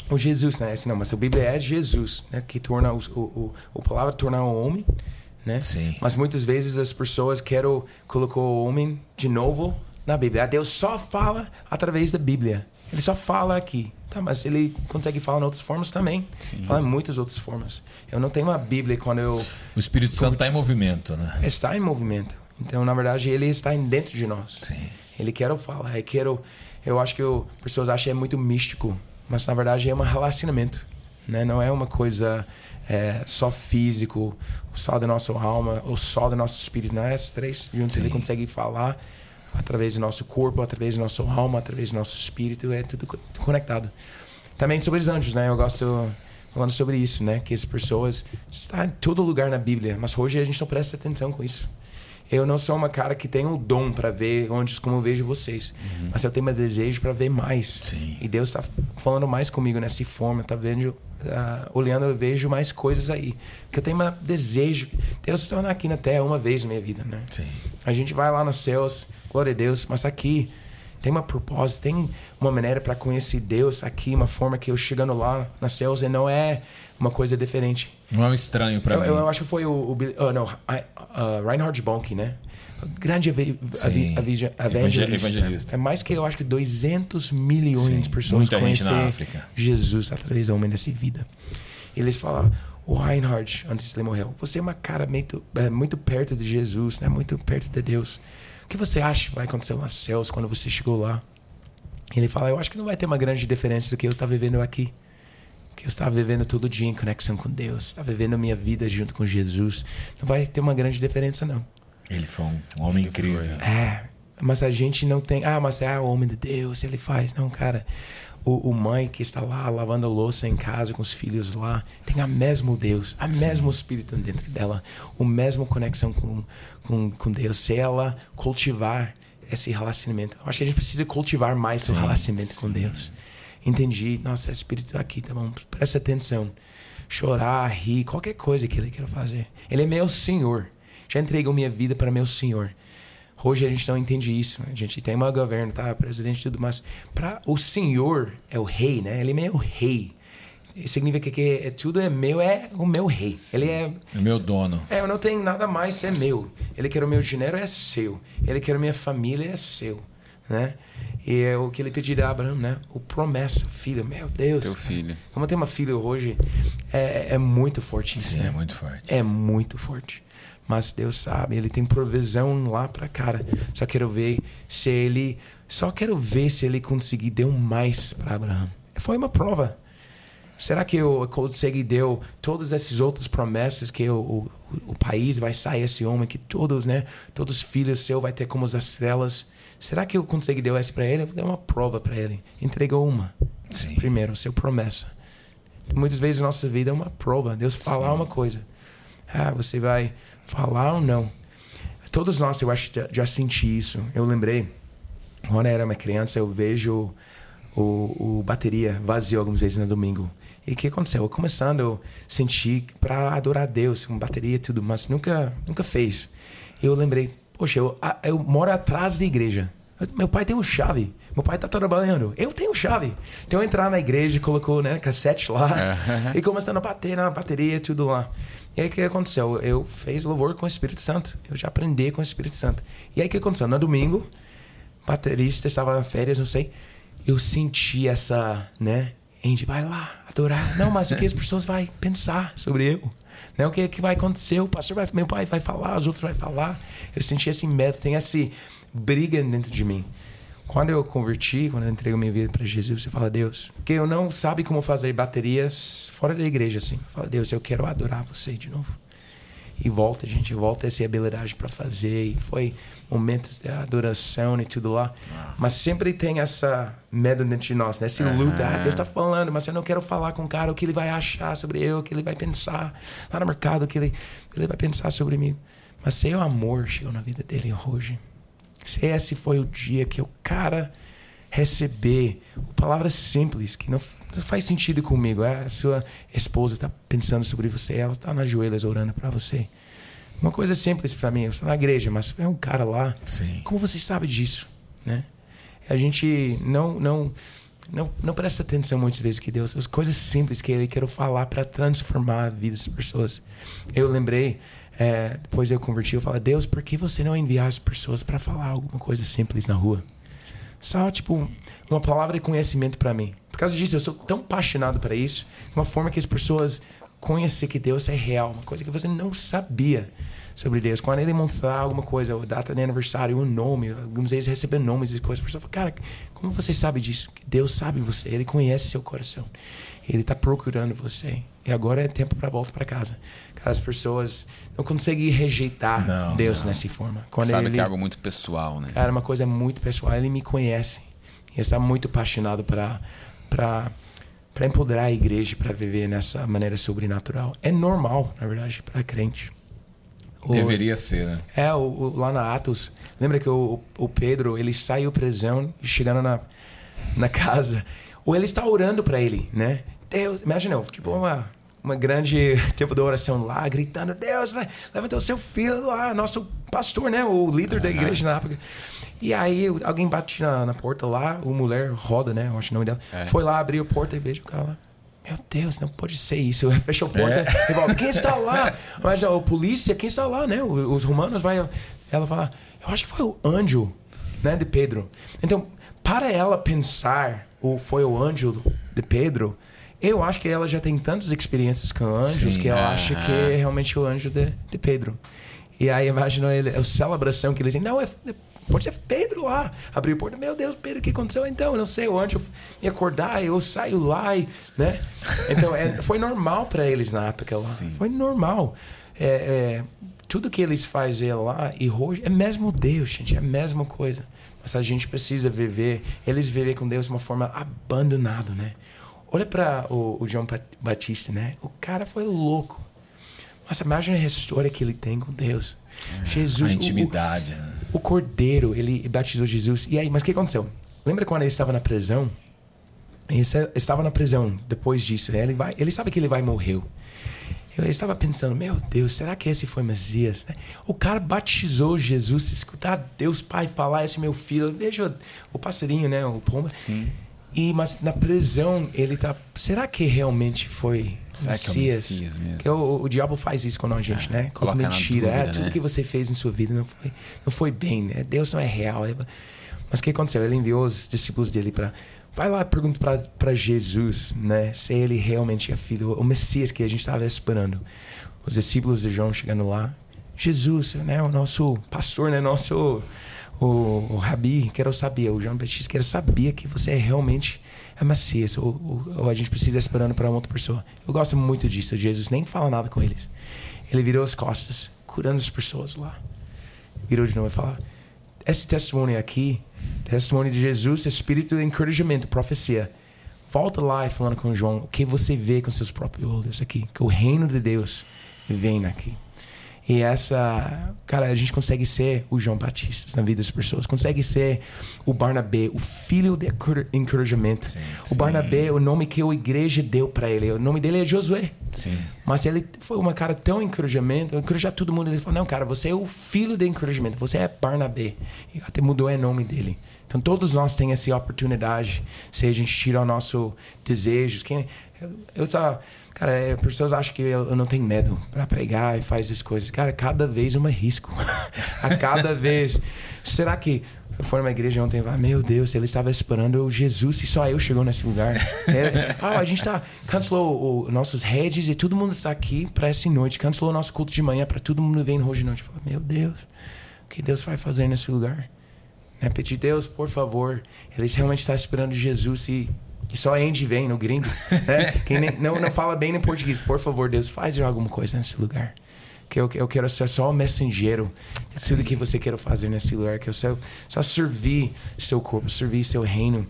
[SPEAKER 3] o Jesus, né? Esse não, mas a Bíblia é Jesus, né? Que torna o, o, o, o palavra tornar o homem, né?
[SPEAKER 1] Sim.
[SPEAKER 3] Mas muitas vezes as pessoas querem colocar o homem de novo na Bíblia. Ah, Deus só fala através da Bíblia. Ele só fala aqui. Tá, mas ele consegue falar em outras formas também. Sim. Fala em muitas outras formas. Eu não tenho uma Bíblia quando eu.
[SPEAKER 1] O Espírito Santo está em movimento, né?
[SPEAKER 3] Está em movimento. Então, na verdade, ele está dentro de nós.
[SPEAKER 1] Sim.
[SPEAKER 3] Ele quer falar. Eu quero. Eu acho que as pessoas acham que é muito místico, mas na verdade é um relacionamento, né? Não é uma coisa é, só físico, só da nossa alma, ou só do nosso espírito. Não é esses três juntos. Sim. Ele consegue falar através do nosso corpo, através do nosso alma, através do nosso espírito, é tudo conectado. Também sobre os anjos, né? Eu gosto falando sobre isso, né? Que as pessoas estão em todo lugar na Bíblia, mas hoje a gente não presta atenção com isso. Eu não sou uma cara que tem o um dom para ver anjos como eu vejo vocês, uhum. mas eu tenho um desejo para ver mais.
[SPEAKER 1] Sim.
[SPEAKER 3] E Deus está falando mais comigo nessa forma, tá vendo? Uh, olhando, eu vejo mais coisas aí. Porque eu tenho um desejo. Deus se tornar aqui na Terra uma vez na minha vida, né?
[SPEAKER 1] Sim.
[SPEAKER 3] A gente vai lá nos céus, glória a Deus, mas aqui tem uma propósito, tem uma maneira para conhecer Deus aqui, uma forma que eu chegando lá nas céus e não é uma coisa diferente.
[SPEAKER 1] Não é um estranho para mim.
[SPEAKER 3] eu, eu acho que foi o, o oh, não, I- uh, Reinhard Bonnke, né? Grande evangelista.
[SPEAKER 1] evangelista.
[SPEAKER 3] É mais que eu acho que 200 milhões
[SPEAKER 1] Sim,
[SPEAKER 3] de pessoas
[SPEAKER 1] muita gente na
[SPEAKER 3] conhecer
[SPEAKER 1] África.
[SPEAKER 3] Jesus através da homem dessa vida. Eles falam, o Reinhard, antes de ele morrer, você é uma cara muito, é, muito perto de Jesus, né? Muito perto de Deus. O que você acha que vai acontecer lá nos céus quando você chegou lá? Ele fala, eu acho que não vai ter uma grande diferença do que eu estou vivendo aqui. Que eu estava vivendo todo dia em conexão com Deus. Estava vivendo a minha vida junto com Jesus. Não vai ter uma grande diferença, não.
[SPEAKER 1] Ele foi um homem
[SPEAKER 2] Ele
[SPEAKER 1] incrível.
[SPEAKER 2] foi.
[SPEAKER 3] É, mas a gente não tem. Ah, mas é o homem de Deus, ele faz. Não, cara. O, o mãe que está lá lavando a louça em casa com os filhos lá tem a mesmo Deus, a mesmo Espírito dentro dela, o mesmo conexão com, com, com Deus. Se ela cultivar esse relacionamento, acho que a gente precisa cultivar mais o
[SPEAKER 1] Sim,
[SPEAKER 3] relacionamento com Deus. Entendi, nossa, Espírito aqui, tá bom? Presta atenção. Chorar, rir, qualquer coisa que ele queira fazer. Ele é meu Senhor. Já entregou minha vida para meu Senhor. Hoje a gente não entende isso. A gente tem um governo, tá? Presidente e tudo, mas para o Senhor é o rei, né? Ele é meu rei. Significa que é- tudo é meu, é o meu rei. Ele é
[SPEAKER 1] O meu dono.
[SPEAKER 3] é, eu não tenho nada mais, é meu. Ele quer o meu dinheiro, é seu. Ele quer a minha família, é seu. Né? E é o que ele pediu a Abraão, né? O promessa, filho, meu Deus.
[SPEAKER 2] Teu filho.
[SPEAKER 3] Como ter uma filha hoje é, é muito forte isso.
[SPEAKER 1] Sim,
[SPEAKER 3] né?
[SPEAKER 1] é muito forte.
[SPEAKER 3] É muito forte. Mas Deus sabe, Ele tem provisão lá pra cara. Só quero ver se Ele. Só quero ver se Ele conseguir deu mais para Abraão. Foi uma prova. Será que eu consegui deu todas essas outras promessas que o, o, o país vai sair esse homem que todos, né, todos os filhos seus vai ter como as estrelas? Será que eu consegui deu essa para ele? Eu vou dar uma prova para ele. Entregou uma.
[SPEAKER 1] Sim.
[SPEAKER 3] Primeiro, seu promessa. Muitas vezes a nossa vida é uma prova. Deus falar uma coisa. Ah, você vai falar ou não? Todos nós, eu acho já, já senti isso. Eu lembrei, quando eu era uma criança, eu vejo o, o bateria vazio algumas vezes no domingo. E o que aconteceu? Eu começando, eu senti para adorar a Deus, com bateria e tudo, mas nunca, nunca fez. E eu lembrei, poxa, eu, eu moro atrás da igreja. Eu- Meu pai tem uma chave. Meu pai tá trabalhando. Eu tenho chave. Então eu entrar na igreja, colocou, né, cassete lá e começando a bater na bateria, tudo lá. E aí o que aconteceu? Eu fiz louvor com o Espírito Santo. Eu já aprendi com o Espírito Santo. E aí o que aconteceu? No domingo, o baterista estava em férias, não sei. Eu senti essa, né? Andy, vai lá, adorar. Não, mas o que as pessoas vão pensar sobre eu? Né? O que, que vai acontecer? O pastor vai, meu pai vai falar, os outros vai falar. Eu senti esse medo, tem essa briga dentro de mim. Quando eu converti, quando eu entreguei minha vida para Jesus, eu falo, Deus, porque eu não sabe como fazer baterias fora da igreja assim. Eu falo, Deus, eu quero adorar você de novo. E volta, gente, volta essa habilidade para fazer. E foi momentos de adoração e tudo lá. Mas sempre tem essa medo dentro de nós, né? Essa luta. Ah, Deus tá falando, mas eu não quero falar com o cara o que ele vai achar sobre eu, o que ele vai pensar lá no mercado, o que ele, o que ele vai pensar sobre mim. Mas se o amor chegou na vida dele hoje, esse foi o dia que o cara receber palavras simples que não, faz sentido comigo. É, a sua esposa está pensando sobre você, ela está nas joelhas orando para você. Uma coisa simples para mim, eu estou na igreja, mas é um cara lá.
[SPEAKER 1] Sim.
[SPEAKER 3] Como você sabe disso, né? A gente não não não, não presta atenção muitas vezes que Deus, as coisas simples que Ele quer falar para transformar a vida das pessoas. Eu lembrei é, depois de eu converti, eu falei, Deus, por que você não enviar as pessoas para falar alguma coisa simples na rua? Só, tipo, uma palavra de conhecimento para mim. Por causa disso, eu sou tão apaixonado para isso. Uma forma que as pessoas conhecer que Deus é real. Uma coisa que você não sabia sobre Deus. Quando ele mostrar alguma coisa, a data de aniversário, o nome, algumas vezes receber nomes e coisas, a pessoa fala, cara, como você sabe disso? Deus sabe você, Ele conhece seu coração. Ele está procurando você. E agora é tempo para volta para casa. Cara, as pessoas não conseguem rejeitar
[SPEAKER 1] Não,
[SPEAKER 3] Deus
[SPEAKER 1] não.
[SPEAKER 3] nessa forma. Quando
[SPEAKER 2] Sabe
[SPEAKER 3] ele,
[SPEAKER 2] que é algo muito pessoal, né?
[SPEAKER 3] Cara, uma coisa muito pessoal. Ele me conhece. E está muito apaixonado para para para empoderar a igreja para viver nessa maneira sobrenatural. É normal, na verdade, para crente. O-
[SPEAKER 1] Deveria ser, né?
[SPEAKER 3] é, o, o- lá na Atos, lembra que o, Pedro, ele saiu da prisão, chegando na, na casa, ou ele está orando para ele, né? Deus, imagina, tipo uma, uma grande tempo de oração lá, gritando, Deus, le- levanta o seu filho lá, nosso pastor, né? O líder da igreja na época. E aí alguém bate na, na porta lá, o mulher roda, né? Eu acho o nome dela.
[SPEAKER 2] É.
[SPEAKER 3] Foi lá, abriu a porta e vejo o cara lá. Meu Deus, não pode ser isso. Eu fecho a porta e falo, quem está lá? Mas a polícia, quem está lá, né? Os, os romanos vai. Ela fala, eu acho que foi o anjo, né, de Pedro. Então, para ela pensar, ou foi o anjo de Pedro, eu acho que ela já tem tantas experiências com anjos
[SPEAKER 1] Sim,
[SPEAKER 3] que ela
[SPEAKER 2] aham.
[SPEAKER 3] acha que é realmente o anjo de, de Pedro. E aí imagina ele, a celebração que eles dizem, não, é, pode ser Pedro lá. Abriu a porta, meu Deus, Pedro, o que aconteceu então? Eu não sei, o anjo me acordar, eu saio lá, e, né? Então é, foi normal para eles na época lá.
[SPEAKER 2] Sim.
[SPEAKER 3] Foi normal. É, é, tudo que eles fazem lá e hoje é mesmo Deus, gente, é a mesma coisa. Mas a gente precisa viver, eles viver com Deus de uma forma abandonada, né? Olha para o, o João Bat- Batista, né? O cara foi louco. Mas imagina a história que ele tem com Deus. Jesus,
[SPEAKER 1] A
[SPEAKER 3] o-
[SPEAKER 1] intimidade. né?
[SPEAKER 3] O, cordeiro, ele batizou Jesus. E aí, mas o que aconteceu? Lembra quando ele estava na prisão? Ele estava na prisão depois disso. Ele, vai, ele sabe que ele vai morrer. Eu estava pensando, meu Deus, será que esse foi Messias? O cara batizou Jesus, escutar Deus Pai falar, esse meu filho. Veja o passarinho, né? O pombo.
[SPEAKER 2] Sim.
[SPEAKER 3] E, mas na prisão, ele tá. Será que realmente foi
[SPEAKER 2] Será que é o
[SPEAKER 3] Messias?
[SPEAKER 2] Messias mesmo?
[SPEAKER 3] Porque o, o diabo faz isso com a gente, né?
[SPEAKER 2] coloca
[SPEAKER 3] mentira.
[SPEAKER 2] dúvida,
[SPEAKER 3] é, tudo
[SPEAKER 2] né?
[SPEAKER 3] que você fez em sua vida não foi, não foi bem, né? Deus não é real. é- Mas o que aconteceu? Ele enviou os discípulos dele para. Vai lá e pergunta para Jesus, né? Se ele realmente é filho, o Messias que a gente estava esperando. Os discípulos de João chegando lá. Jesus, né? O nosso pastor, né? Nosso. O, o Rabi, quero saber, o João Batista, quero saber que você é realmente é ou, ou- ou a gente precisa esperando para outra pessoa. Eu gosto muito disso. Jesus nem fala nada com eles. Ele virou as costas, curando as pessoas lá. Virou de novo e fala: Esse testemunho aqui, testemunho de Jesus, espírito de encorajamento, profecia. Volta lá e falando com João o que você vê com seus próprios olhos aqui, que o reino de Deus vem aqui. E essa, cara, a gente consegue ser o João Batista na vida das pessoas, consegue ser o Barnabé, o filho de encorajamento.
[SPEAKER 1] Sim,
[SPEAKER 3] o Barnabé, o nome que a igreja deu para ele, o nome dele é Josué.
[SPEAKER 1] Sim.
[SPEAKER 3] Mas ele foi uma cara tão encorajamento, encorajar todo mundo. Ele falou: Não, cara, você é o filho de encorajamento, você é Barnabé. E até mudou o nome dele. Então todos nós temos essa oportunidade. Se a gente tira o nosso desejo. Quem, eu, eu só, cara, é, pessoas acham que eu, eu não tenho medo para pregar e faz as coisas. Cara, cada vez eu me arrisco. a cada vez. Será que eu fui numa igreja ontem e falei, meu Deus, ele estava esperando o Jesus e só eu chegou nesse lugar. É, ah, a gente tá cancelou os nossos redes e todo mundo está aqui para essa noite. Cancelou o nosso culto de manhã para todo mundo vir hoje de noite. Eu falei, meu Deus, o que Deus vai fazer nesse lugar? Né? Pedir Deus, por favor, eles realmente estão esperando Jesus e, e só Andy vem no gringo. Né? Quem nem- não, não fala bem em português, por favor, Deus, faz alguma coisa nesse lugar. Que eu, eu quero ser só o mensageiro de tudo que você quer fazer nesse lugar. Que eu só, só servir seu corpo, servir seu reino.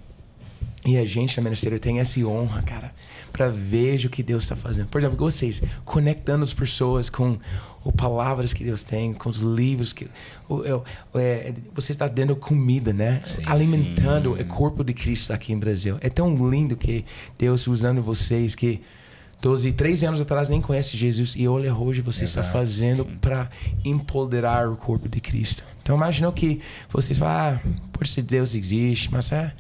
[SPEAKER 3] E a gente na ministério tem essa honra, cara, para ver o que Deus está fazendo. Por exemplo, vocês conectando as pessoas com as palavras que Deus tem, com os livros que o- é- é, você está dando comida, né?
[SPEAKER 1] Sim,
[SPEAKER 3] Alimentando o corpo de Cristo aqui em Brasil. É tão lindo que Deus usando vocês que 12, 13 anos atrás nem conhece Jesus e olha hoje você está
[SPEAKER 1] Exato,
[SPEAKER 3] fazendo para empoderar o corpo de Cristo. Então imagina que vocês falam, ah, por se Deus existe, mas é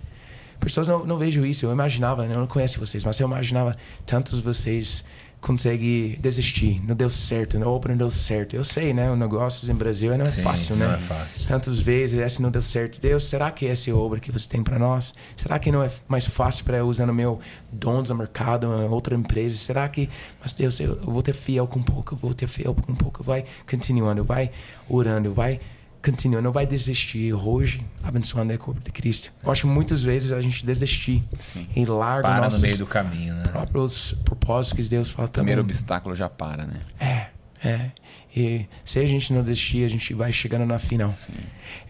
[SPEAKER 3] pessoas não, não vejo isso. Eu imaginava, né? eu não conheço vocês, mas eu imaginava tantos vocês conseguem desistir. Não deu certo, não, opa, não deu certo. Eu sei, né? O negócio em Brasil não é
[SPEAKER 1] Sim,
[SPEAKER 3] fácil,
[SPEAKER 1] não
[SPEAKER 3] né?
[SPEAKER 1] é fácil.
[SPEAKER 3] Tantas vezes esse não deu certo. Deus, será que essa obra que você tem para nós? Será que não é mais fácil para eu usando meu dons no mercado, uma outra empresa? Será que, mas Deus, eu, vou ter fiel com um pouco, eu vou ter fiel com um pouco. Vai continuando, vai orando, vai continuando, não vai desistir hoje, abençoando o corpo de Cristo. Eu acho que muitas vezes a gente desistir
[SPEAKER 2] Sim.
[SPEAKER 3] e larga
[SPEAKER 1] Para
[SPEAKER 3] nossos
[SPEAKER 1] no meio do caminho, né?
[SPEAKER 3] próprios propósitos que Deus fala
[SPEAKER 2] O primeiro
[SPEAKER 3] também.
[SPEAKER 2] obstáculo já para, né?
[SPEAKER 3] É, é. E se a gente não desistir, a gente vai chegando na final.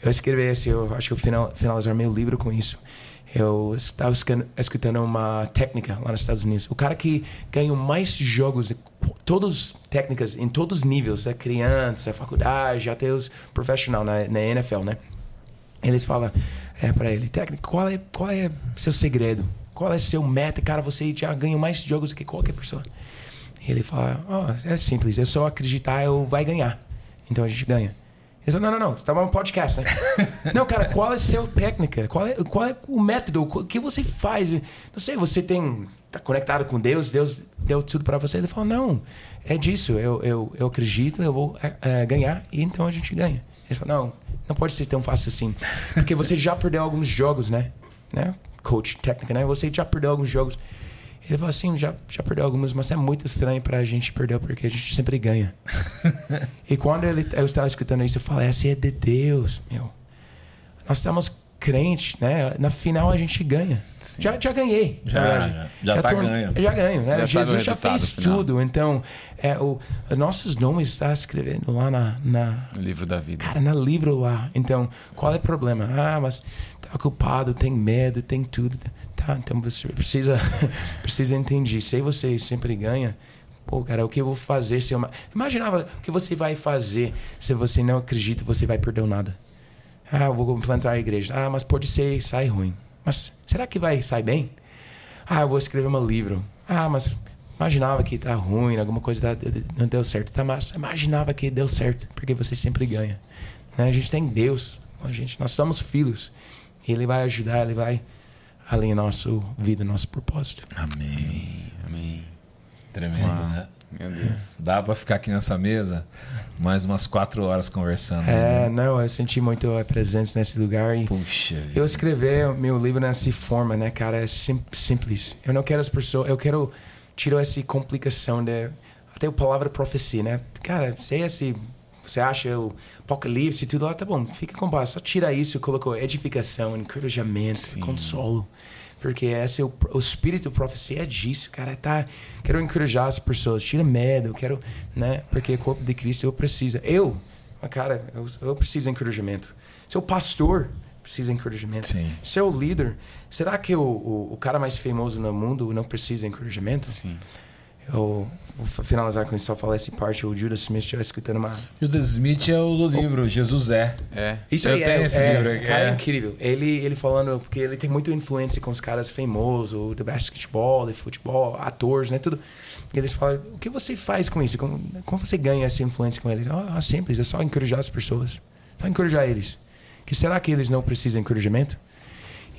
[SPEAKER 3] Eu escrevi esse, eu acho que eu final, finalizar meu livro com isso. Eu estava escutando- uma técnica lá nos Estados Unidos. O cara que ganhou mais jogos, todas técnicas, em todos os níveis, da criança, faculdade, até os profissionais na, na NFL, né? Eles falam é, para ele, técnico, qual é, qual é seu segredo? Qual é seu meta? Cara, você já ganhou mais jogos que qualquer pessoa. Ele fala, "Oh, é simples, é só acreditar, eu vai ganhar. Então a gente ganha. Ele falou, não, não, não, você tava no podcast, né? não, cara, qual é a sua técnica? Qual é, qual é o método? O que você faz? Não sei, você tem... Tá conectado com Deus? Deus deu tudo para você? Ele falou, não, é disso. Eu, eu, eu acredito, eu vou é, ganhar e então a gente ganha. Ele falou, não, não pode ser tão fácil assim. Porque você já perdeu alguns jogos, né? né? Coach, técnica, né? Você já perdeu alguns jogos. Ele falou assim, já, já perdeu algumas, mas é muito estranho pra gente perder, porque a gente sempre ganha. e quando ele, eu estava escutando isso, eu falei, essa é de Deus, meu. Nós estamos crentes, né? Na final a gente ganha. Já, já ganhei.
[SPEAKER 1] Já, já, já, já tá
[SPEAKER 3] torno,
[SPEAKER 1] ganho.
[SPEAKER 3] Já ganho, né?
[SPEAKER 2] Já
[SPEAKER 3] Jesus já fez
[SPEAKER 2] final.
[SPEAKER 3] tudo. Então, é, o, os nossos nomes está escrevendo lá na, na,
[SPEAKER 2] O livro da vida.
[SPEAKER 3] Cara, no livro lá. Então, qual é o problema? Ah, mas tá ocupado, tem medo, tem tudo. Tá, então você precisa, precisa entender. Se você sempre ganha, pô, cara, o que eu vou fazer se eu... Imaginava o que você vai fazer se você não acredita, você vai perder nada. Ah, eu vou implantar a igreja. Ah, mas pode ser, sai ruim. Mas será que vai sair bem? Ah, eu vou escrever um livro. Ah, mas imaginava que tá ruim, alguma coisa tá- não deu certo. Tá, mas imaginava que deu certo, porque você sempre ganha. Né? A gente tem Deus com a gente, nós somos filhos. Ele vai ajudar, ele vai além da nossa vida, nosso propósito.
[SPEAKER 1] Amém.
[SPEAKER 2] Amém.
[SPEAKER 1] Tremendo,
[SPEAKER 2] Uau.
[SPEAKER 1] né?
[SPEAKER 2] Meu Deus.
[SPEAKER 1] Dá pra ficar aqui nessa mesa mais umas quatro horas conversando.
[SPEAKER 3] É,
[SPEAKER 1] né?
[SPEAKER 3] não, eu senti muito a presença nesse lugar e
[SPEAKER 1] Puxa vida.
[SPEAKER 3] Eu escrever meu livro nessa forma, né, cara, é sim- simples. Eu não quero as pessoas, eu quero tirar essa complicação de até a palavra profecia, né? Cara, sei esse você acha o apocalipse e tudo lá, tá bom, fica com paz. Só tira isso, colocou edificação, encorajamento, consolo. Porque esse é o, o espírito profecia é disso, cara. Tá, quero encorajar as pessoas, tira medo, quero, né? Porque o corpo de Cristo eu preciso. Eu, cara, eu, eu preciso de encorajamento. Seu pastor precisa de encorajamento.
[SPEAKER 1] Sim.
[SPEAKER 3] Seu líder, será que o, o, o cara mais famoso no mundo não precisa de encorajamento?
[SPEAKER 2] Sim.
[SPEAKER 3] Eu vou finalizar com isso, só falar essa parte. O Judas Smith já escutando uma.
[SPEAKER 1] Judas Smith é o do livro Jesus é.
[SPEAKER 2] É.
[SPEAKER 3] Isso
[SPEAKER 1] Eu
[SPEAKER 3] aí
[SPEAKER 1] tenho
[SPEAKER 3] é,
[SPEAKER 1] esse
[SPEAKER 3] é,
[SPEAKER 1] livro aqui,
[SPEAKER 3] cara, é
[SPEAKER 1] é.
[SPEAKER 3] incrível. Ele, ele falando, porque ele tem muita influência com os caras famosos, do basquetebol, de futebol, atores, né? Tudo. E eles falam, o que você faz com isso? Como, como você ganha essa influência com ele? Ah, simples, é só encorajar as pessoas. Só encorajar eles. Que será que eles não precisam de encorajamento?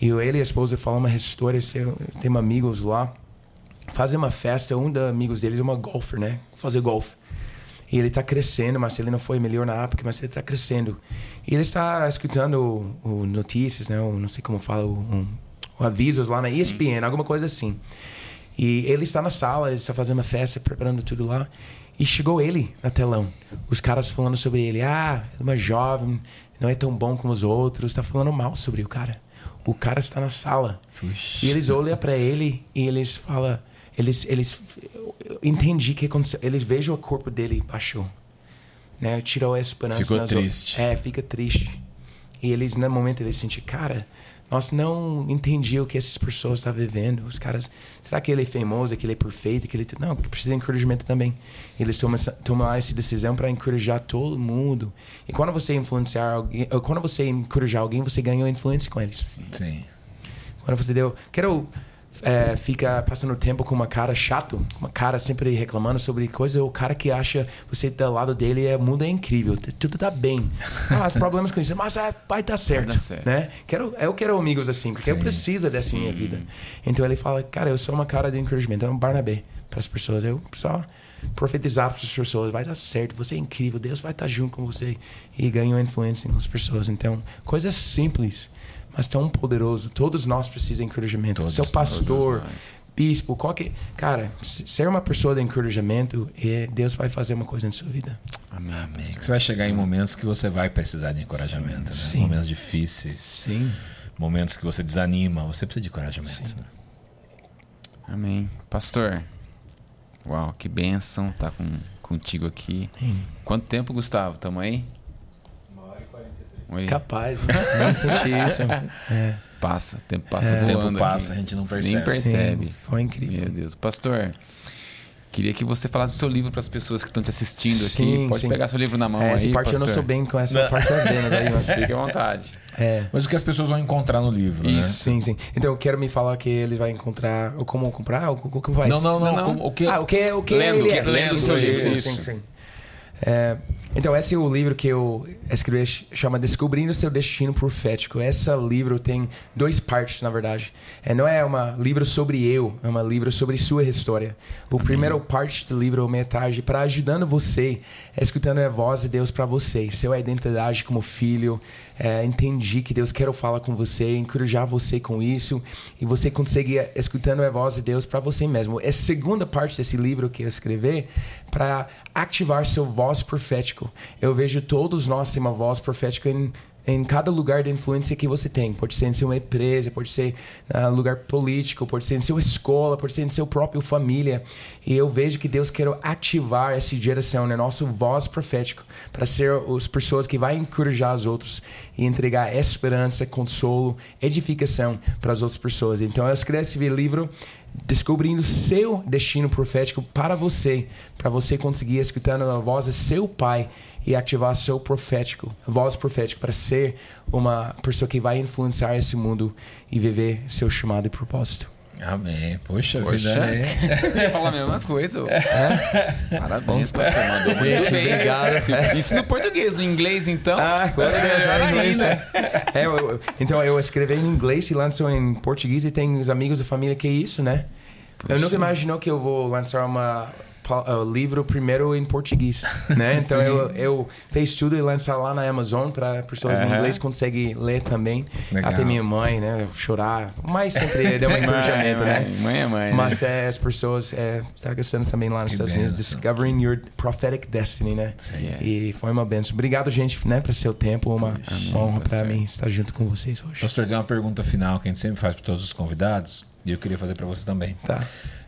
[SPEAKER 3] E ele e a esposa falam uma história, eu- tem amigos lá, fazem uma festa, um dos amigos deles é uma golfer, né? Fazer golfe. E ele está crescendo, mas ele não foi melhor na época, mas ele está crescendo. E ele está escutando o, o notícias, né? O, não sei como fala, o, um, o avisos lá na ESPN, alguma coisa assim. E ele está na sala, ele está fazendo uma festa, preparando tudo lá. E chegou ele na telão. Os caras falando sobre ele. Ah, é uma jovem, não é tão bom como os outros. Está falando mal sobre o cara. O cara está na sala. E eles olham para ele e eles falam, eles eles entendi que aconteceu, eles vejam o corpo dele baixou. Né? Tirou a esperança
[SPEAKER 1] Ficou triste.
[SPEAKER 3] outras. É, fica triste. E eles no momento eles sentem, cara, nós não entendiam o que essas pessoas estão vivendo. Os caras, será que ele é famoso, que ele é perfeito, que ele não, que precisa de encorajamento também. Eles tomam essa, tomam essa decisão para encorajar todo mundo. E quando você influenciar alguém, quando você encorajar alguém, você ganhou influência com eles.
[SPEAKER 1] Sim.
[SPEAKER 3] Quando você deu. Quero é, ficar passando tempo com uma cara chato, uma cara sempre reclamando sobre coisa, o cara que acha você do lado dele é o mundo é incrível, tudo tá bem. Ah, os problemas com isso, mas é, vai dar certo,
[SPEAKER 2] dar certo.
[SPEAKER 3] né? Quero, eu quero amigos assim, porque eu
[SPEAKER 1] Sim,
[SPEAKER 3] preciso dessa minha vida. Então ele fala, cara, eu sou uma cara de encorajamento, é um Barnabé para as pessoas. Eu só profetizar para as pessoas, vai dar certo, você é incrível, Deus vai estar junto com você e ganhou influência com as pessoas. Então, coisas simples, mas tão poderoso. Todos nós precisamos de encorajamento.
[SPEAKER 1] Todos
[SPEAKER 3] Seu pastor, bispo, qualquer. Cara, se- ser uma pessoa de encorajamento, é, Deus vai fazer uma coisa na sua vida.
[SPEAKER 2] Amém.
[SPEAKER 1] Você vai chegar em momentos que você vai precisar de encorajamento. Né?
[SPEAKER 3] Sim.
[SPEAKER 1] Momentos difíceis.
[SPEAKER 3] Sim.
[SPEAKER 1] Momentos que você desanima. Você precisa de encorajamento.
[SPEAKER 3] Sim.
[SPEAKER 1] né?
[SPEAKER 2] Amém. Pastor, uau, que bênção tá com, contigo aqui. Quanto tempo, Gustavo? Tamo aí? Oi.
[SPEAKER 3] Capaz, né? Nem senti isso. É.
[SPEAKER 2] Passa, o tempo passa
[SPEAKER 1] O tempo passa, a
[SPEAKER 2] aqui.
[SPEAKER 1] gente não percebe.
[SPEAKER 2] Nem percebe.
[SPEAKER 3] Sim, foi incrível.
[SPEAKER 2] Meu Deus. Pastor, queria que você falasse o seu livro para as pessoas que estão te assistindo aqui.
[SPEAKER 3] Sim,
[SPEAKER 2] Pode
[SPEAKER 3] sim.
[SPEAKER 2] pegar seu livro na mão
[SPEAKER 3] É,
[SPEAKER 2] aí,
[SPEAKER 3] essa parte eu
[SPEAKER 2] pastor.
[SPEAKER 3] não sou bem com essa parte apenas aí, mas
[SPEAKER 2] Fique à vontade.
[SPEAKER 3] é.
[SPEAKER 1] Mas o que as pessoas vão encontrar no livro, né?
[SPEAKER 3] Sim, sim. Então eu quero me falar que ele vai encontrar, ou como comprar, ou o que faz.
[SPEAKER 1] Não, não, não.
[SPEAKER 2] Não, não.
[SPEAKER 1] como- o que...
[SPEAKER 3] Ah, o que, o que
[SPEAKER 2] Lendo,
[SPEAKER 3] ele
[SPEAKER 2] que-
[SPEAKER 3] é.
[SPEAKER 2] lendo o seu livro,
[SPEAKER 3] sim,
[SPEAKER 2] isso.
[SPEAKER 3] sim, sim. É, Então, esse é o livro que eu escrevi, chama Descobrindo Seu Destino Profético. Esse livro tem duas partes, na verdade. É, não é um livro sobre eu, é um livro sobre sua história. O Amém. primeiro parte do livro, metade, para ajudando você, escutando a voz de Deus para você, sua identidade como filho, é, entendi que Deus quer falar com você, encorajar você com isso, e você consegue escutando a voz de Deus para você mesmo. A segunda parte desse livro que eu escrevi para ativar seu voz profético. Eu vejo todos nós temos uma voz profética em em cada lugar de influência que você tem. Pode ser em sua empresa, pode ser uh, lugar político, pode ser em sua escola, pode ser em seu próprio família. E eu vejo que Deus quer ativar essa geração, né? nosso voz profético, para ser as pessoas que vai encorajar os outros e entregar esperança, consolo, edificação para as outras pessoas. Então eu escrevi esse livro descobrindo seu destino profético para você, para você conseguir escutando a voz de seu pai e ativar seu profético, voz profética para ser uma pessoa que vai influenciar esse mundo e viver seu chamado e propósito.
[SPEAKER 1] Amém. Poxa, Poxa. vida.
[SPEAKER 2] É. Eu ia falar a mesma coisa. É? Parabéns, pastor. Mandou muito bem.
[SPEAKER 3] Obrigado.
[SPEAKER 2] Isso no português, no inglês, então.
[SPEAKER 3] Ah, claro que é, em inglês. Né? É, eu, então, eu escrevi em inglês e lanço em português e tem os amigos da família que é isso, né? Poxa. Eu nunca imaginou que eu vou lançar uma o livro primeiro em português, né? Então eu, eu fiz tudo e lançar lá na Amazon para pessoas uhum. em inglês conseguem ler também. Legal. Até minha mãe, né? Chorar, mas sempre deu um encorajamento, né?
[SPEAKER 2] Mãe é mãe.
[SPEAKER 3] Mas é, as pessoas é, tá gostando também lá nos que Estados Unidos, Discovering Your Prophetic Destiny, né? Sim. E foi uma benção. Obrigado, gente, né, para seu tempo, uma Amém, honra para mim estar junto com vocês hoje.
[SPEAKER 1] Pastor, tem uma pergunta final que a gente sempre faz para todos os convidados e eu queria fazer para você também.
[SPEAKER 3] Tá.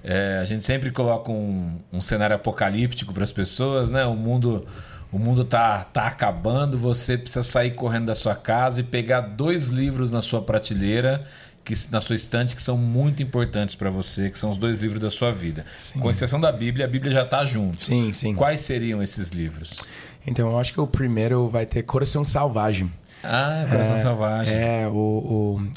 [SPEAKER 1] É, a gente sempre coloca um, um cenário apocalíptico para as pessoas, né? O mundo o mundo tá, tá acabando, você precisa sair correndo da sua casa e pegar dois livros na sua prateleira, que na sua estante, que são muito importantes para você, que são os dois livros da sua vida. Sim. Com exceção da Bíblia, a Bíblia já está junto.
[SPEAKER 3] Sim, sim.
[SPEAKER 1] Quais seriam esses livros?
[SPEAKER 3] Então, eu acho que o primeiro vai ter Coração Selvagem.
[SPEAKER 1] Ah, Coração é, Selvagem.
[SPEAKER 3] É, o,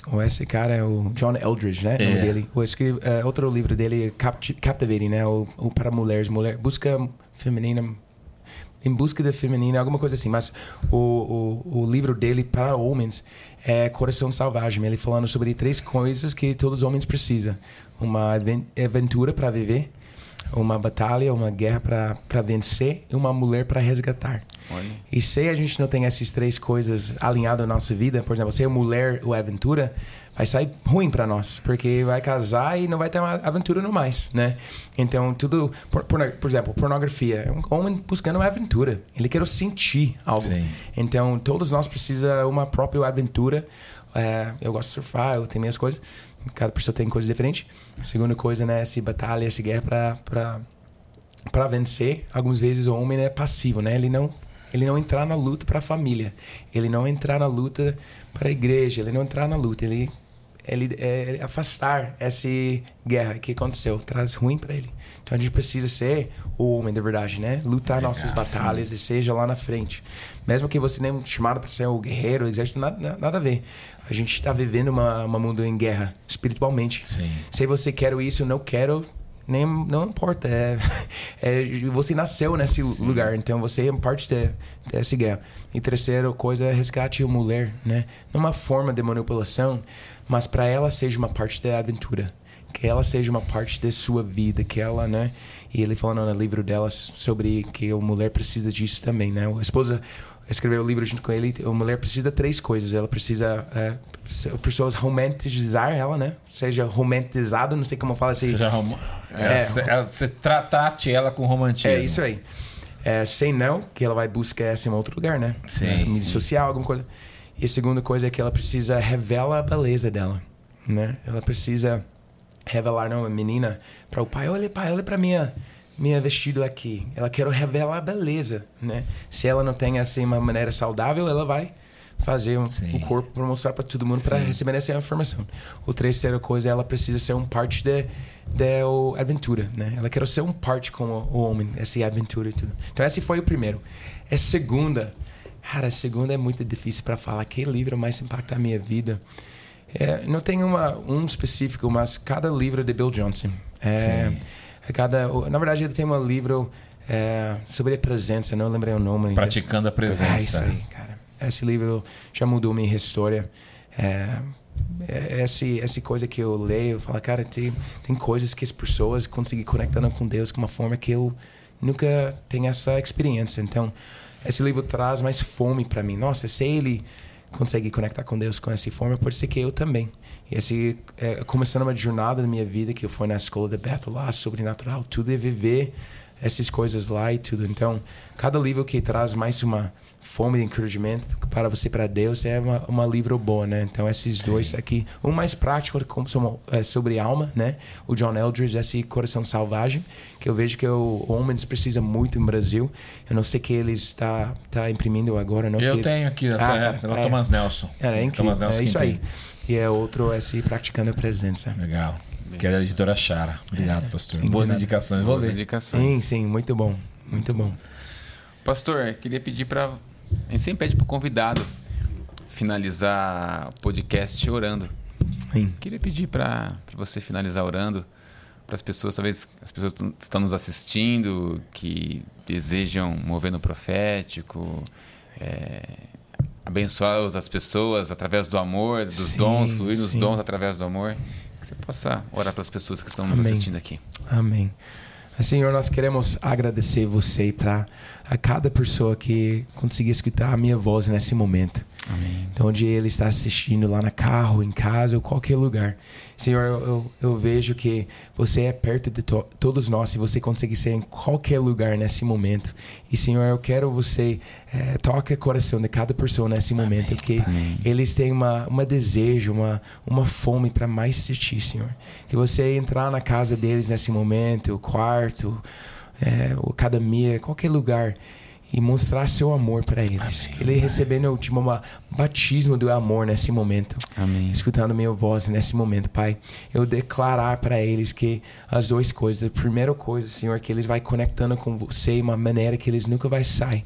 [SPEAKER 3] o, o, esse cara é o John Eldridge, né? É. O nome dele. O escreve, é, outro livro dele, Captivating, né? O, o para mulheres, mulher, busca feminina, em busca da feminina, alguma coisa assim. Mas o, o, o livro dele para homens é Coração Selvagem. Ele falando sobre três coisas que todos os homens precisam: uma aventura para viver uma batalha, uma guerra para vencer e uma mulher para resgatar. Olha. E se a gente não tem essas três coisas alinhadas na nossa vida, por exemplo, se é mulher ou aventura, vai sair ruim para nós, porque vai casar e não vai ter uma aventura no mais, né? Então, tudo, por, por, por exemplo, pornografia, é um homem buscando uma aventura, ele quer sentir algo. Sim. Então, todos nós precisamos uma própria aventura. É, eu gosto de surfar, eu tenho minhas coisas, cada pessoa tem coisas diferentes. A segunda coisa, né, essa batalha, essa guerra para para vencer, algumas vezes o homem é passivo, né? Ele não ele não entrar na luta para a família, ele não entrar na luta para a igreja, ele não entrar na luta, ele ele é, afastar essa guerra que aconteceu, traz ruim para ele. Então a gente precisa ser o homem de verdade, né? Lutar nossas batalhas sim. e seja lá na frente. Mesmo que você nem chamado para ser o guerreiro, o exército, nada, nada a ver. A gente está vivendo uma, uma mundo em guerra espiritualmente.
[SPEAKER 1] Sim.
[SPEAKER 3] Se você quer isso, não quero, nem não importa. É, é, você nasceu nesse Sim. lugar, então você é parte de, dessa guerra. E terceira coisa é resgate a mulher, né? Numa forma de manipulação, mas para ela seja uma parte da aventura, que ela seja uma parte da sua vida, que ela, né? E ele falando no livro dela sobre que a mulher precisa disso também, né? A esposa escreveu o livro junto com ele. A mulher precisa de três coisas. Ela precisa é, pessoas romantizar ela, né? Seja romantizado, não sei como fala assim.
[SPEAKER 1] Seja rom... é, é, você tra trate ela com romantismo.
[SPEAKER 3] É isso aí. É, sem não, que ela vai buscar essa em outro lugar, né?
[SPEAKER 1] Sim.
[SPEAKER 3] Mídia social, alguma coisa. E a segunda coisa é que ela precisa revelar a beleza dela, né? Ela precisa revelar não, a menina para o pai. Olha, pai, olha para minha minha vestido aqui. Ela quer revelar a beleza, né? Se ela não tem assim uma maneira saudável, ela vai fazer um, o corpo para mostrar para todo mundo para receber essa informação. O terceira coisa, ela precisa ser um parte da aventura, né? Ela quer ser um parte com o, o homem, essa aventura e tudo. Então esse foi o primeiro. A segunda, Cara, a segunda é muito difícil para falar. Que livro mais impacta a minha vida? É, não tem uma, um específico, mas cada livro de Bill Johnson. É, é cada, na verdade, ele tem um livro é, sobre a presença, não lembrei o nome.
[SPEAKER 1] Praticando a presença.
[SPEAKER 3] É isso aí, cara. Esse livro já mudou minha história. É, é essa, essa coisa que eu leio, eu falo, cara, tem, tem coisas que as pessoas conseguem conectando com Deus de uma forma que eu nunca tenho essa experiência. Então, esse livro traz mais fome para mim. Nossa, se ele consegue conectar com Deus com essa forma, pode ser que eu também. E esse é, começando uma jornada da minha vida que eu fui na escola de Bethel lá, sobrenatural, tudo é viver essas coisas lá e tudo. Então, cada livro que traz mais uma fome de encorajamento para você para Deus é uma, uma livro boa, né? Então esses Sim. dois aqui, um mais prático como é, sobre alma, né? O John Eldridge, esse Coração Selvagem, que eu vejo que o Homens precisa muito em Brasil. Eu não sei que ele está tá imprimindo agora, não?
[SPEAKER 1] Eu tenho aqui, ah, é, pela é, Thomas Nelson.
[SPEAKER 3] É, é incrível. Thomas Nelson é isso aí. E é outro esse praticando a presença.
[SPEAKER 1] Legal. Que é da editora Chara. Obrigado, é, pastor. Boas indicações. Vou ler.
[SPEAKER 3] Indicações. Sim, sim, muito bom. Muito bom.
[SPEAKER 2] Pastor, queria pedir para a gente sempre pede para o convidado finalizar o podcast orando. Sim. Queria pedir para você finalizar orando para as pessoas, talvez as pessoas que estão nos assistindo, que desejam mover no profético, é, abençoar as pessoas através do amor, dos sim, dons, fluir nos dons através do amor. Que você possa orar para as pessoas que estão nos Amém. assistindo aqui.
[SPEAKER 3] Amém. Senhor, nós queremos agradecer você para a cada pessoa que conseguir escutar a minha voz nesse momento. Amém. Então, onde ele está assistindo, lá no carro, em casa ou qualquer lugar. Senhor, eu, eu, eu vejo que você é perto de to todos nós e você consegue ser em qualquer lugar nesse momento. E, Senhor, eu quero você é, toque o coração de cada pessoa nesse momento, Amém. que Amém. eles têm uma, uma desejo, uma, uma fome para mais assistir, Senhor. Que você entrar na casa deles nesse momento, o quarto, é, a academia, qualquer lugar e mostrar seu amor para eles. Amém, ele recebendo tipo, batismo do amor nesse momento. Amém. Escutando minha voz nesse momento, Pai. Eu declarar para eles que as duas coisas. A primeira coisa, Senhor, que eles vai conectando com você de uma maneira que eles nunca vai sair.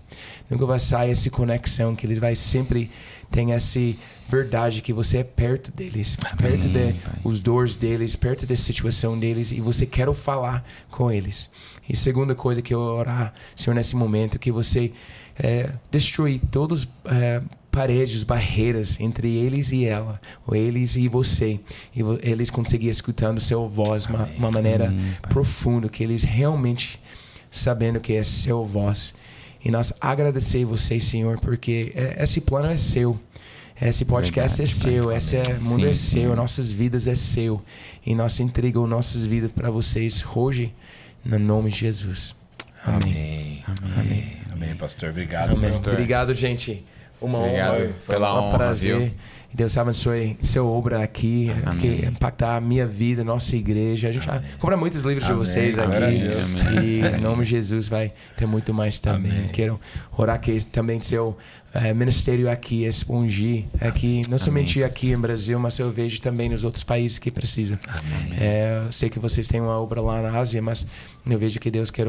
[SPEAKER 3] Nunca vai sair essa conexão, que eles vai sempre ter essa verdade que você é perto deles, perto de os dores deles, perto da situação deles e você quer falar com eles. E segunda coisa que eu orar, Senhor, nesse momento, que você é, destruir todas é, paredes, barreiras entre eles e ela, ou eles e você, e eles conseguirem escutando seu voz de uma, uma, maneira Amém, profunda, que eles realmente sabendo que é seu voz. E nós agradecer você, Senhor, porque é, esse plano é seu. Esse podcast Verdade, é seu, esse é, mundo sim, é seu, sim. nossas vidas é seu. E nós entregamos nossas vidas para vocês hoje no nome de Jesus.
[SPEAKER 1] Amém. Amém. Amém, Amém pastor. Obrigado,
[SPEAKER 3] Amém. pastor. Obrigado, gente. Uma Obrigado honra.
[SPEAKER 1] pela um honra, prazer. Viu?
[SPEAKER 3] Deus abençoe seu obra aqui, Amém. que impactar a minha vida, nossa igreja. A gente vai comprar muitos livros Amém. de vocês aqui. E em nome de Jesus vai ter muito mais também. Quero orar que também seu é, ministério aqui expandir aqui, não somente aqui em Brasil, mas eu vejo também nos outros países que precisam. É, eu sei que vocês têm uma obra lá na Ásia, mas eu vejo que Deus quer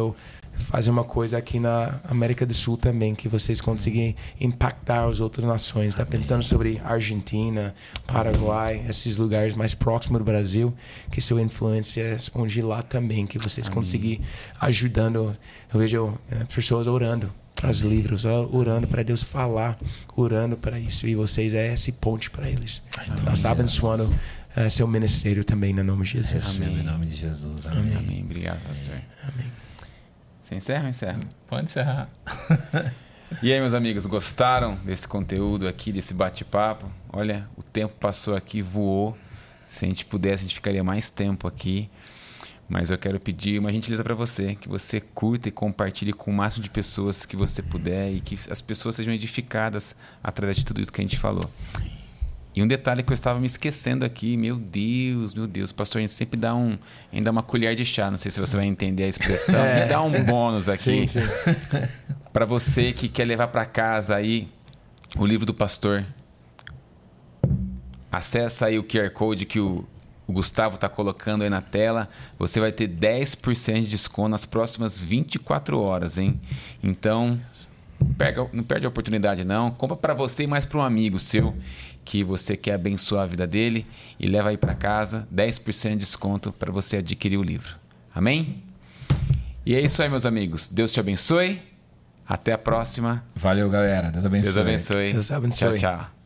[SPEAKER 3] fazer uma coisa aqui na América do Sul também, que vocês conseguem impactar as outras nações. Está pensando sobre Argentina, Paraguai, esses lugares mais próximos do Brasil, que sua influência expandir lá também, que vocês conseguem ajudando. Eu vejo é, pessoas orando para os livros, orando para Deus falar, orando para isso. E vocês é esse ponte para eles. Amém. Nós abençoando uh, seu ministério também, no nome de Jesus.
[SPEAKER 1] Amém. Em nome de Jesus.
[SPEAKER 2] Amém. Amém. Amém. Obrigado, pastor. Amém. Você encerra ou encerra?
[SPEAKER 1] Pode encerrar.
[SPEAKER 2] e aí, meus amigos, gostaram desse conteúdo aqui, desse bate-papo? Olha, o tempo passou aqui, voou. Se a gente pudesse, a gente ficaria mais tempo aqui. Mas eu quero pedir uma gentileza para você, que você curta e compartilhe com o máximo de pessoas que você puder e que as pessoas sejam edificadas através de tudo isso que a gente falou. E um detalhe que eu estava me esquecendo aqui, meu Deus, meu Deus, pastor, a gente sempre dá um, ainda uma colher de chá, não sei se você vai entender a expressão, é, me dá um sim. bônus aqui para você que quer levar para casa aí o livro do pastor. Acessa aí o QR Code que o, o Gustavo está colocando aí na tela. Você vai ter 10% de desconto nas próximas 24 horas, hein? Então, pega, não perde a oportunidade não. Compra para você e mais para um amigo seu que você quer abençoar a vida dele e leva aí para casa 10% de desconto para você adquirir o livro. Amém? E é isso aí, meus amigos. Deus te abençoe. Até a próxima.
[SPEAKER 1] Valeu, galera. Deus abençoe.
[SPEAKER 2] Deus abençoe.
[SPEAKER 3] Deus abençoe.
[SPEAKER 2] Tchau, tchau.